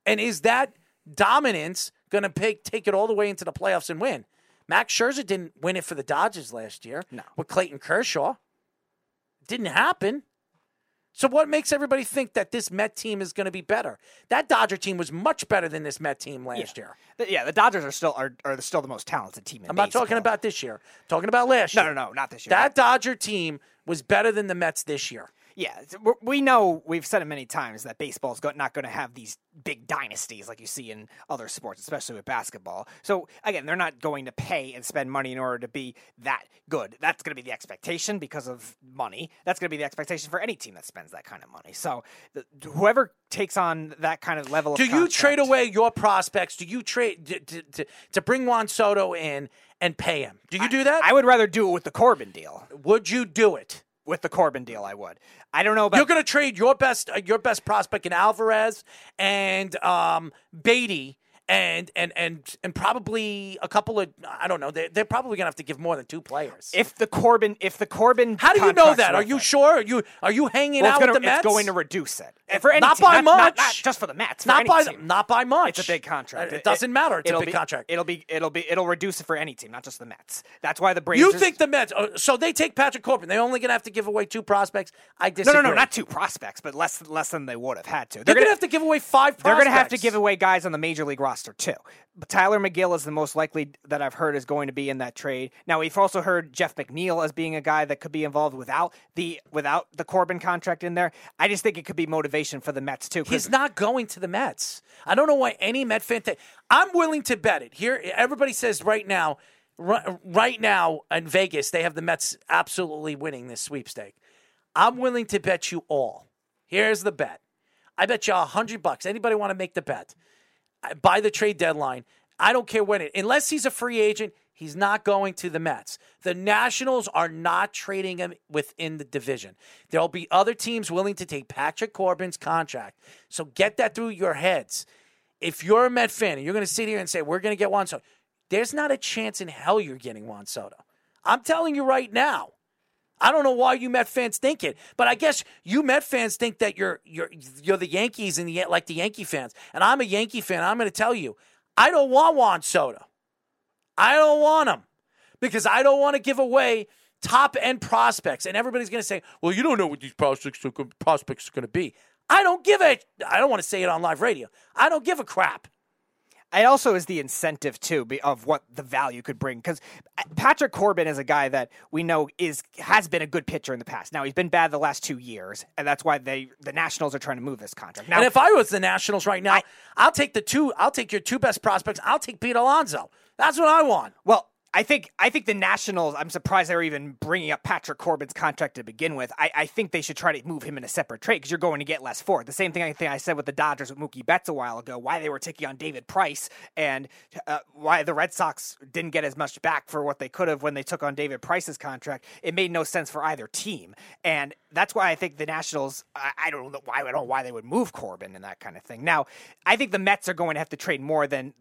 And is that dominance going to take it all the way into the playoffs and win? Max Scherzer didn't win it for the Dodgers last year No. with Clayton Kershaw. Didn't happen. So what makes everybody think that this Met team is going to be better? That Dodger team was much better than this Met team last year. The- yeah, the Dodgers are still are, are still the most talented team in I'm not talking about this year. I'm talking about last No, year. no, no, not this year. That Dodger team was better than the Mets this year. Yeah, we're- know we've said it many times that baseball's not going to have these big dynasties like you see in other sports, especially with basketball. So again, they're not going to pay and spend money in order to be that good. That's going to be the expectation because of money. That's going to be the expectation for any team that spends that kind of money. So the, whoever takes on that kind of level of Do of you trade away your prospects? Do you trade to, to, to, to bring Juan Soto in and pay him? Do you do that? I would rather do it with the Corbin deal. Would you do it? With the Corbin deal, I would. I don't know about You're going to trade your best uh, your best prospect in Alvarez and um, Baty and and and and probably a couple of I don't know. They, they're probably going to have to give more than two players. if the Corbin if the Corbin How do you know that? Are you sure? Are you are you hanging Well, out gonna, with the Mets? It's going to reduce it. And for any Not team, by not, not- much. not just for the Mets. not by team. not by much. It's a big contract. It, doesn't matter. It's a big be, contract. It'll be it'll be it'll reduce it for any team, not just the Mets. That's why the Braves. You think the Mets? uh, So they take Patrick Corbin. They're only going to have to give away two prospects. I No, disagree. no, no, not two prospects, but less less than they would have had to. They're, going to have to give away five. They're going going to have to give away guys on the major league roster too. But Tylor Megill is the most likely that I've heard is going to be in that trade. Now we've also heard Jeff McNeil as being a guy that could be involved without the without the Corbin contract in there. I just think it could be motivation for the Mets too. He's not going to the Mets. I don't know why any Met fan. ta- I'm willing to bet it. Here, everybody says right now, ri- right now in Vegas, they have the Mets absolutely winning this sweepstake. I'm willing to bet you all. Here's the bet. I bet you a hundred bucks. Anybody want to make the bet? By the trade deadline, I don't care when it. Unless he's a free agent, he's not going to the Mets. The Nationals are not trading him within the division. There'll be other teams willing to take Patrick Corbin's contract. So get that through your heads. If you're a Met fan and you're going to sit here and say we're going to get Juan Soto, there's not a chance in hell you're getting Juan Soto. I'm telling you right now. I don't know why you Met fans think it, but I guess you Met fans think that you're you're you're the Yankees and the like the Yankee fans, and I'm a Yankee fan. I'm going to tell you, I don't want Juan Soto. I don't want him because I don't want to give away top end prospects, and everybody's going to say, "Well, you don't know what these prospects are, prospects are going to be." I don't give a. I don't want to say it on live radio. I don't give a crap. It also is the incentive too of what the value could bring because uh, Patrick Corbin is a guy that we know is has been a good pitcher in the past. Now he's been bad the last two years, and that's why they the Nationals are trying to move this contract. Now, and if I was the Nationals right now, I, will take the two. I'll take your two best prospects. I'll take Pete Alonso. That's what I want. well, I think I think the Nationals. I'm surprised they're even bringing up Patrick Corbin's contract to begin with. I, I think they should try to move him in a separate trade because you're going to get less for it. The same thing I think I said with the Dodgers with Mookie Betts a while ago. Why they were taking on David Price and uh, why the Red Sox didn't get as much back for what they could have when they took on David Price's contract. It made no sense for either team, and that's why I think the Nationals. I, I don't know why I don't know why they would move Corbin and that kind of thing. Now, I think the Mets are going to have to trade more than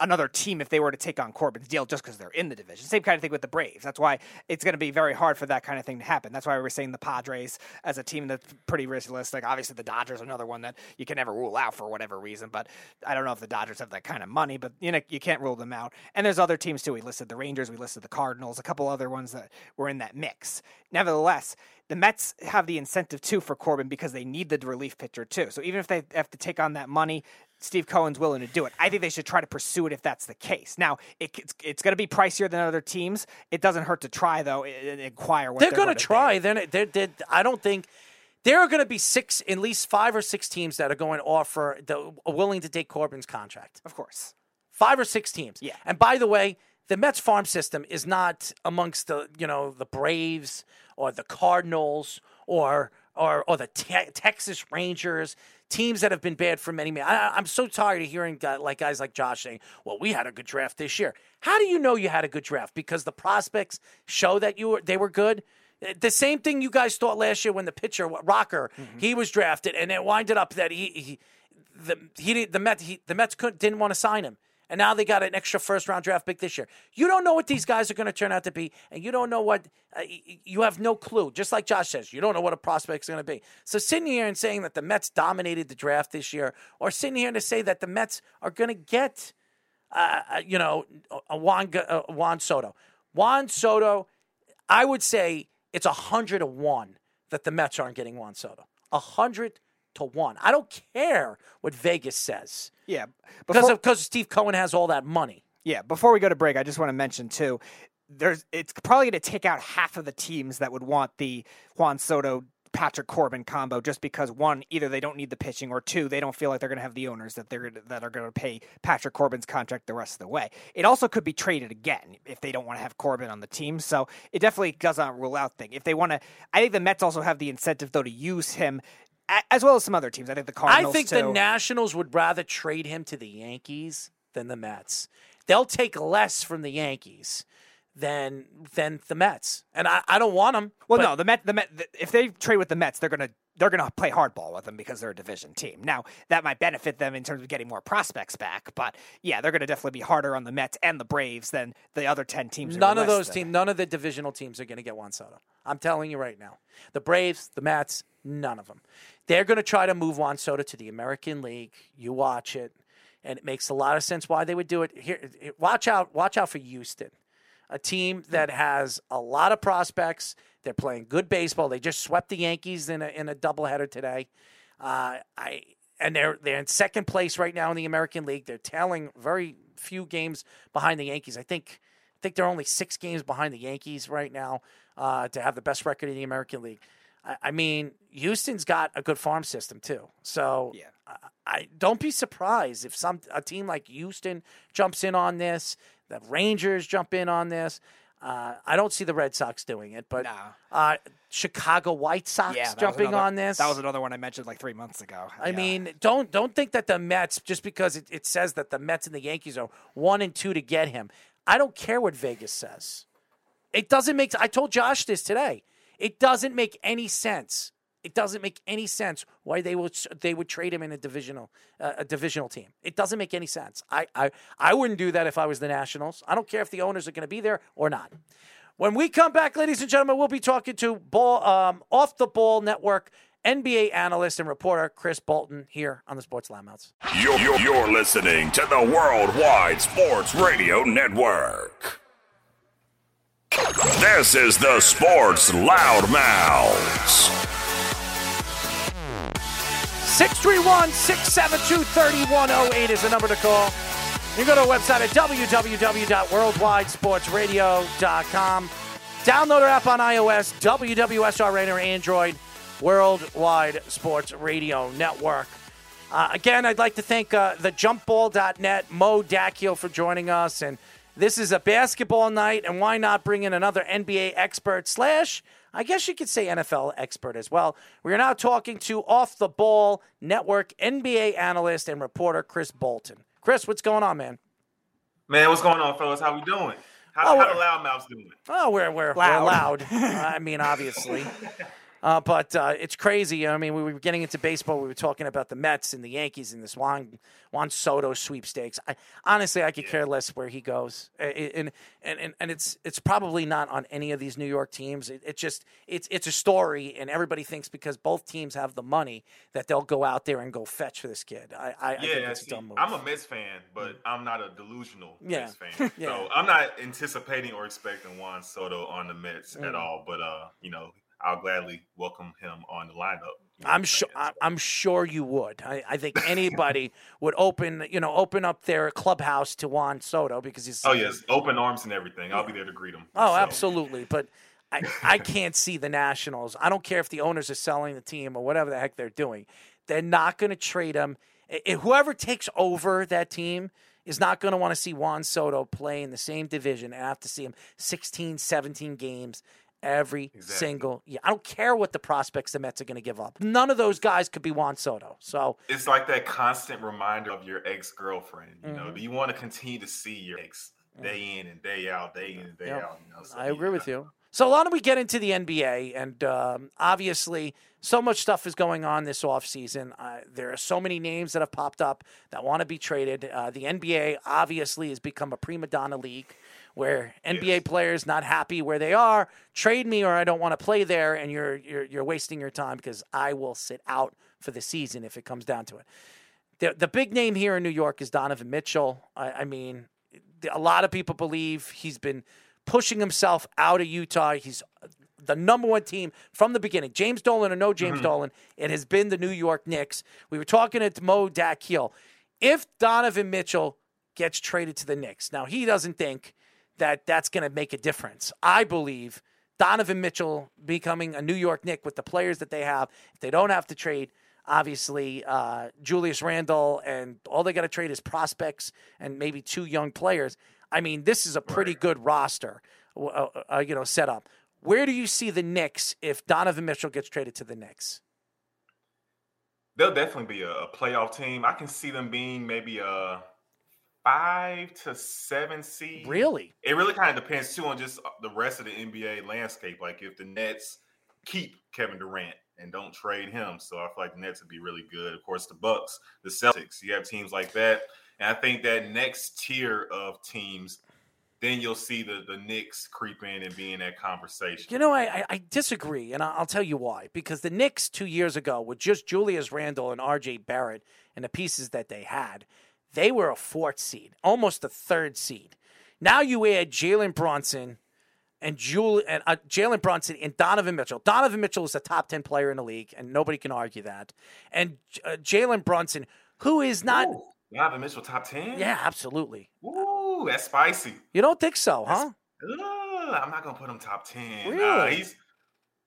another team if they were to take on Corbin's deal just because they're in the division. Same kind of thing with the Braves. That's why it's going to be very hard for that kind of thing to happen. That's why we were saying the Padres as a team that's pretty realistic. Like obviously, the Dodgers are another one that you can never rule out for whatever reason. But I don't know if the Dodgers have that kind of money. But you know, you can't rule them out. And there's other teams too. We listed the Rangers. We listed the Cardinals. A couple other ones that were in that mix. Nevertheless, the Mets have the incentive too for Corbin because they need the relief pitcher too. So even if they have to take on that money, Steve Cohen's willing to do it. I think they should try to pursue it if that's the case. Now, it, it's, it's going to be pricier than other teams. It doesn't hurt to try though and inquire what they're, they're, going to try. They're, they're, they're, I don't think there are going to be six, at least five or six teams that are going to offer the willing to take Corbin's contract. Of course, five or six teams. Yeah. And by the way, the Mets farm system is not amongst the you know the Braves or the Cardinals or or or the te- Texas Rangers teams that have been bad for many. many I, I'm so tired of hearing guy, like guys like Josh saying, "Well, we had a good draft this year." How do you know you had a good draft? Because the prospects show that you were they were good. Eh, the same thing you guys thought last year when the pitcher Rocker mm-hmm. he was drafted, and it winded up that he, he the he the Mets he, the Mets couldn't didn't want to sign him, and now they got an extra first round draft pick this year. You don't know what these guys are going to turn out to be, and you don't know what uh, you have no clue. Just like Josh says, you don't know what a prospect is going to be. So sitting here and saying that the Mets dominated the draft this year, or sitting here to say that the Mets are going to get uh, uh, you know, a Juan, G- uh, Juan Soto. Juan Soto, I would say it's a hundred to one that the Mets aren't getting Juan Soto. A hundred to one. I don't care what Vegas says Yeah. because Before- because Steve Cohen has all that money. Yeah, before we go to break, I just want to mention too, there's it's probably going to take out half of the teams that would want the Juan Soto Patrick Corbin combo just because one, either they don't need the pitching, or two, they don't feel like they're going to have the owners that they're that are going to pay Patrick Corbin's contract the rest of the way. It also could be traded again if they don't want to have Corbin on the team. So it definitely does not rule out thing. If they want to, I think the Mets also have the incentive though to use him. As well as some other teams, I think the Cardinals. I think the. Nationals would rather trade him to the Yankees than the Mets. They'll take less from the Yankees than than the Mets, and I, I don't want him. Well, no, the Met, the Met, the, if they trade with the Mets, they're gonna they're gonna play hardball with them because they're a division team. Now that might benefit them in terms of getting more prospects back, but yeah, they're gonna definitely be harder on the Mets and the Braves than the other ten teams. None of those teams, none of the divisional teams are going to get Juan Soto. I'm telling you right now. The Braves, the Mets, none of them. They're going to try to move Juan Soto to the American League. You watch it, and it makes a lot of sense why they would do it. Here, watch out, watch out for Houston, a team that has a lot of prospects. They're playing good baseball. They just swept the Yankees in a in a doubleheader today. Uh, I and they're they're in second place right now in the American League. They're tailing very few games behind the Yankees. I think I think they're only six games behind the Yankees right now uh, to have the best record in the American League. I, I mean, Houston's got a good farm system too. So Yeah. I, I don't be surprised if some a team like Houston jumps in on this. The Rangers jump in on this. Uh, I don't see the Red Sox doing it, but uh, Chicago White Sox Yeah, jumping another- on this. That was another one I mentioned like three months ago. I Yeah. mean, don't don't think that the Mets just because it, it says that the Mets and the Yankees are one and two to get him. I don't care what Vegas says. It doesn't make. I told Josh this today. It doesn't make any sense. It doesn't make any sense why they would they would trade him in a divisional uh, a divisional team. It doesn't make any sense. I, I I wouldn't do that if I was the Nationals. I don't care if the owners are going to be there or not. When we come back, ladies and gentlemen, we'll be talking to ball, um, off the ball network NBA analyst and reporter Chris Bolton here on the Sports Loudmouths. You're, you're, you're listening to the Worldwide Sports Radio Network. This is the Sports Loudmouths. 631 672 3108 is the number to call. You go to our website at www.worldwidesportsradio.com. Download our app on iOS, WWSRN or Android, Worldwide Sports Radio Network. Uh, again, I'd like to thank uh, the jumpball.net, Mo Dakhil, for joining us. And this is a basketball night, and why not bring in another NBA expert slash, I guess you could say NFL expert as well. We are now talking to Off the Ball Network NBA analyst and reporter Chris Bolton. Chris, what's going on, man? Man, what's going on, fellas? How we doing? How, Oh, how we're- the loudmouths doing? Oh, we're we're Loud. we're loud. I mean, obviously. Uh, but uh, it's crazy. I mean, we were getting into baseball. We were talking about the Mets and the Yankees and this Juan Juan Soto sweepstakes. I, honestly, I could care less where he goes, and and and, and it's it's probably not on any of these New York teams. It, it just it's it's a story, and everybody thinks because both teams have the money that they'll go out there and go fetch for this kid. I I, I think Yeah, it's a see, dumb move. I'm a Mets fan, but I'm not a delusional Yeah. Mets fan. Yeah. So I'm not anticipating or expecting Juan Soto on the Mets Mm. at all. But uh, you know, I'll gladly welcome him on the lineup. I'm sure. I'm sure you would. I, I think anybody would open, you know, open up their clubhouse to Juan Soto because he's. Oh yes, open arms and everything. I'll be there to greet him. Oh, So, absolutely. But I, I can't see the Nationals. I don't care if the owners are selling the team or whatever the heck they're doing. They're not going to trade him. Whoever takes over that team is not going to want to see Juan Soto play in the same division and have to see him 16, 17 games every single year. I don't care what the prospects the Mets are going to give up. None of those guys could be Juan Soto. So It's like that constant reminder of your ex girlfriend. You know, Mhm. do you want to continue to see your ex day in and day out, day in and day Yep. out? You know, so I agree with you. So why don't we get into the NBA? And um, obviously, so much stuff is going on this offseason. Uh, there are so many names that have popped up that want to be traded. Uh, the NBA obviously has become a prima donna league where NBA players not happy where they are, trade me or I don't want to play there, and you're you're you're wasting your time because I will sit out for the season if it comes down to it. The the big name here in New York is Donovan Mitchell. I, I mean, a lot of people believe he's been pushing himself out of Utah. He's the number one team from the beginning. James Dolan or no James Mhm. Dolan, it has been the New York Knicks. We were talking to Mo Dakhil. If Donovan Mitchell gets traded to the Knicks, now he doesn't think that that's going to make a difference. I believe Donovan Mitchell becoming a New York Knick with the players that they have, if they don't have to trade, obviously uh, Julius Randle and all they got to trade is prospects and maybe two young players. I mean, this is a pretty good roster, uh, uh, you know, set up. Where do you see the Knicks if Donovan Mitchell gets traded to the Knicks? They'll definitely be a, a playoff team. I can see them being maybe a five to seven seed. Really? It really kind of depends too on just uh, the rest of the NBA landscape. Like if the Nets keep Kevin Durant and don't trade him, so I feel like the Nets would be really good. Of course, the Bucks, the Celtics. You have teams like that, and I think that next tier of teams, then you'll see the the Knicks creep in and be in that conversation. You know, I, I- I disagree, and I'll tell you why. Because the Knicks two years ago, with just Julius Randle and R.J. Barrett and the pieces that they had, they were a fourth seed, almost a third seed. Now you add Jalen Brunson and Jul and uh, Jalen Brunson and Donovan Mitchell. Donovan Mitchell is a top ten player in the league, and nobody can argue that. And uh, Jalen Brunson, who is not, Donovan Mitchell top ten. yeah, absolutely. Ooh, that's spicy. You don't think so, huh? Ugh, I'm not gonna put him top ten. Really? Nah, he's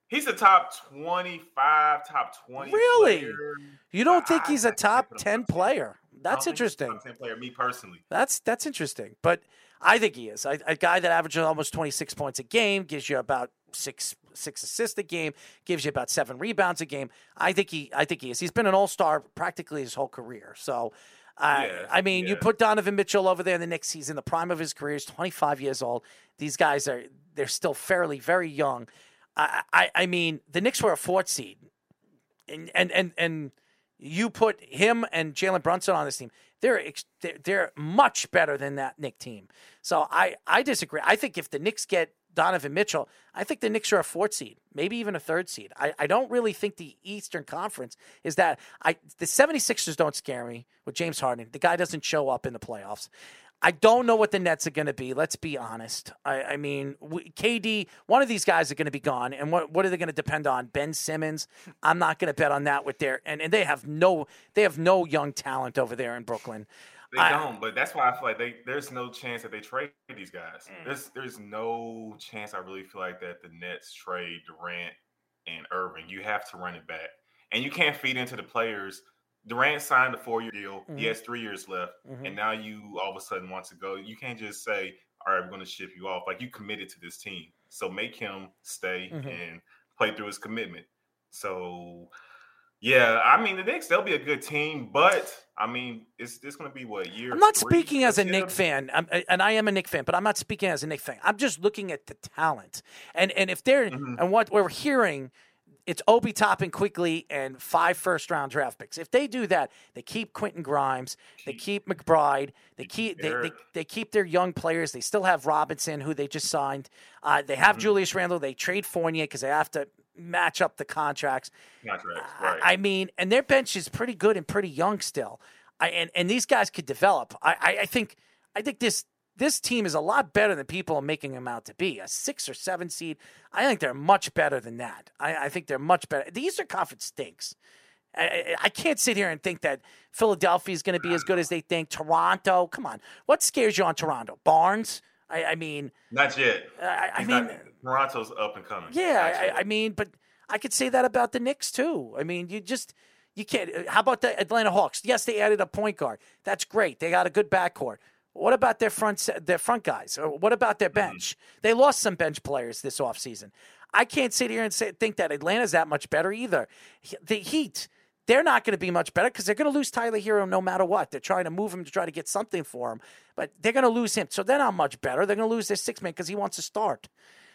he's a top twenty-five, top twenty. Really? player. You don't think he's a top ten player? That's think he's a interesting. Top ten player, me personally. That's that's interesting, but I think he is. I, a guy that averages almost twenty six points a game gives you about six six assists a game, gives you about seven rebounds a game. I think he I think he is. He's been an all star practically his whole career. So. Uh, Yeah, I mean, you put Donovan Mitchell over there in the Knicks. He's in the prime of his career. He's 25 years old. These guys are they're still fairly very young. I I, mean, the Knicks were a fourth seed, and and and, and you put him and Jalen Brunson on this team. They're, they're much better than that Knick team. So I I disagree. I think if the Knicks get Donovan Mitchell, I think the Knicks are a fourth seed, maybe even a third seed. I, I don't really think the Eastern Conference is that. I the 76ers don't scare me with James Harden. The guy doesn't show up in the playoffs. I don't know what the Nets are going to be. Let's be honest. I, I mean, we, KD, one of these guys are going to be gone, and what what are they going to depend on? Ben Simmons. I'm not going to bet on that with their and, and they have no they have no young talent over there in Brooklyn. They I- don't, but that's why I feel like they there's no chance that they trade these guys. Mm. There's there's no chance I really feel like that the Nets trade Durant and Irving. You have to run it back. And you can't feed into the players. Durant signed a four year deal. Mhm. He has three years left. Mhm. And now you all of a sudden want to go. You can't just say, All right, we're gonna ship you off. Like you committed to this team. So make him stay Mhm. and play through his commitment. So yeah, I mean the Knicks, they'll be a good team, but I mean, it's it's going to be what year. I'm not three speaking as a until- Knick fan, I'm, and I am a Knick fan, but I'm not speaking as a Knick fan. I'm just looking at the talent, and and if they're Mm-hmm. and what we're hearing, it's Obi Toppin Quickley and five first round draft picks. If they do that, they keep Quentin Grimes, they keep McBride, they keep they, they, they keep their young players. They still have Robinson, who they just signed. Uh, they have Mm-hmm. Julius Randle. They trade Fournier because they have to match up the contracts. Contracts, I- right? I mean, and their bench is pretty good and pretty young still. I, and and these guys could develop. I, I, I think I think this this team is a lot better than people are making them out to be. A six or seven seed. I think they're much better than that. I, I think they're much better. The Eastern Conference stinks. I, I- can't sit here and think that Philadelphia is going to be as good as they think. Toronto, come on. What scares you on Toronto? Barnes. I, I mean, Not yet. I, I mean, not- Toronto's up and coming. yeah, I. I mean, but I could say that about the Knicks too. I mean, you just you can't. How about the Atlanta Hawks? Yes, they added a point guard. That's great. They got a good backcourt. What about their front their front guys? Or what about their mm-hmm. bench? They lost some bench players this offseason. I can't sit here and say, think that Atlanta's that much better either. The Heat, they're not going to be much better because they're going to lose Tyler Herro no matter what. They're trying to move him to try to get something for him, but they're going to lose him. So they're not much better. They're going to lose their six man because he wants to start.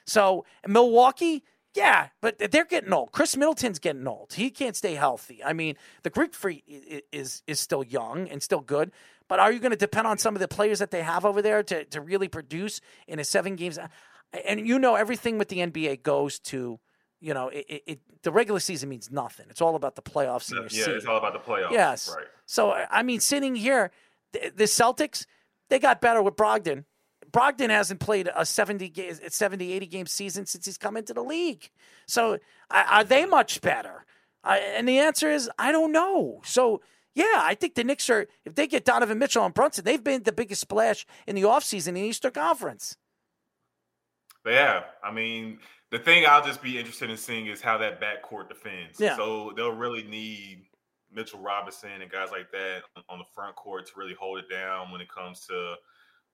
So Milwaukee, yeah, but they're getting old. Khris Middleton's getting old. He can't stay healthy. I mean, the Greek Freak is is still young and still good. But are you going to depend on some of the players that they have over there to, to really produce in a seven games? And you know, everything with the NBA goes to, you know, it, it, it the regular season means nothing. It's all about the playoffs Yeah, it's all about the playoffs. Yes. Right. So I mean, sitting here, the, the Celtics they got better with Brogdon. Brogdon hasn't played a 70, ga- 70 80 game season since he's come into the league. So are they much better? And the answer is I don't know. So yeah, I think the Knicks are if they get Donovan Mitchell and Brunson, they've been the biggest splash in the offseason in the Eastern Conference. But yeah, I mean, the thing I'll just be interested in seeing is how that backcourt defends. Yeah. So they'll really need Mitchell Robinson and guys like that on the front court to really hold it down when it comes to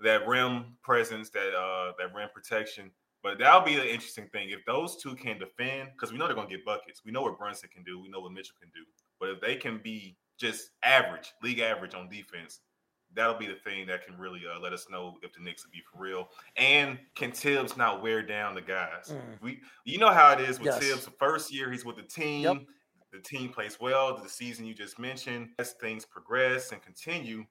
that rim presence, that uh that rim protection. But that'll be the interesting thing. If those two can defend, because we know they're gonna get buckets. We know what Brunson can do, we know what Mitchell can do. But if they can be just average, league average on defense, that'll be the thing that can really uh, let us know if the Knicks will be for real. And can Thibs not wear down the guys? Mm. We, you know how it is with Yes. Thibs. The first year he's with the team, Yep. the team plays well. The season you just mentioned, as things progress and continue,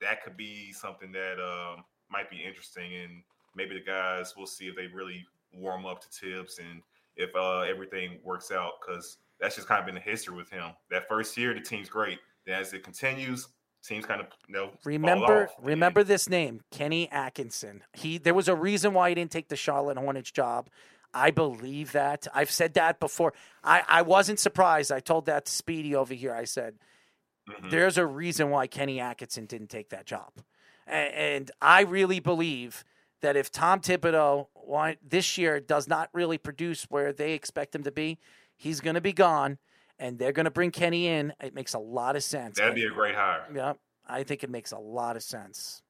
that could be something that um, might be interesting. And maybe the guys we'll see if they really warm up to Thibs and if uh, everything works out because that's just kind of been the history with him. That first year, the team's great. Then as it continues, teams kind of you know Remember, remember this name, Kenny Atkinson. He there was a reason why he didn't take the Charlotte Hornets job. I believe that. I've said that before. I, I wasn't surprised. I told that to Speedy over here. I said, Mhm. there's a reason why Kenny Atkinson didn't take that job. A- And I really believe that if Tom Thibodeau want, this year does not really produce where they expect him to be, he's going to be gone, and they're going to bring Kenny in. It makes a lot of sense. That'd be a great hire. Yeah, I think it makes a lot of sense.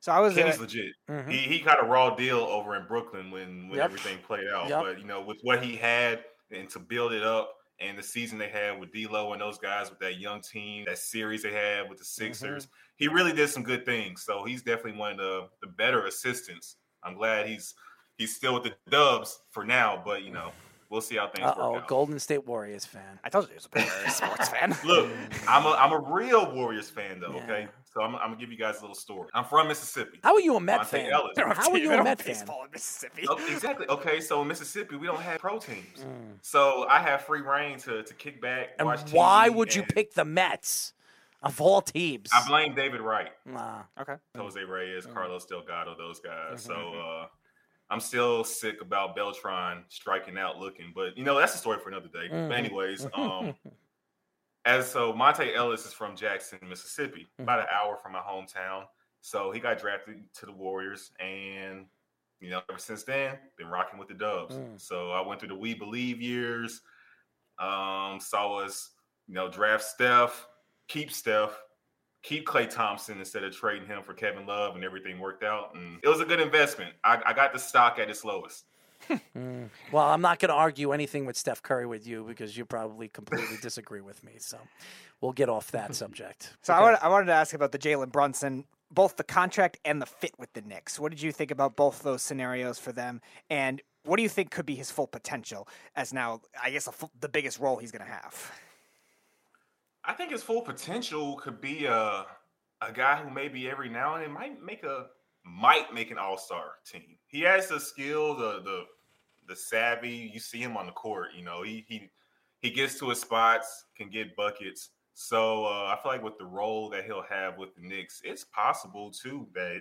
So I was Kenny's uh, legit. Mhm. He he got a raw deal over in Brooklyn when when Yep. everything played out. Yep. But you know, with what he had and to build it up and the season they had with D'Lo and those guys with that young team, that series they had with the Mm-hmm. Sixers, he really did some good things. So he's definitely one of the the better assistants. I'm glad he's he's still with the Dubs for now, but you know, we'll see how things Uh work oh, out. Golden State Warriors fan. I told you he was a big sports fan. Look, I'm a I'm a real Warriors fan though. Okay, so I'm, I'm gonna give you guys a little story. I'm from Mississippi. How are you a Met Monta fan? Ellis. How are you a Met fan? baseball in Mississippi. Oh, exactly. Okay, so in Mississippi, we don't have pro teams, Mm. so I have free reign to to kick back. And watch why TV, would you pick the Mets of all teams? I blame David Wright, Nah. Okay. Jose Reyes, Carlos Delgado, those guys. So Mm-hmm. uh, I'm still sick about Beltran striking out looking, but you know that's a story for another day. Mhm. But anyways, um, as so Monta Ellis is from Jackson, Mississippi, Mm-hmm. about an hour from my hometown. So he got drafted to the Warriors, and you know ever since then been rocking with the Dubs. Mm. So I went through the We Believe years. Um, saw us, you know, draft Steph, keep Steph, keep Klay Thompson instead of trading him for Kevin Love, and everything worked out. And it was a good investment. I, I got the stock at its lowest. Mm. Well, I'm not going to argue anything with Steph Curry with you because you probably completely disagree with me. So we'll get off that subject. So I, wanted, I wanted to ask about the Jalen Brunson, both the contract and the fit with the Knicks. What did you think about both those scenarios for them? And what do you think could be his full potential as now, I guess, a full, the biggest role he's going to have? I think his full potential could be a a guy who maybe every now and then might make a might make an all star team. He has the skill, the the the savvy. You see him on the court. You know, he he he gets to his spots, can get buckets. So uh, I feel like with the role that he'll have with the Knicks, it's possible too that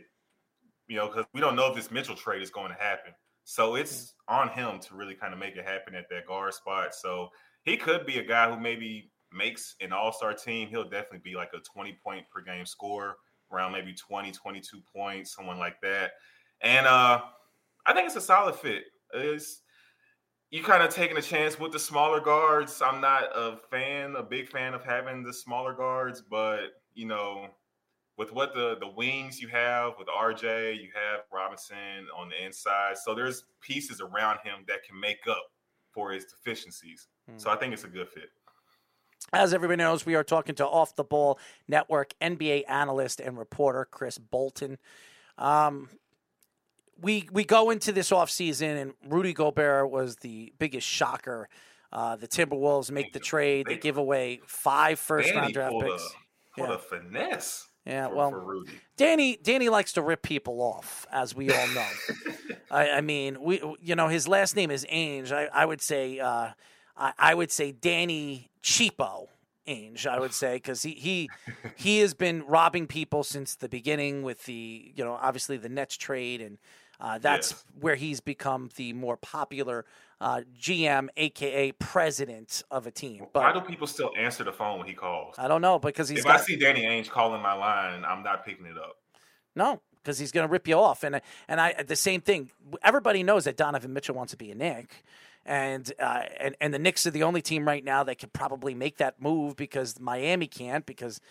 you know because we don't know if this Mitchell trade is going to happen. So it's on him to really kind of make it happen at that guard spot. So he could be a guy who maybe makes an all-star team. He'll definitely be like a 20 point per game scorer, around maybe 20, 22 points, someone like that. And uh I think it's a solid fit. It's you kind of taking a chance with the smaller guards. I'm not a fan, a big fan of having the smaller guards, but you know, with what the the wings you have with RJ, you have Robinson on the inside. So there's pieces around him that can make up for his deficiencies. So I think it's a good fit. As everybody knows, we are talking to Off the Ball Network NBA analyst and reporter Chris Bolton. Um, we we go into this offseason and Rudy Gobert was the biggest shocker. Uh, the Timberwolves make the trade. They give away five first Danny round draft picks. A, pulled Yeah. a finesse. Yeah, for, well, for Rudy. Danny Danny likes to rip people off, as we all know. I, I mean, we you know his last name is Ainge. I, I would say uh, I, I would say Danny Cheapo Ainge. I would say because he he he has been robbing people since the beginning with the you know obviously the Nets trade and uh, that's Yes. where he's become the more popular uh, GM, aka president of a team. Why do people still answer the phone when he calls? I don't know because he's if got I see Danny Ainge calling my line, I'm not picking it up. No, because he's going to rip you off, and and I the same thing. Everybody knows that Donovan Mitchell wants to be a Knick, and uh, and and the Knicks are the only team right now that could probably make that move because Miami can't because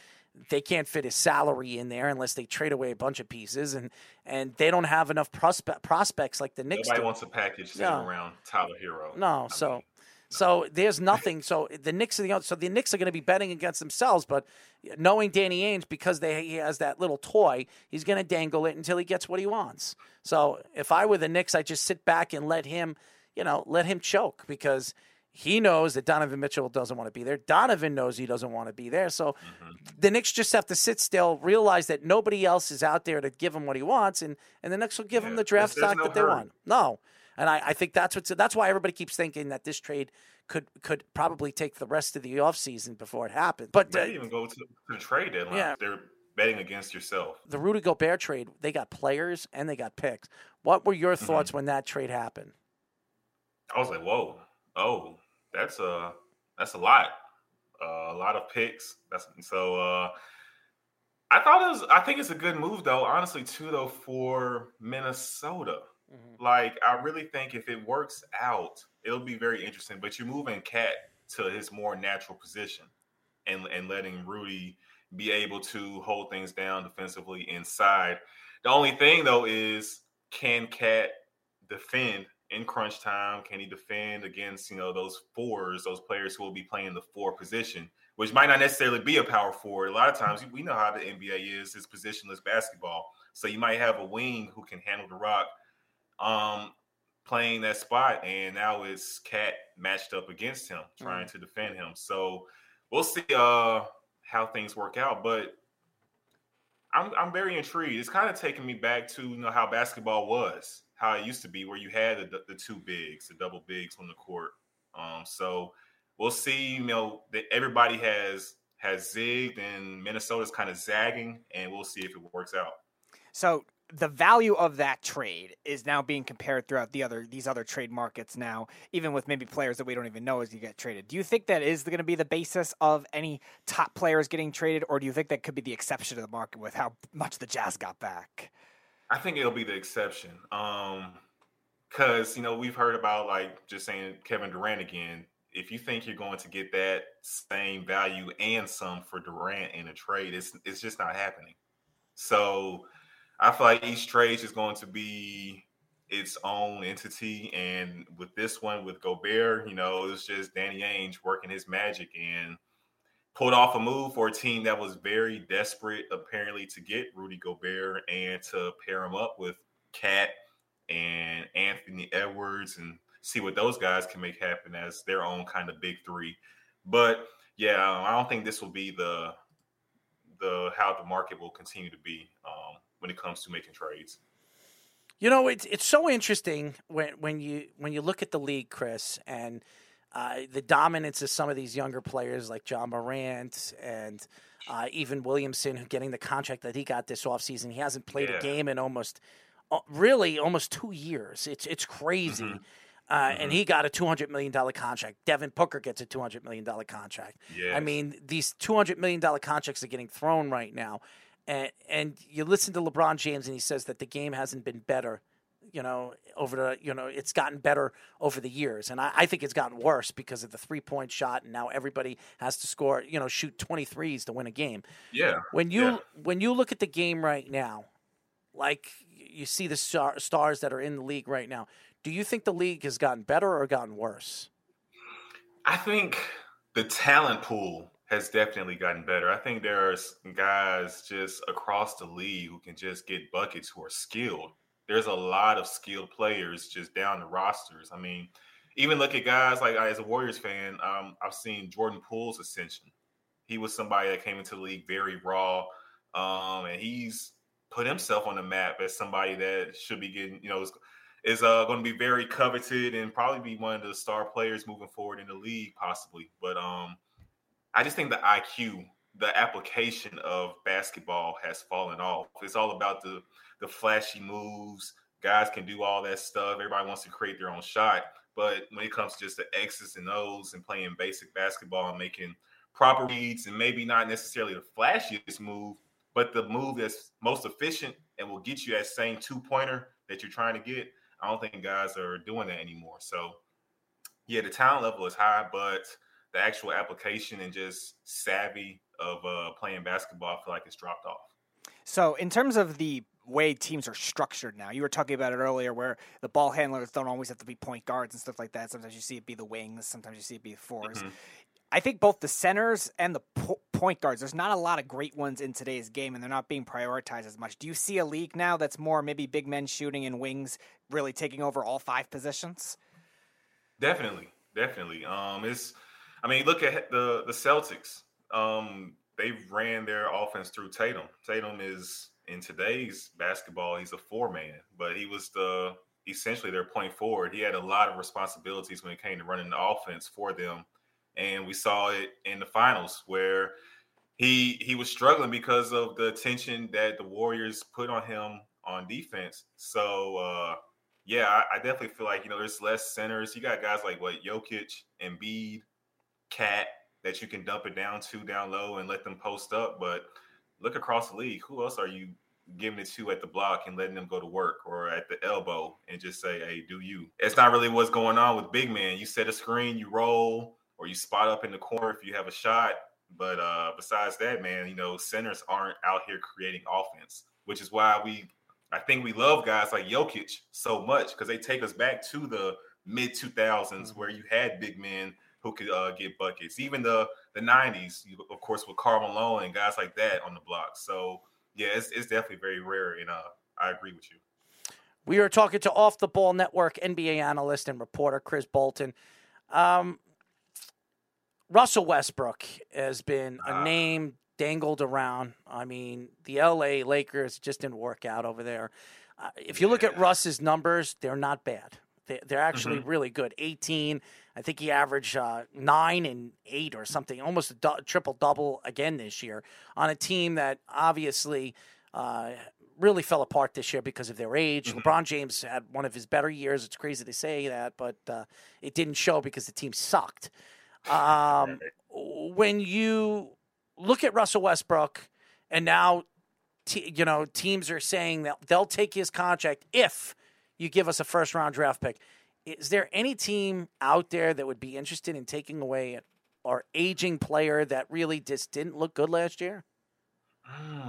they can't fit his salary in there unless they trade away a bunch of pieces, and and they don't have enough prospect prospects like the Knicks. Nobody do. wants a package sitting No. around Tyler Herro. No, so so there's nothing. So the Knicks are the so the Knicks are going to be betting against themselves. But knowing Danny Ainge, because they he has that little toy, he's going to dangle it until he gets what he wants. So if I were the Knicks, I'd just sit back and let him, you know, let him choke because. He knows that Donovan Mitchell doesn't want to be there. Donovan knows he doesn't want to be there. So the Knicks just have to sit still, realize that nobody else is out there to give him what he wants, and, and the Knicks will give him the draft stock no that they hurry. want. No, and I, I think that's what's that's why everybody keeps thinking that this trade could could probably take the rest of the offseason before it happens. But uh, even go to, to the trade deadline. Yeah. They're betting against yourself. the Rudy Gobert trade, they got players and they got picks. What were your Mm-hmm. thoughts when that trade happened? I was like, whoa, oh, that's a that's a lot, uh, a lot of picks. That's so. Uh, I thought it was. I think it's a good move, though. Honestly, too, though, for Minnesota. Like, I really think if it works out, it'll be very interesting. But you're moving KAT to his more natural position, and and letting Rudy be able to hold things down defensively inside. The only thing, though, is can KAT defend in crunch time? Can he defend against you know those fours, those players who will be playing the four position, which might not necessarily be a power forward. A lot of times we know how the NBA is; it's positionless basketball. So you might have a wing who can handle the rock, um, playing that spot, and now it's KAT matched up against him, trying to defend him. So we'll see uh, how things work out, but. I'm I'm very intrigued. It's kind of taking me back to you know how basketball was, how it used to be, where you had the, the two bigs, the double bigs on the court. Um, so we'll see. You know that everybody has has zigged, and Minnesota's kind of zagging, and we'll see if it works out. So the value of that trade is now being compared throughout the other these other trade markets now, even with maybe players that we don't even know as you get traded. Do you think that is going to be the basis of any top players getting traded, or do you think that could be the exception to the market with how much the Jazz got back? I think it'll be the exception. Um, because you know we've heard about like just saying Kevin Durant again. If you think you're going to get that same value and some for Durant in a trade, it's it's just not happening. So I feel like each trade is going to be its own entity, and with this one with Gobert, you know, it was just Danny Ainge working his magic and pulled off a move for a team that was very desperate, apparently, to get Rudy Gobert and to pair him up with KAT and Anthony Edwards and see what those guys can make happen as their own kind of big three. But yeah, I don't think this will be the the how the market will continue to be um, when it comes to making trades. You know, it's it's so interesting when when you when you look at the league, Chris, and uh, the dominance of some of these younger players like Ja Morant and uh, even Williamson, who getting the contract that he got this offseason. He hasn't played Yeah. a game in almost, uh, really, almost two years. It's it's crazy. Mm-hmm. Uh, And he got a two hundred million dollar contract. Devin Booker gets a two hundred million dollar contract. I mean, these two hundred million dollar contracts are getting thrown right now, and and you listen to LeBron James, and he says that the game hasn't been better. You know, over the you know, it's gotten better over the years, and I, I think it's gotten worse because of the three point shot, and now everybody has to score. You know, shoot twenty threes to win a game. Yeah. When you yeah. when you look at the game right now, like you see the star, stars that are in the league right now, do you think the league has gotten better or gotten worse? I think the talent pool has definitely gotten better. I think there's guys just across the league who can just get buckets who are skilled. There's a lot of skilled players just down the rosters. I mean, even look at guys like as a Warriors fan, um, I've seen Jordan Poole's ascension. He was somebody that came into the league very raw, um, and he's put himself on the map as somebody that should be getting, you know, is, is uh, going to be very coveted and probably be one of the star players moving forward in the league, possibly. But um, I just think the IQ, the application of basketball has fallen off. It's all about the the flashy moves. Guys can do all that stuff. Everybody wants to create their own shot. But when it comes to just the X's and O's and playing basic basketball and making proper reads and maybe not necessarily the flashiest move, but the move that's most efficient and will get you that same two pointer that you're trying to get, I don't think guys are doing that anymore. So, yeah, the talent level is high, but the actual application and just savvy of uh, playing basketball, I feel like it's dropped off. So, in terms of the way teams are structured now. You were talking about it earlier where the ball handlers don't always have to be point guards and stuff like that. Sometimes you see it be the wings, sometimes you see it be the 4s mm-hmm. I think both the centers and the po- point guards, there's not a lot of great ones in today's game, and they're not being prioritized as much. Do you see a league now that's more maybe big men shooting and wings really taking over all five positions? Definitely, definitely. Um, it's, I mean, look at the the Celtics. Um, they ran their offense through Tatum. Tatum is in today's basketball, he's a four man, but he was the essentially their point forward. He had a lot of responsibilities when it came to running the offense for them, and we saw it in the finals where he he was struggling because of the attention that the Warriors put on him on defense. So uh, yeah, I, I, definitely feel like you know there's less centers. You got guys like what Jokic, Embiid, KAT that you can dump it down to down low and let them post up, but look across the league. Who else are you giving it to at the block and letting them go to work or at the elbow and just say, hey, do you? It's not really what's going on with big man. You set a screen, you roll, or you spot up in the corner if you have a shot. But uh, besides that, man, you know, centers aren't out here creating offense, which is why we, I think we love guys like Jokic so much because they take us back to the mid 2000s mm-hmm. where you had big men who could uh, get buckets. Even the the '90s, of course, with Karl Malone and guys like that on the block. So yeah, it's, it's definitely very rare, and uh, I agree with you. We are talking to Off the Ball Network NBA analyst and reporter Chris Bolton. Um, Russell Westbrook has been a uh, name dangled around. I mean, the LA Lakers just didn't work out over there. Uh, if you yeah. look at Russ's numbers, they're not bad. They, are actually mm-hmm. really good. 18, I think he averaged uh, nine and eight or something, almost a du- triple double again this year on a team that obviously uh, really fell apart this year because of their age. Mm-hmm. LeBron James had one of his better years. It's crazy to say that, but uh, it didn't show because the team sucked. Um, when you look at Russell Westbrook, and now, t- you know, teams are saying that they'll take his contract if you give us a first round draft pick. Is there any team out there that would be interested in taking away our aging player that really just didn't look good last year?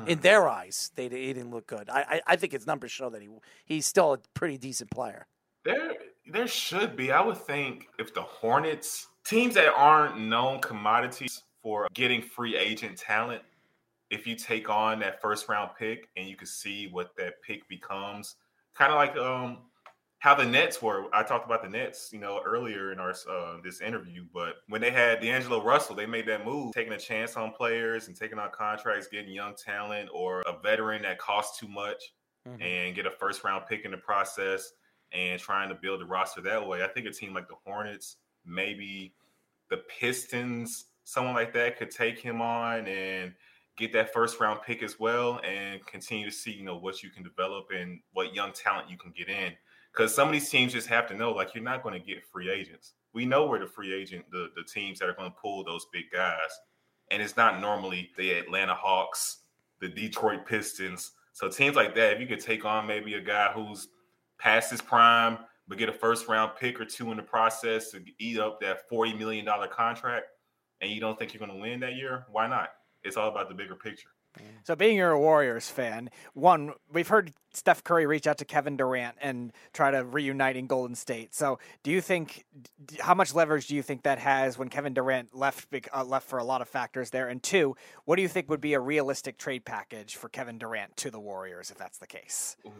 In their eyes, they he didn't look good. I, I, I think his numbers show that he he's still a pretty decent player. There there should be. I would think if the Hornets teams that aren't known commodities for getting free agent talent, if you take on that first round pick and you can see what that pick becomes, kind of like um how the Nets were. I talked about the Nets, you know, earlier in our uh, this interview, but when they had D'Angelo Russell, they made that move, taking a chance on players and taking on contracts, getting young talent or a veteran that costs too much, mm-hmm. and get a first round pick in the process, and trying to build a roster that way. I think a team like the Hornets, maybe the Pistons, someone like that could take him on and get that first round pick as well and continue to see you know what you can develop and what young talent you can get in because some of these teams just have to know like you're not going to get free agents. We know where the free agent the, the teams that are going to pull those big guys and it's not normally the atlanta hawks the detroit pistons. So teams like that if you could take on maybe a guy who's past his prime but get a first round pick or two in the process to eat up that $40 million contract and you don't think you're going to win that year why not? It's all about the bigger picture. So, being you're a Warriors fan, one we've heard Steph Curry reach out to Kevin Durant and try to reunite in Golden State. So, do you think how much leverage do you think that has when Kevin Durant left uh, left for a lot of factors there? And two, what do you think would be a realistic trade package for Kevin Durant to the Warriors if that's the case? Ooh,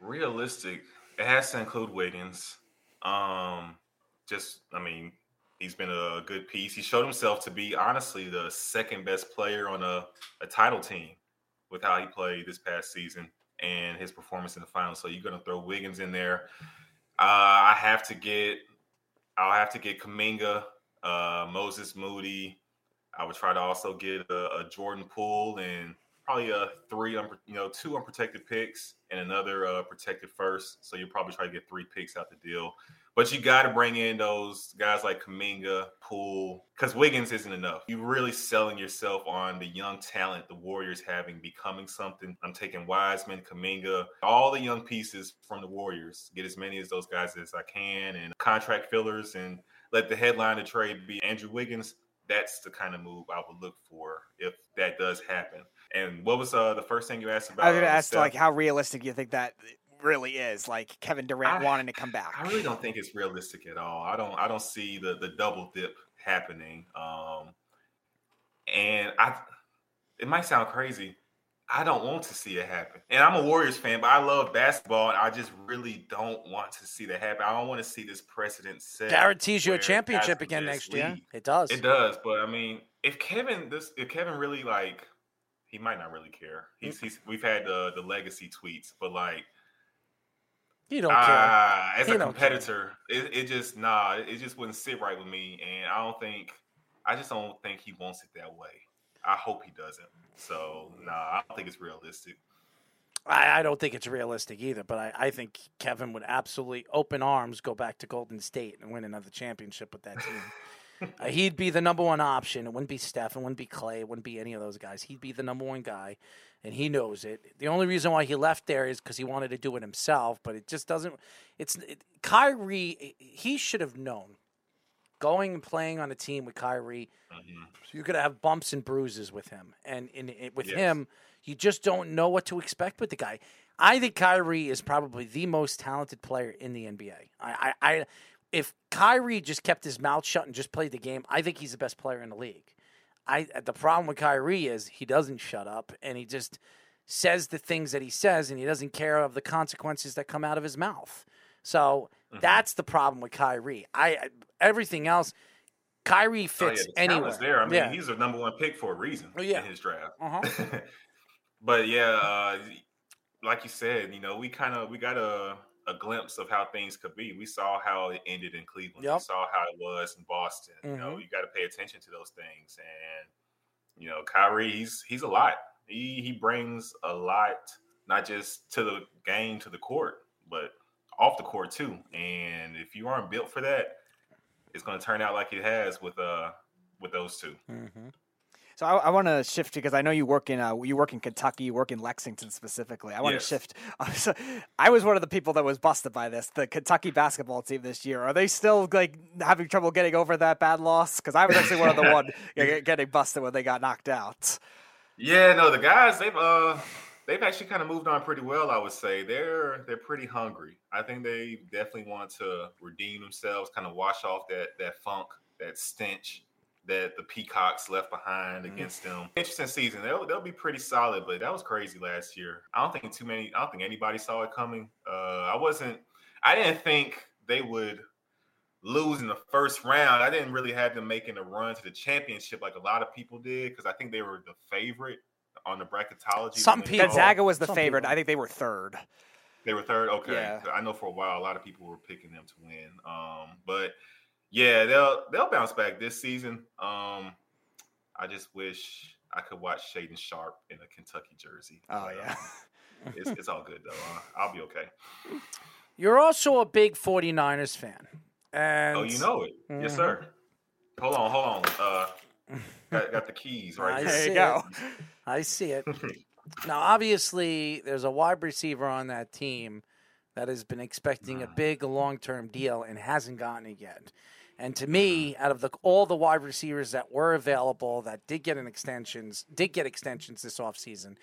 Realistic. It has to include Wiggins. Um, just, I mean, he's been a good piece. He showed himself to be honestly the second best player on a, a title team with how he played this past season and his performance in the finals. So you're going to throw Wiggins in there. Uh, I have to get, I'll have to get Kuminga, uh, Moses Moody. I would try to also get a, a Jordan Poole and probably a three, you know, two unprotected picks and another uh, protected first. So you'll probably try to get three picks out the deal. But you got to bring in those guys like Kuminga, Poole, because Wiggins isn't enough. You're really selling yourself on the young talent the Warriors having becoming something. I'm taking Wiseman, Kuminga, all the young pieces from the Warriors. Get as many of those guys as I can and contract fillers and let the headline of trade be Andrew Wiggins. That's the kind of move I would look for if that does happen. And what was uh, the first thing you asked about? I was going to uh, ask like how realistic you think that really is, like Kevin Durant I- wanting to come back. I really don't think it's realistic at all. I don't I don't see the the double dip happening. Um and I it might sound crazy. I don't want to see it happen. And I'm a Warriors fan, but I love basketball and I just really don't want to see that happen. I don't want to see this precedent set. Guarantees you a championship again next just year. It does. It does, but I mean, if Kevin this if Kevin really like he might not really care. He's he's we've had the the legacy tweets, but like You don't care. Ah, as He a competitor, it, it just nah, it just wouldn't sit right with me, and I don't think, I just don't think he wants it that way. I hope he doesn't. So nah, I don't think it's realistic. I, I don't think it's realistic either, but I, I think Kevin would absolutely open arms go back to Golden State and win another championship with that team. uh, he'd be the number one option. It wouldn't be Steph. It wouldn't be Clay. It wouldn't be any of those guys. He'd be the number one guy, and he knows it. The only reason why he left there is because he wanted to do it himself, but it just doesn't. It's it, Kyrie. He should have known. Going and playing on a team with Kyrie, you're going to have bumps and bruises with him, and in, in with Yes. him, you just don't know what to expect with the guy. I think Kyrie is probably the most talented player in the NBA. I, I, I if Kyrie just kept his mouth shut and just played the game, I think he's the best player in the league. I the problem with Kyrie is he doesn't shut up and he just says the things that he says and he doesn't care of the consequences that come out of his mouth. So Mm-hmm. that's the problem with Kyrie. I everything else, Kyrie Oh, yeah, fits the anywhere. there. I mean, yeah. he's a number one pick for a reason Oh, yeah. in his draft. Uh-huh. but yeah, uh, like you said, you know, we kind of we got a glimpse of how things could be. We saw how it ended in Cleveland. We saw how it was in Boston. You know, you got to pay attention to those things. And you know, Kyrie, he's he's a lot. He he brings a lot, not just to the game, to the court, but off the court too. And if you aren't built for that, it's going to turn out like it has with uh with those 2 Mm-hmm. So I, I want to shift because I know you work in uh, you work in Kentucky, you work in Lexington specifically. I want Yes. to shift. so I was one of the people that was busted by this. The Kentucky basketball team this year are they still like having trouble getting over that bad loss? Because I was actually one of the one getting busted when they got knocked out. Yeah, no, the guys they've uh they've actually kind of moved on pretty well. I would say they're they're pretty hungry. I think they definitely want to redeem themselves, kind of wash off that that funk, that stench that the Peacocks left behind against them. Interesting season. They'll they'll be pretty solid, but that was crazy last year. I don't think too many. I don't think anybody saw it coming. Uh, I wasn't. I didn't think they would lose in the first round. I didn't really have them making a run to the championship like a lot of people did because I think they were the favorite on the bracketology. Some when they people- Gonzaga was the Some favorite. people. I think they were third. They were third. Okay, Yeah. I know for a while a lot of people were picking them to win. Um, but yeah, they'll they'll bounce back this season. Um, I just wish I could watch Shaedon Sharpe in a Kentucky jersey. Oh But, yeah. um, it's, it's all good though. Uh, I'll be okay. You're also a big 49ers fan. And Oh, you know it, yes, Mhm. sir. Hold on, hold on. Uh, got, got the keys right I here. There you see go. it. I see it. now, obviously, there's a wide receiver on that team that has been expecting a big long term deal and hasn't gotten it yet. And to me, out of the all the wide receivers that were available that did get an extensions, did get extensions this offseason,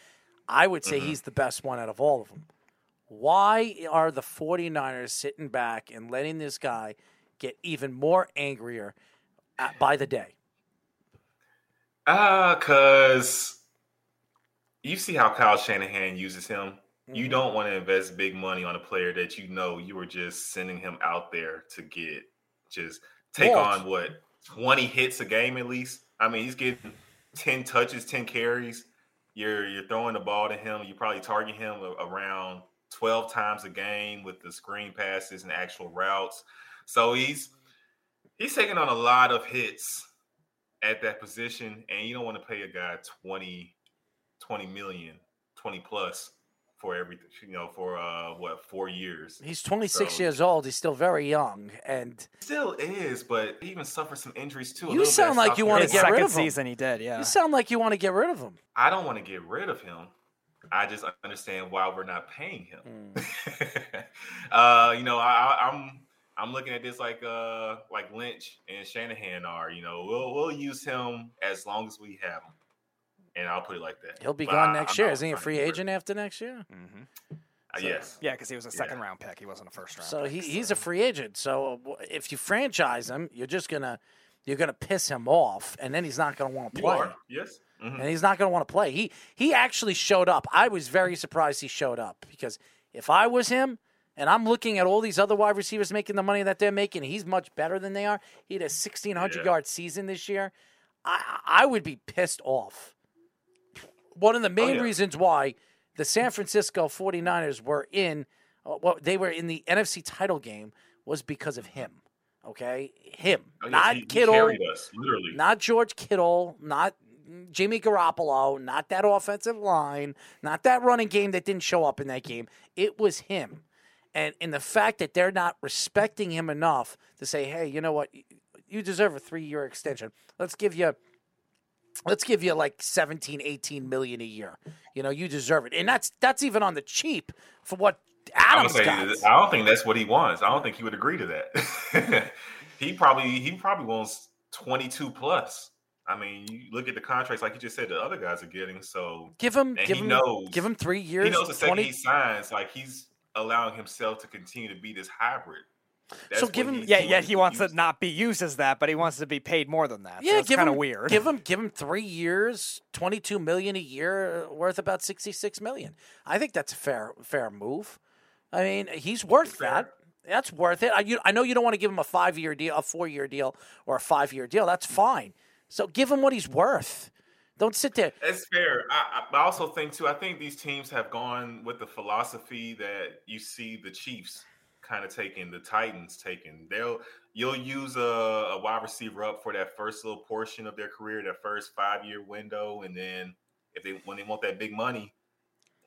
I would say mm-hmm. he's the best one out of all of them. Why are the 49ers sitting back and letting this guy get even more angrier at, by the day? Ah, cause you see how Kyle Shanahan uses him. You mm-hmm. don't want to invest big money on a player that you know you were just sending him out there to get just take on what 20 hits a game at least. I mean, he's getting 10 touches, 10 carries. You're you're throwing the ball to him. You probably target him around 12 times a game with the screen passes and actual routes. So he's he's taking on a lot of hits at that position, and you don't want to pay a guy 20, 20 million, 20 plus for everything, you know, for uh what four years. He's 26 So- years old. He's still very young, and Still is, but he even suffered some injuries too. You sound like you wanna get rid of him. season, he did. Yeah. you sound like you want to get rid of him. I don't want to get rid of him. I just understand why we're not paying him. Mm. uh, you know, I, I- I'm I'm looking at this like uh like Lynch and Shanahan are. You know, we'll we'll use him as long as we have him, and I'll put it like that. He'll be But gone I- next I'm year. Isn't he a free get rid agent after next year? Uh, yes. Yeah, because he was a second round pick. He wasn't a first round. So pick, he, he's a free agent. So if you franchise him, you're just gonna you're gonna piss him off, and then he's not gonna want to You play. are. Yes. Mhm. and he's not going to want to play. He he actually showed up. I was very surprised he showed up because if I was him and I'm looking at all these other wide receivers making the money that they're making, he's much better than they are. He had a 1600 Yeah. yard season this year. I I would be pissed off. One of the main yeah. reasons why the San Francisco 49ers were in uh, well, they were in the NFC title game was because of him. Okay? Him. Oh, yes, not he- he Kittle. carried us. Not George Kittle, not Jimmy Garoppolo, not that offensive line, not that running game that didn't show up in that game. It was him. And in the fact that they're not respecting him enough to say, "Hey, you know what? You deserve a 3-year extension. Let's give you let's give you like 17 18 million a year. You know, you deserve it." And that's that's even on the cheap for what Adams say got. I don't think that's what he wants. I don't think he would agree to that. he probably he probably wants 22 plus. I mean, you look at the contracts like you just said the other guys are getting. So Give him give he him knows give him 3 years. he knows the second 20 he signs, like he's allowing himself to continue to be this hybrid. That's so give him, he's yeah, doing. yeah. He wants to not be used as that, but he wants to be paid more than that. Yeah, so it's give kind of weird. Give him give him three years, twenty two million a year, uh, worth about sixty six million. I think that's a fair fair move. I mean, he's worth that. That's worth it. I, you, I know you don't want to give him a five year deal, a four year deal, or a five year deal. That's fine. So give him what he's worth. Don't sit there. It's fair. I, I I also think too. I think these teams have gone with the philosophy that you see the Chiefs kind of taking, the Titans taking. They'll you'll use a, a wide receiver up for that first little portion of their career, that first five year window, and then if they when they want that big money,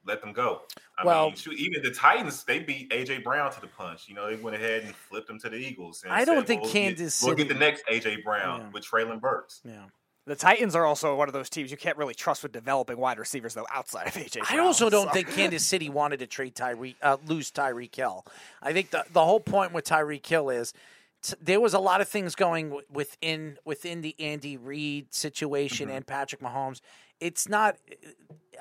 let them go. I Well- mean, shoot, even the Titans they beat AJ Brown to the punch. You know, they went ahead and flipped him to the Eagles. And I don't said, think "Well, we'll get- Kansas We'll get the next AJ Brown Yeah. with Treylon Burks. Yeah. The Titans are also one of those teams you can't really trust with developing wide receivers though outside of AJ. I also don't so- think Kansas City wanted to trade Tyree, uh, lose Tyreek Hill. I think the the whole point with Tyreek Hill is t- there was a lot of things going w- within within the Andy Reid situation and Patrick Mahomes. It's not.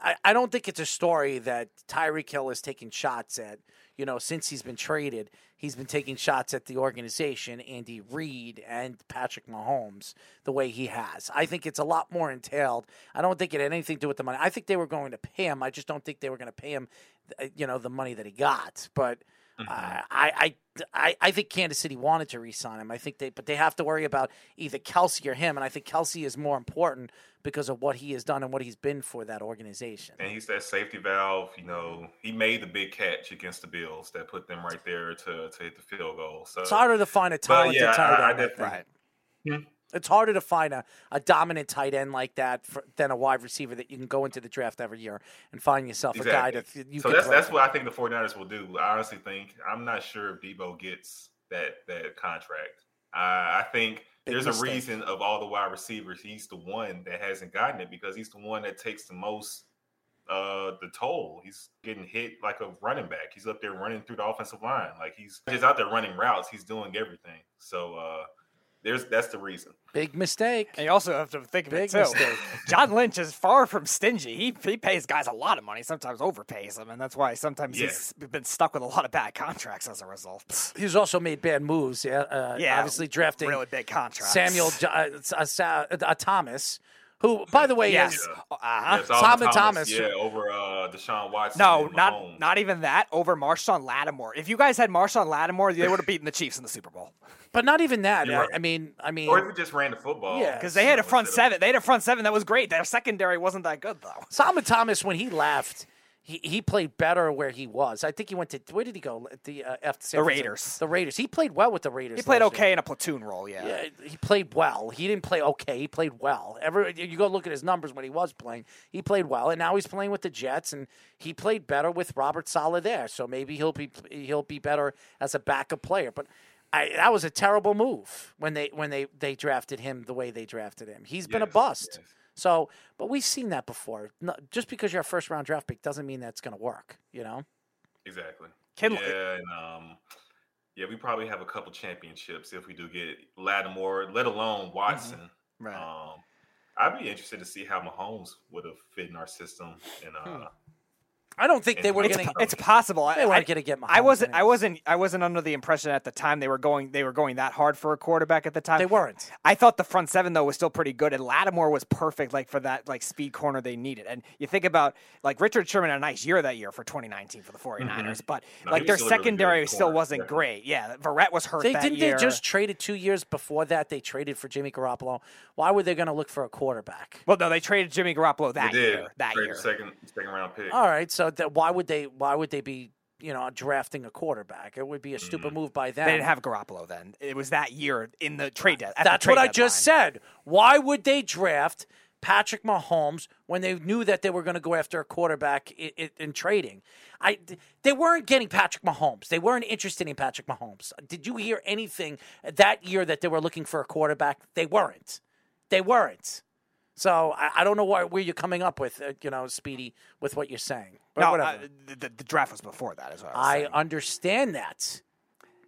I, I don't think it's a story that Tyreek Hill is taking shots at. You know, since he's been traded, he's been taking shots at the organization, Andy Reid and Patrick Mahomes, the way he has. I think it's a lot more entailed. I don't think it had anything to do with the money. I think they were going to pay him. I just don't think they were going to pay him, uh, you know, the money that he got. But uh, I, I, I, I think Kansas City wanted to re-sign him. I think they, but they have to worry about either Kelce or him. And I think Kelce is more important because of what he has done and what he's been for that organization. And he's that safety valve. You know, he made the big catch against the Bills that put them right there to, to hit the field goal. So It's harder to find a talented yeah, tight end. I- I like that. Hmm? It's harder to find a, a dominant tight end like that for, than a wide receiver that you can go into the draft every year and find yourself a guy that you so can that's that's what I think the 49ers will do. I honestly think I'm not sure if Deebo gets that that contract. Uh, I think Big there's mistake. a reason of all the wide receivers, he's the one that hasn't gotten it because he's the one that takes the most uh the toll. He's getting hit like a running back. He's up there running through the offensive line. Like he's just out there running routes. He's doing everything. So uh there's that's the reason. Big mistake. And you also have to think of Big it too. mistake. John Lynch is far from stingy. He he pays guys a lot of money, sometimes overpays them, and that's why sometimes Yeah. he's been stuck with a lot of bad contracts as a result. He's also made bad moves. Yeah, uh, Yeah, obviously drafting really big contracts. Samuel Jo- uh, uh, uh, Thomas, who, by the way, Yes. is Uh-huh. Yeah, Solomon Thomas. Yeah, over uh, Deshaun Watson. No, not Mahomes. not even that. Over Marshon Lattimore. If you guys had Marshon Lattimore, they would have beaten the Chiefs in the Super Bowl. but not even that. You're I, right. I mean, I mean, Or if we just ran the football. Yeah, Because they had a front seven. They had a front seven that was great. Their secondary wasn't that good though. Solomon Thomas when he left. He, he played better where he was. I think he went to where did he go? The uh, F- The Raiders. The Raiders. He played well with the Raiders. He played last year. okay in a platoon role. Yeah. Yeah, he played well. He didn't play okay. He played well. Every you go look at his numbers when he was playing. He played well, and now he's playing with the Jets, and he played better with Robert Saleh there. So maybe he'll be he'll be better as a backup player. But I, that was a terrible move when they when they they drafted him the way they drafted him. He's been a bust. yes. So, but we've seen that before. No, just because you're a first round draft pick doesn't mean that's going to work. You know. Exactly. Can- yeah, and um, yeah, we probably have a couple championships if we do get Lattimore, let alone Watson. Right. Um, I'd be interested to see how Mahomes would have fit in our system. And uh, I don't think they were It's, going po- it's possible. They weren't going to get. I Mahomes wasn't. I wasn't. I wasn't under the impression at the time they were going. They were going that hard for a quarterback at the time. They weren't. I thought the front seven though was still pretty good, and Lattimore was perfect, like for that like speed corner they needed. And you think about like Richard Sherman had a nice year that year for 2019 for the mm-hmm. 49ers, but No, like their still a really secondary still corner, wasn't definitely. great. Yeah, Verrett was hurt They that didn't year. they just traded two years before that. They traded for Jimmy Garoppolo. Why were they going to look for a quarterback? well, no, they traded Jimmy Garoppolo they that did year. That trade year. second second round pick. All right, so that, why would they? Why would they be? You know, drafting a quarterback. It would be a stupid Mm-hmm. move by them. They didn't have Garoppolo then. It was that year in the trade debt. That's what I just said. Why would they draft Patrick Mahomes when they knew that they were going to go after a quarterback in, in, in trading? I they weren't getting Patrick Mahomes. They weren't interested in Patrick Mahomes. Did you hear anything that year that they were looking for a quarterback? They weren't. They weren't. So I, I don't know why, where you're coming up with, uh, you know, Speedy, with what you're saying. But No, whatever. the, the, draft was before that. Is what I I understand that.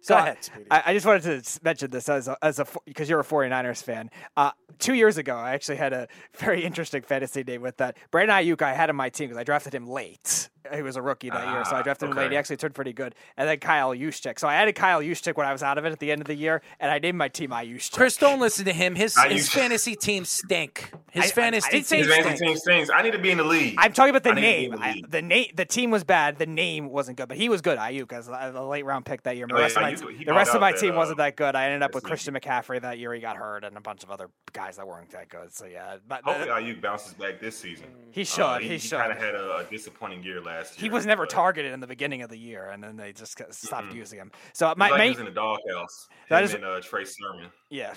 So Go I- ahead, Speedy. I, I just wanted to mention this as a, as a because you're a 49ers fan. Uh, two years ago, I actually had a very interesting fantasy day with that. Brandon Aiyuk, I had on my team because I drafted him late. He was a rookie that year, so I Ah, drafted him late. He actually turned pretty good. And then Kyle Juszczyk. So I added Kyle Juszczyk when I was out of it at the end of the year, and I named my team Juszczyk. Chris, don't listen to him. His I his fantasy teams stink. I- I- His I fantasy didn't say teams His stink. fantasy team stinks. I need to be in the league. I'm talking about the I need to be in name. the I, the name, the team was bad. The name wasn't good, but he was good. Aiyuk as a, a late round pick that year. The Oh, rest yeah, of my, the rest of my out that, team uh, wasn't that good. I ended up with this Christian McCaffrey that year. He got hurt, and a bunch of other guys that weren't that good. So yeah, but Hopefully, Aiyuk bounces back this season. He Uh, should, he he should. kind of had a, a disappointing year last year. he was never but targeted in the beginning of the year, and then they just stopped using him. So my, He's like my he in the doghouse. That is and uh, Trey Sermon. yeah,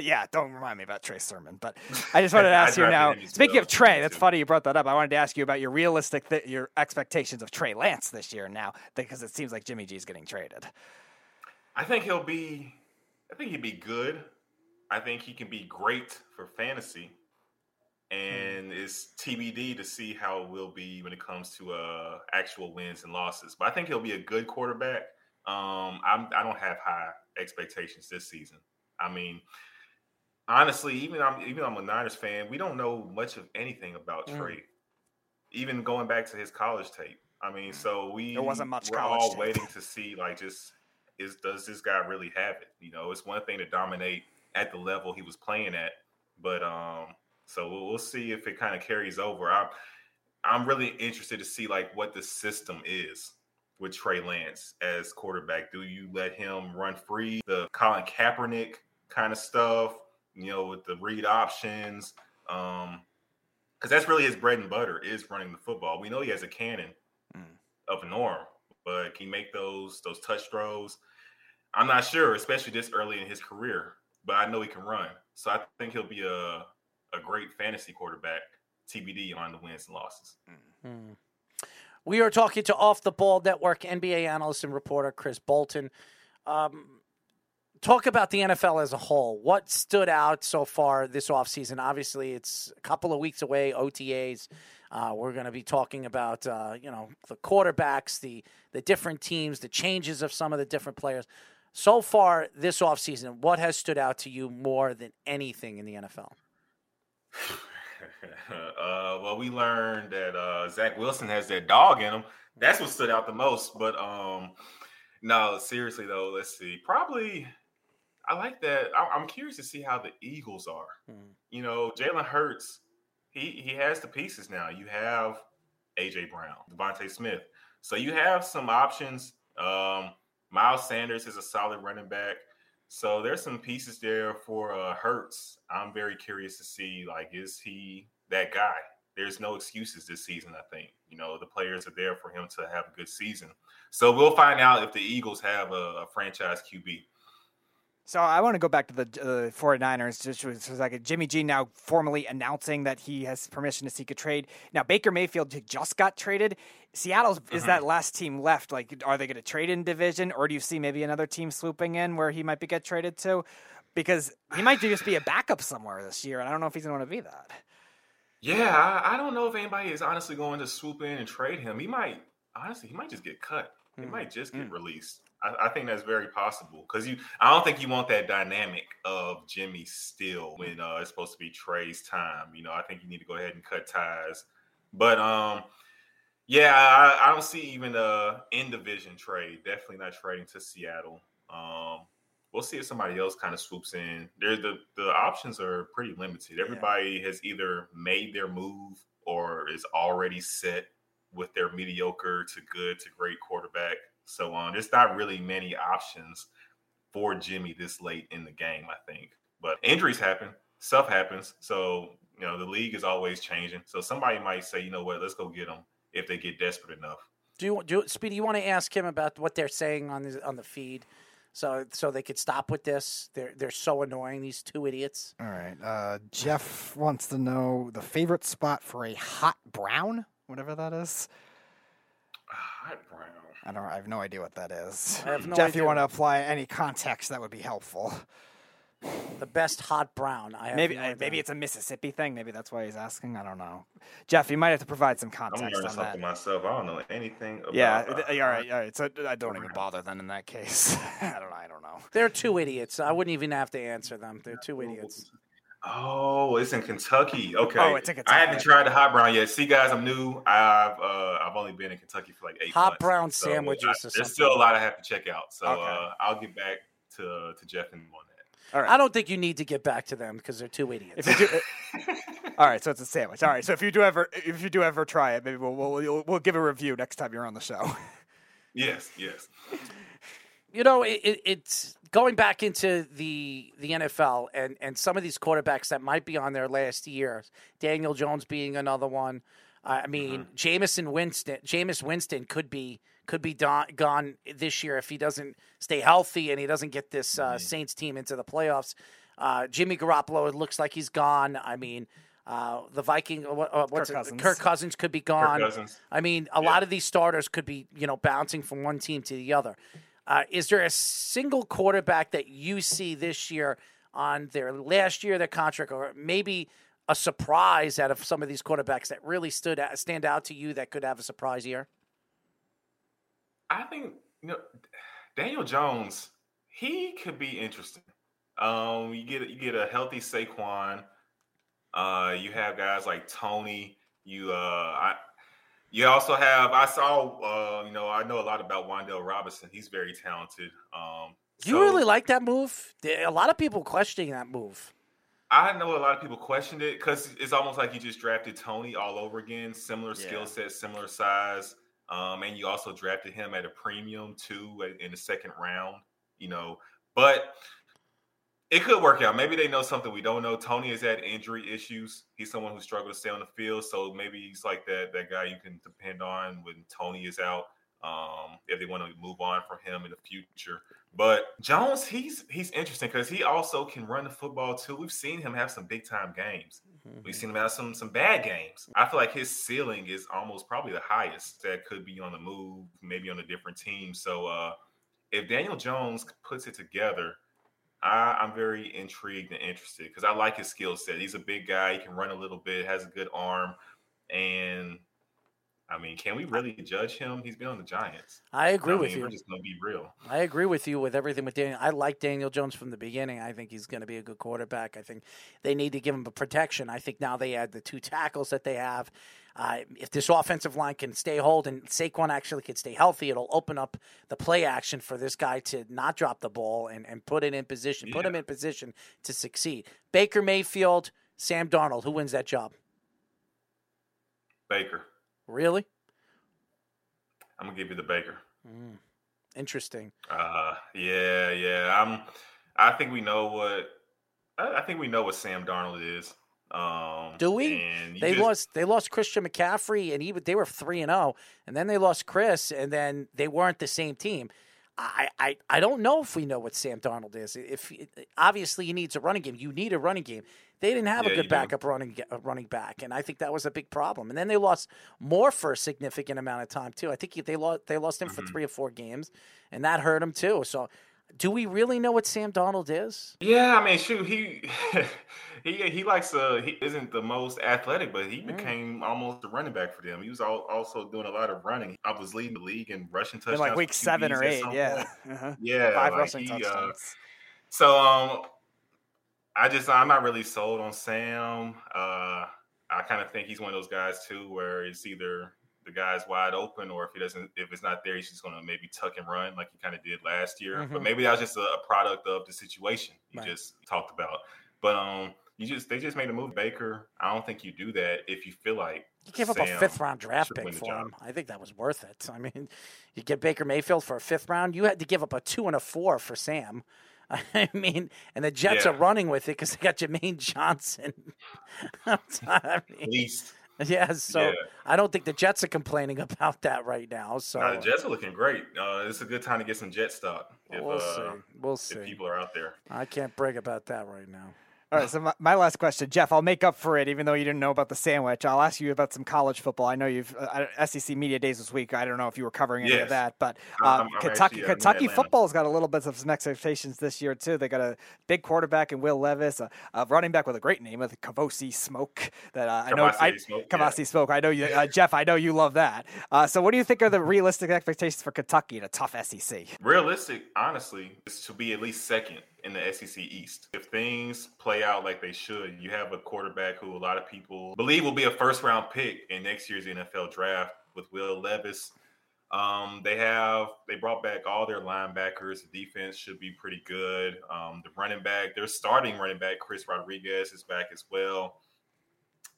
yeah. Don't remind me about Trey Sermon, but I just wanted to ask you now. Speaking of Trey, that's too. funny you brought that up. I wanted to ask you about your realistic, th- your expectations of Trey Lance this year now, because it seems like Jimmy G's getting traded. I think he'll be. I think he'd be good. I think he can be great for fantasy, and it's TBD to see how it will be when it comes to uh actual wins and losses. But I think he'll be a good quarterback. Um, I'm, I don't have high expectations this season. I mean, honestly, even I'm even though I'm a Niners fan, we don't know much of anything about Mm. Trey. Even going back to his college tape. I mean, so we There wasn't much we're all tape. waiting to see like just is does this guy really have it? You know, it's one thing to dominate at the level he was playing at, but um, so we'll, we'll see if it kind of carries over. I'm I'm really interested to see like what the system is with Trey Lance as quarterback. Do you let him run free, the Colin Kaepernick kind of stuff, you know, with the read options? Um, because that's really his bread and butter is running the football. We know he has a cannon of a norm, but can he make those those touch throws? I'm not sure, especially this early in his career. But I know he can run, so I think he'll be a a great fantasy quarterback. TBD on the wins and losses. We are talking to Off the Ball Network NBA analyst and reporter Chris Bolton. Um, talk about the NFL as a whole. What stood out so far this offseason? Obviously, it's a couple of weeks away, OTAs. Uh, we're going to be talking about uh, you know the quarterbacks, the the different teams, the changes of some of the different players. So far this offseason, what has stood out to you more than anything in the NFL? Uh, well, we learned that uh, Zach Wilson has that dog in him. That's what stood out the most. But um, no, seriously though, let's see. Probably, I like that. I- I'm curious to see how the Eagles are. You know, Jalen Hurts he he has the pieces now. You have AJ Brown, DeVonta Smith, so you have some options. Um, Miles Sanders is a solid running back. So there's some pieces there for uh, Hurts. I'm very curious to see like is he that guy? There's no excuses this season. I think you know the players are there for him to have a good season. So we'll find out if the Eagles have a, a franchise QB. So I want to go back to the uh, 49ers. Just was, was like Jimmy G now formally announcing that he has permission to seek a trade. Now Baker Mayfield just got traded. Seattle is Mhm. that last team left. Like, are they going to trade in division, or do you see maybe another team swooping in where he might be get traded to? Because he might just be a backup somewhere this year, and I don't know if he's going to want to be that. Yeah, I, I don't know if anybody is honestly going to swoop in and trade him. He might honestly, he might just get cut. He Mm. might just get released. I, I think that's very possible because you. I don't think you want that dynamic of Jimmy still when uh, it's supposed to be Trey's time. You know, I think you need to go ahead and cut ties. But um, yeah, I, I don't see even a in division trade. Definitely not trading to Seattle. Um, we'll see if somebody else kind of swoops in. There, the the options are pretty limited. Everybody has either made their move or is already set with their mediocre to good to great quarterback. So on, there's not really many options for Jimmy this late in the game. I think, but injuries happen, stuff happens. So you know the league is always changing. So somebody might say, you know what, let's go get them if they get desperate enough. Do you, do Speedy? You want to ask him about what they're saying on the on the feed, so so they could stop with this. They're they're so annoying. These two idiots. All right. Uh, Jeff wants to know the favorite spot for a hot brown, whatever that is. Hot brown. I don't. I have no idea what that is. I have no Jeff, idea. you want to apply any context that would be helpful. The best hot brown. I have Maybe no idea. maybe it's a Mississippi thing. Maybe that's why he's asking. I don't know. Jeff, you might have to provide some context. I'm context learning on that. something myself. I don't know anything about. Yeah, uh, all right, all right. So I don't even bother then in that case. I don't know. I don't know. They're two idiots. I wouldn't even have to answer them. They're two idiots. Oh, it's in Kentucky. Okay. Oh, it's in Kentucky. I haven't tried the hot brown yet. See, guys, I'm new. I've uh, I've only been in Kentucky for like eight Hot months. brown So, sandwiches I- or there's something. still a lot I have to check out. So Okay. uh, I'll get back to to Jeff and on that. All right. I don't think you need to get back to them because they're two idiots. If you do, all right. So it's a sandwich. All right. So if you do ever, if you do ever try it, maybe we'll we'll, we'll, we'll give a review next time you're on the show. Yes, yes. you know, it, it, it's going back into the the NFL and and some of these quarterbacks that might be on their last year. Daniel Jones being another one. Uh, I mean, Jameson Winston, Jameis Winston could be could be don- gone this year if he doesn't stay healthy and he doesn't get this uh, Saints team into the playoffs. Uh, Jimmy Garoppolo, it looks like he's gone. I mean, uh, the Viking, uh, what, uh, what's Kirk it? Cousins. Kirk Cousins could be gone. I mean, a lot of these starters could be, you know, bouncing from one team to the other. Uh, is there a single quarterback that you see this year on their last year of their contract, or maybe a surprise out of some of these quarterbacks that really stood out, stand out to you that could have a surprise year? I think you know Daniel Jones. He could be interesting. Um, you get you get a healthy Saquon. Uh, you have guys like Tony. You uh, I, you also have. I saw. Uh, you know, I know a lot about Wan'Dale Robinson. He's very talented. Um, you so really like that move? A lot of people questioning that move. I know a lot of people questioned it because it's almost like you just drafted Tony all over again. Similar skill set, similar size, um, and you also drafted him at a premium too in the second round. You know, but it could work out. Maybe they know something we don't know. Tony has had injury issues. He's someone who struggled to stay on the field, so maybe he's like that that guy you can depend on when Tony is out. Um, if they want to move on from him in the future, but Jones, he's he's interesting because he also can run the football too. We've seen him have some big time games. We've seen him have some some bad games. I feel like his ceiling is almost probably the highest that could be on the move, maybe on a different team. So uh, if Daniel Jones puts it together, I, I'm very intrigued and interested because I like his skill set. He's a big guy. He can run a little bit, has a good arm, and I mean, can we really judge him? He's been on the Giants. I agree I with mean, you. We're just gonna be real. I agree with you with everything with Daniel. I like Daniel Jones from the beginning. I think he's going to be a good quarterback. I think they need to give him a protection. I think now they add the two tackles that they have. Uh, if this offensive line can stay hold and Saquon actually can stay healthy, it'll open up the play action for this guy to not drop the ball and, and put it in position, put him in position to succeed. Baker Mayfield, Sam Darnold, who wins that job? Baker. Really? I'm gonna give you the Baker. Mm. Interesting. Uh, yeah, yeah. I'm. I think we know what. I, I think we know what Sam Darnold is. Um, Do we? They just- lost. They lost Christian McCaffrey, and he they were three and zero, and then they lost Chris, and then they weren't the same team. I, I, I don't know if we know what Sam Darnold is. If obviously he needs a running game, you need a running game. They didn't have Yeah, a good do. backup running uh, running back, and I think that was a big problem. And then they lost more for a significant amount of time too. I think they lost they lost him Mm-hmm. for three or four games, and that hurt him too. So, do we really know what Sam Darnold is? Yeah, I mean, shoot, he he he likes uh he isn't the most athletic, but Mm. he became almost a running back for them. He was al- also doing a lot of running. I was leading the league in rushing In touchdowns. like week seven or eight, yeah. Uh-huh. Yeah, Five like, rushing he, uh, touchdowns. so um, I just I'm not really sold on Sam. Uh, I kind of think he's one of those guys too, where it's either the guy's wide open, or if he doesn't, if it's not there, he's just going to maybe tuck and run like he kind of did last year. But Mhm. maybe that was just a, a product of the situation you Right. just talked about. But um, you just they just made a move, Baker. I don't think you do that if you feel like You gave up a fifth round draft pick for job. him. I think that was worth it. I mean, you get Baker Mayfield for a fifth round. You had to give up a two and a four for Sam. I mean, and the Jets Yeah. are running with it because they got Jermaine Johnson. I mean, least. yeah, so Yeah. I don't think the Jets are complaining about that right now. So Nah, the Jets are looking great. Uh, it's a good time to get some Jet stock. If, we'll uh, see. We'll see. If people are out there. I can't brag about that right now. All right, so my, my last question, Jeff. I'll make up for it, even though you didn't know about the sandwich. I'll ask you about some college football. I know you've uh, SEC media days this week. I don't know if you were covering any of that, but um, Kentucky Kentucky football's got a little bit of some expectations this year too. They got a big quarterback in Will Levis, a, a running back with a great name, with Kavosiey Smoke. That uh, I know, I, Kavosiey Smoke, yeah. Smoke. I know you, uh, Jeff. I know you love that. Uh, so, what do you think are the realistic expectations for Kentucky in a tough SEC? Realistic, honestly, is to be at least second in the SEC East. If things play out like they should, you have a quarterback who a lot of people believe will be a first round pick in next year's NFL draft with Will Levis. Um, they have they brought back all their linebackers. The defense should be pretty good. Um, the running back, their starting running back, Chris Rodriguez, is back as well.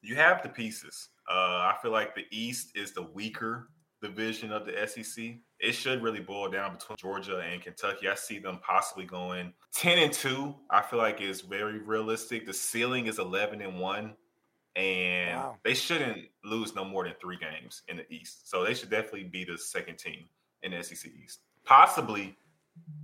You have the pieces. Uh, I feel like the East is the weaker division of the SEC. It should really boil down between Georgia and Kentucky. I see them possibly going 10 and 2. I feel like is very realistic. The ceiling is 11 and 1 and Wow. they shouldn't lose no more than 3 games in the East. So they should definitely be the second team in the SEC East. Possibly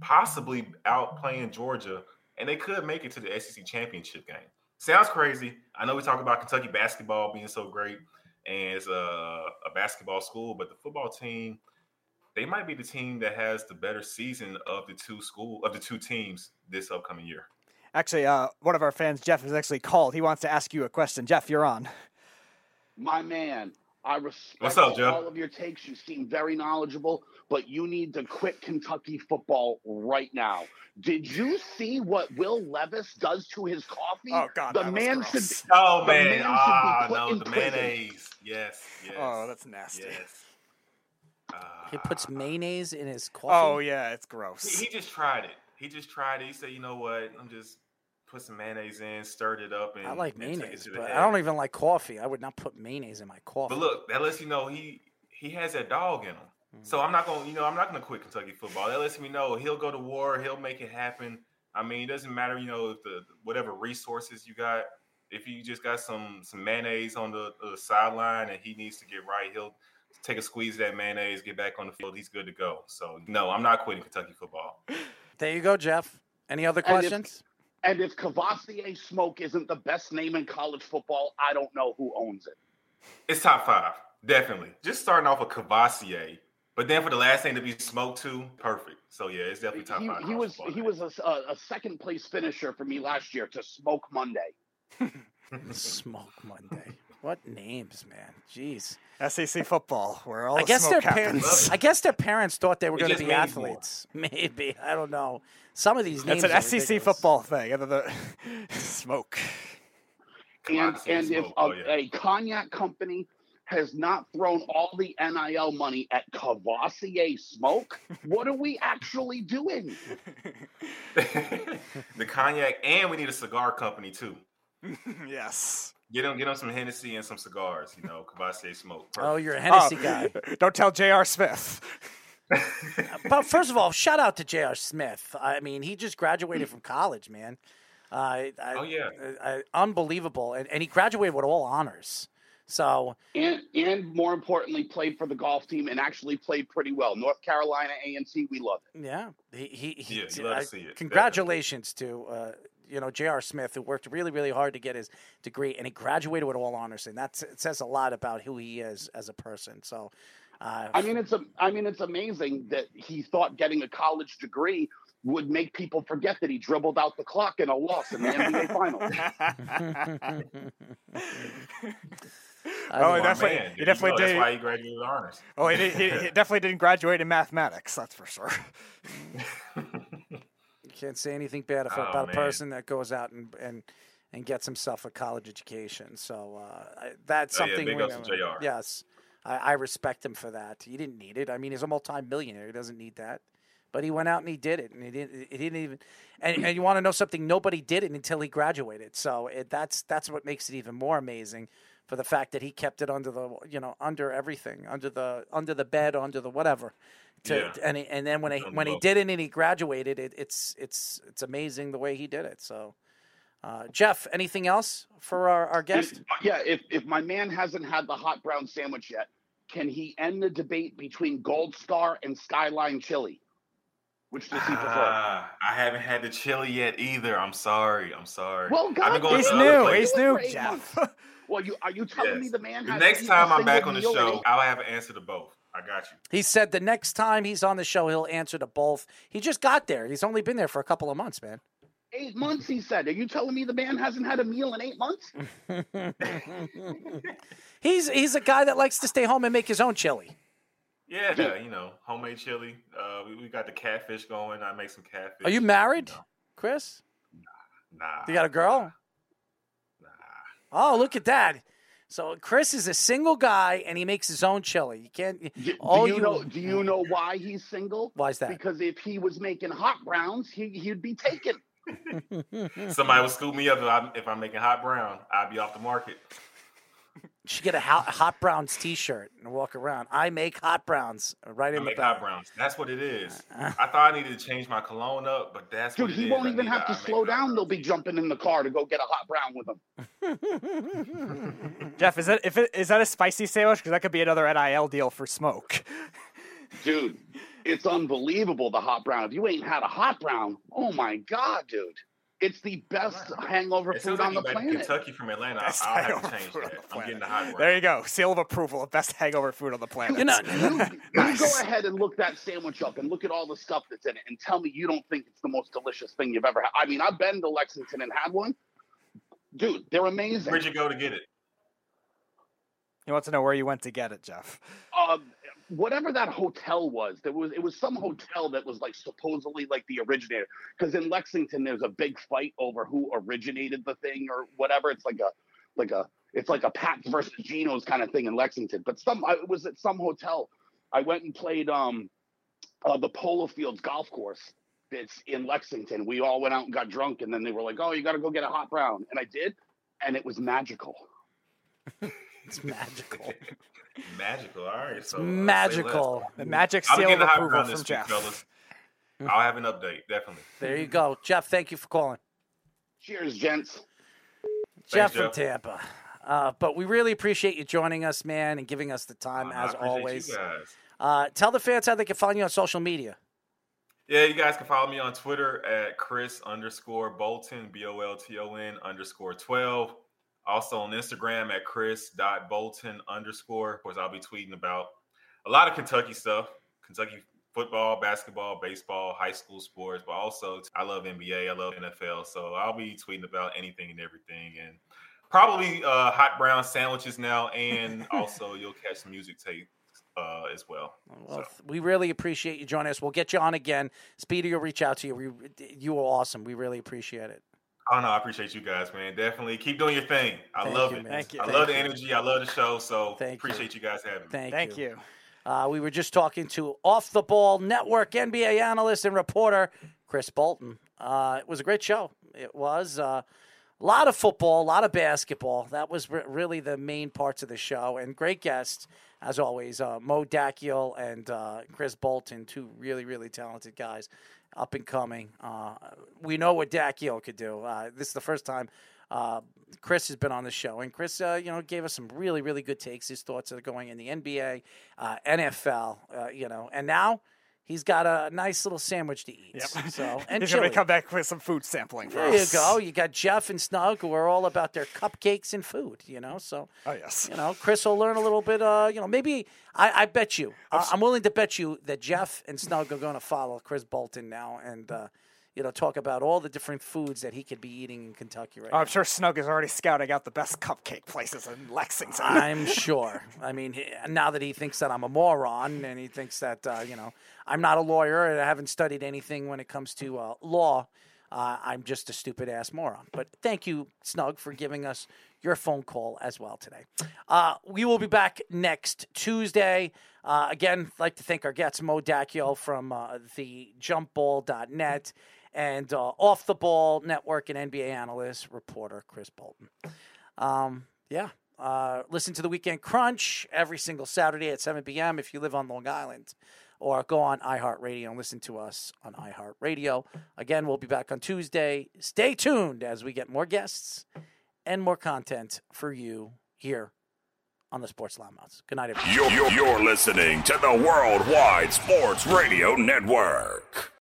possibly outplaying Georgia and they could make it to the SEC championship game. Sounds crazy. I know we talk about Kentucky basketball being so great and it's a, a basketball school, but the football team, they might be the team that has the better season of the two school of the two teams this upcoming year. Actually, uh, one of our fans, Jeff, has actually called. He wants to ask you a question. Jeff, you're on. My man, I respect What's up, Joe? all of your takes. You seem very knowledgeable, but you need to quit Kentucky football right now. Did you see what Will Levis does to his coffee? Oh, God, the man gross. should. Oh the man, man ah put no, the prison. mayonnaise. Yes, yes. Oh, that's nasty. Yes. He puts mayonnaise in his coffee. Oh yeah, it's gross. He, he just tried it. He just tried it. He said, "You know what? I'm just put some mayonnaise in, stirred it up, and I like and mayonnaise, but head. I don't even like coffee. I would not put mayonnaise in my coffee. But look, that lets you know he he has that dog in him. Mm-hmm. So I'm not gonna, you know, I'm not gonna quit Kentucky football. That lets me know he'll go to war. He'll make it happen. I mean, it doesn't matter, you know, if the whatever resources you got. If you just got some some mayonnaise on the, the sideline and he needs to get right, he'll take a squeeze of that mayonnaise, get back on the field. He's good to go. So no, I'm not quitting Kentucky football. there you go, Jeff. Any other And if- questions? And if Kavosiey Smoke isn't the best name in college football, I don't know who owns it. It's top five, definitely. Just starting off with Kavosiey, but then for the last name to be smoked too, perfect. So yeah, it's definitely top He, five. he was he was a, a, a second place finisher for me last year to Smoke Monday. Smoke Monday. What names, man? Jeez. SEC football, where all I the guess smoke their happens. parents. I guess their parents thought they were going to be means athletes. Maybe I don't know. Some of these names. That's an SEC ridiculous. football thing. Other than smoke. And Kavosiey and if a, oh, yeah. a cognac company has not thrown all the NIL money at Kavosiey Smoke, what are we actually doing? the cognac, and we need a cigar company too. yes. Get him, get him some Hennessy and some cigars. You know, Kavosiey smoke. Oh, you're a Hennessy guy. Don't tell J.R. Smith. but first of all, shout out to J.R. Smith. I mean, he just graduated from college, man. Uh, I, Oh, yeah. uh, unbelievable, and, and he graduated with all honors. So and and more importantly, played for the golf team and actually played pretty well. North Carolina A and T, we love it. yeah, he he, he Yeah, you love to I- see it, Congratulations to uh, you know J.R. Smith, who worked really really hard to get his degree, and he graduated with all honors, and that says a lot about who he is as a person. So. Uh, I mean, it's a, I mean, it's amazing that he thought getting a college degree would make people forget that he dribbled out the clock in a loss in the NBA Finals. Oh, he My definitely, man, he definitely you go. did. That's why he graduated with honors. Oh, he, did, he, he definitely didn't graduate in mathematics. That's for sure. Can't say anything bad Oh, about a man. person that goes out and and and gets himself a college education. So uh, that's Oh, yeah, something. big we ups to JR. Yes, I, I respect him for that. He didn't need it. I mean, he's a multimillionaire. He doesn't need that. But he went out and he did it, and he didn't. He didn't even. And, and you want to know something? Nobody did it until he graduated. So it, that's that's what makes it even more amazing, for the fact that he kept it under the you know under everything, under the under the bed, under the whatever. To, Yeah. and he, and then when he when he did it and he graduated, it, it's it's it's amazing the way he did it. So, uh, Jeff, anything else for our, our guest? If- yeah, if if my man hasn't had the hot brown sandwich yet, can he end the debate between Gold Star and Skyline Chili? Which does he prefer? Ah, I haven't had the chili yet either. I'm sorry. I'm sorry. Well, I've God, been going He's to new. places. He's new, Jeff. Well, you are you telling me the man? The next time I'm back on the show, I'll have an answer to both. I got you. He said the next time he's on the show, he'll answer to both. He just got there. He's only been there for a couple of months, man. Eight months, he said. Are you telling me the man hasn't had a meal in eight months? He's he's a guy that likes to stay home and make his own chili. Yeah, you know, homemade chili. Uh, we, we got the catfish going. I make some catfish. Are you married, Chris? Nah. You got a girl? Nah. Oh, look at that. So Chris is a single guy and he makes his own chili. You can't. Do, all do you, know? Do you know why he's single? Why is that? Because if he was making hot browns, he, he'd be taken. Somebody will scoop me up if I'm, if I'm making hot brown. I'd be off the market. You should get a hot, hot browns T-shirt and walk around. I make hot browns uh, right I in the make back. hot browns. That's what it is. Uh-huh. I thought I needed to change my cologne up, but that's Dude, what it he is. won't I even have to I slow down. They'll be jumping in the car to go get a hot brown with him. Jeff, is that if it, is that a spicy sandwich? Because that could be another NIL deal for smoke. Dude, it's unbelievable the hot brown. If you ain't had a hot brown, oh my god, dude. It's the best hangover It food sounds like on the you back in planet. Kentucky from Atlanta. I- Best I'll have to change that. I'm getting the hot brown. There you go, seal of approval of best hangover food on the planet. You know, You go ahead and look that sandwich up and look at all the stuff that's in it and tell me you don't think it's the most delicious thing you've ever had. I mean, I've been to Lexington and had one. Dude, they're amazing. Where'd you go to get it? He wants to know where you went to get it, Jeff. um, whatever that hotel was, there was it was some hotel that was like supposedly like the originator. Because in Lexington, there's a big fight over who originated the thing or whatever. It's like a like a it's like a Pat's versus Geno's kind of thing in Lexington. But some I it was at some hotel. I went and played um uh, the Polo Fields golf course. That's in Lexington. We all went out and got drunk, and then they were like, "Oh, you got to go get a hot brown," and I did, and it was magical. It's magical. Magical. All right. So uh, magical. less. The magic I'll seal of approval from this week, Jeff. fellas. I'll have an update definitely. There you go, Jeff. Thank you for calling. Cheers, gents. Jeff from Jeff. Tampa. Uh, but we really appreciate you joining us, man, and giving us the time I as appreciate always. You guys. Uh, tell the fans how they can find you on social media. Yeah, you guys can follow me on Twitter at Chris underscore Bolton, B O L T O N underscore 12. Also on Instagram at Chris dot Bolton underscore. Of course, I'll be tweeting about a lot of Kentucky stuff, Kentucky football, basketball, baseball, high school sports, but also I love NBA, I love NFL. So I'll be tweeting about anything and everything. And probably uh, hot brown sandwiches now. And also you'll catch some music tape uh, as well. Well, th- we really appreciate you joining us. We'll get you on again. Speedy will reach out to you. We, you are awesome. We really appreciate it. Oh no, I appreciate you guys, man. Definitely keep doing your thing. I Thank love you, it. man. Thank you. I Thank love the energy. I love the show. So Thank you. appreciate you. guys having me. Thank, Thank you. you. Uh, we were just talking to Off the Ball Network NBA analyst and reporter Chris Bolton. Uh, it was a great show. It was uh, a A lot of football, a lot of basketball. That was re- really the main parts of the show. And great guests, as always, uh, Mo Dakhil and uh, Chris Bolton, two really, really talented guys, up and coming. Uh, we know what Dakhil could do. Uh, this is the first time uh, Chris has been on the show, and Chris, uh, you know, gave us some really, really good takes. His thoughts are going in the NBA, uh, NFL, uh, you know, and now he's got a nice little sandwich to eat. Yep. So and He's going to come back with some food sampling for There you go. You got Jeff and Snug who are all about their cupcakes and food, you know. So Oh, yes. you know, Chris will learn a little bit. Uh, you know, maybe I, I bet you. Uh, I'm willing to bet you that Jeff and Snug are going to follow Chris Bolton now, and uh, you know, talk about all the different foods that he could be eating in Kentucky right Oh, now. I'm sure Snug is already scouting out the best cupcake places in Lexington. I'm sure. I mean, now that he thinks that I'm a moron and he thinks that, uh, you know, I'm not a lawyer and I haven't studied anything when it comes to uh, law, uh, I'm just a stupid ass moron. But thank you, Snug, for giving us your phone call as well today. Uh, we will be back next Tuesday. Uh, again, I'd like to thank our guests, Mo Dakhil from uh, the jumpball.net and uh, Off the Ball Network and NBA analyst, reporter Chris Bolton. Um, yeah. Uh, listen to the Weekend Crunch every single Saturday at 7 p.m. if you live on Long Island, or go on iHeartRadio and listen to us on iHeartRadio. Again, we'll be back on Tuesday. Stay tuned as we get more guests and more content for you here on the Sports Loudmouths. Good night, everyone. You're, you're, you're listening to the Worldwide Sports Radio Network.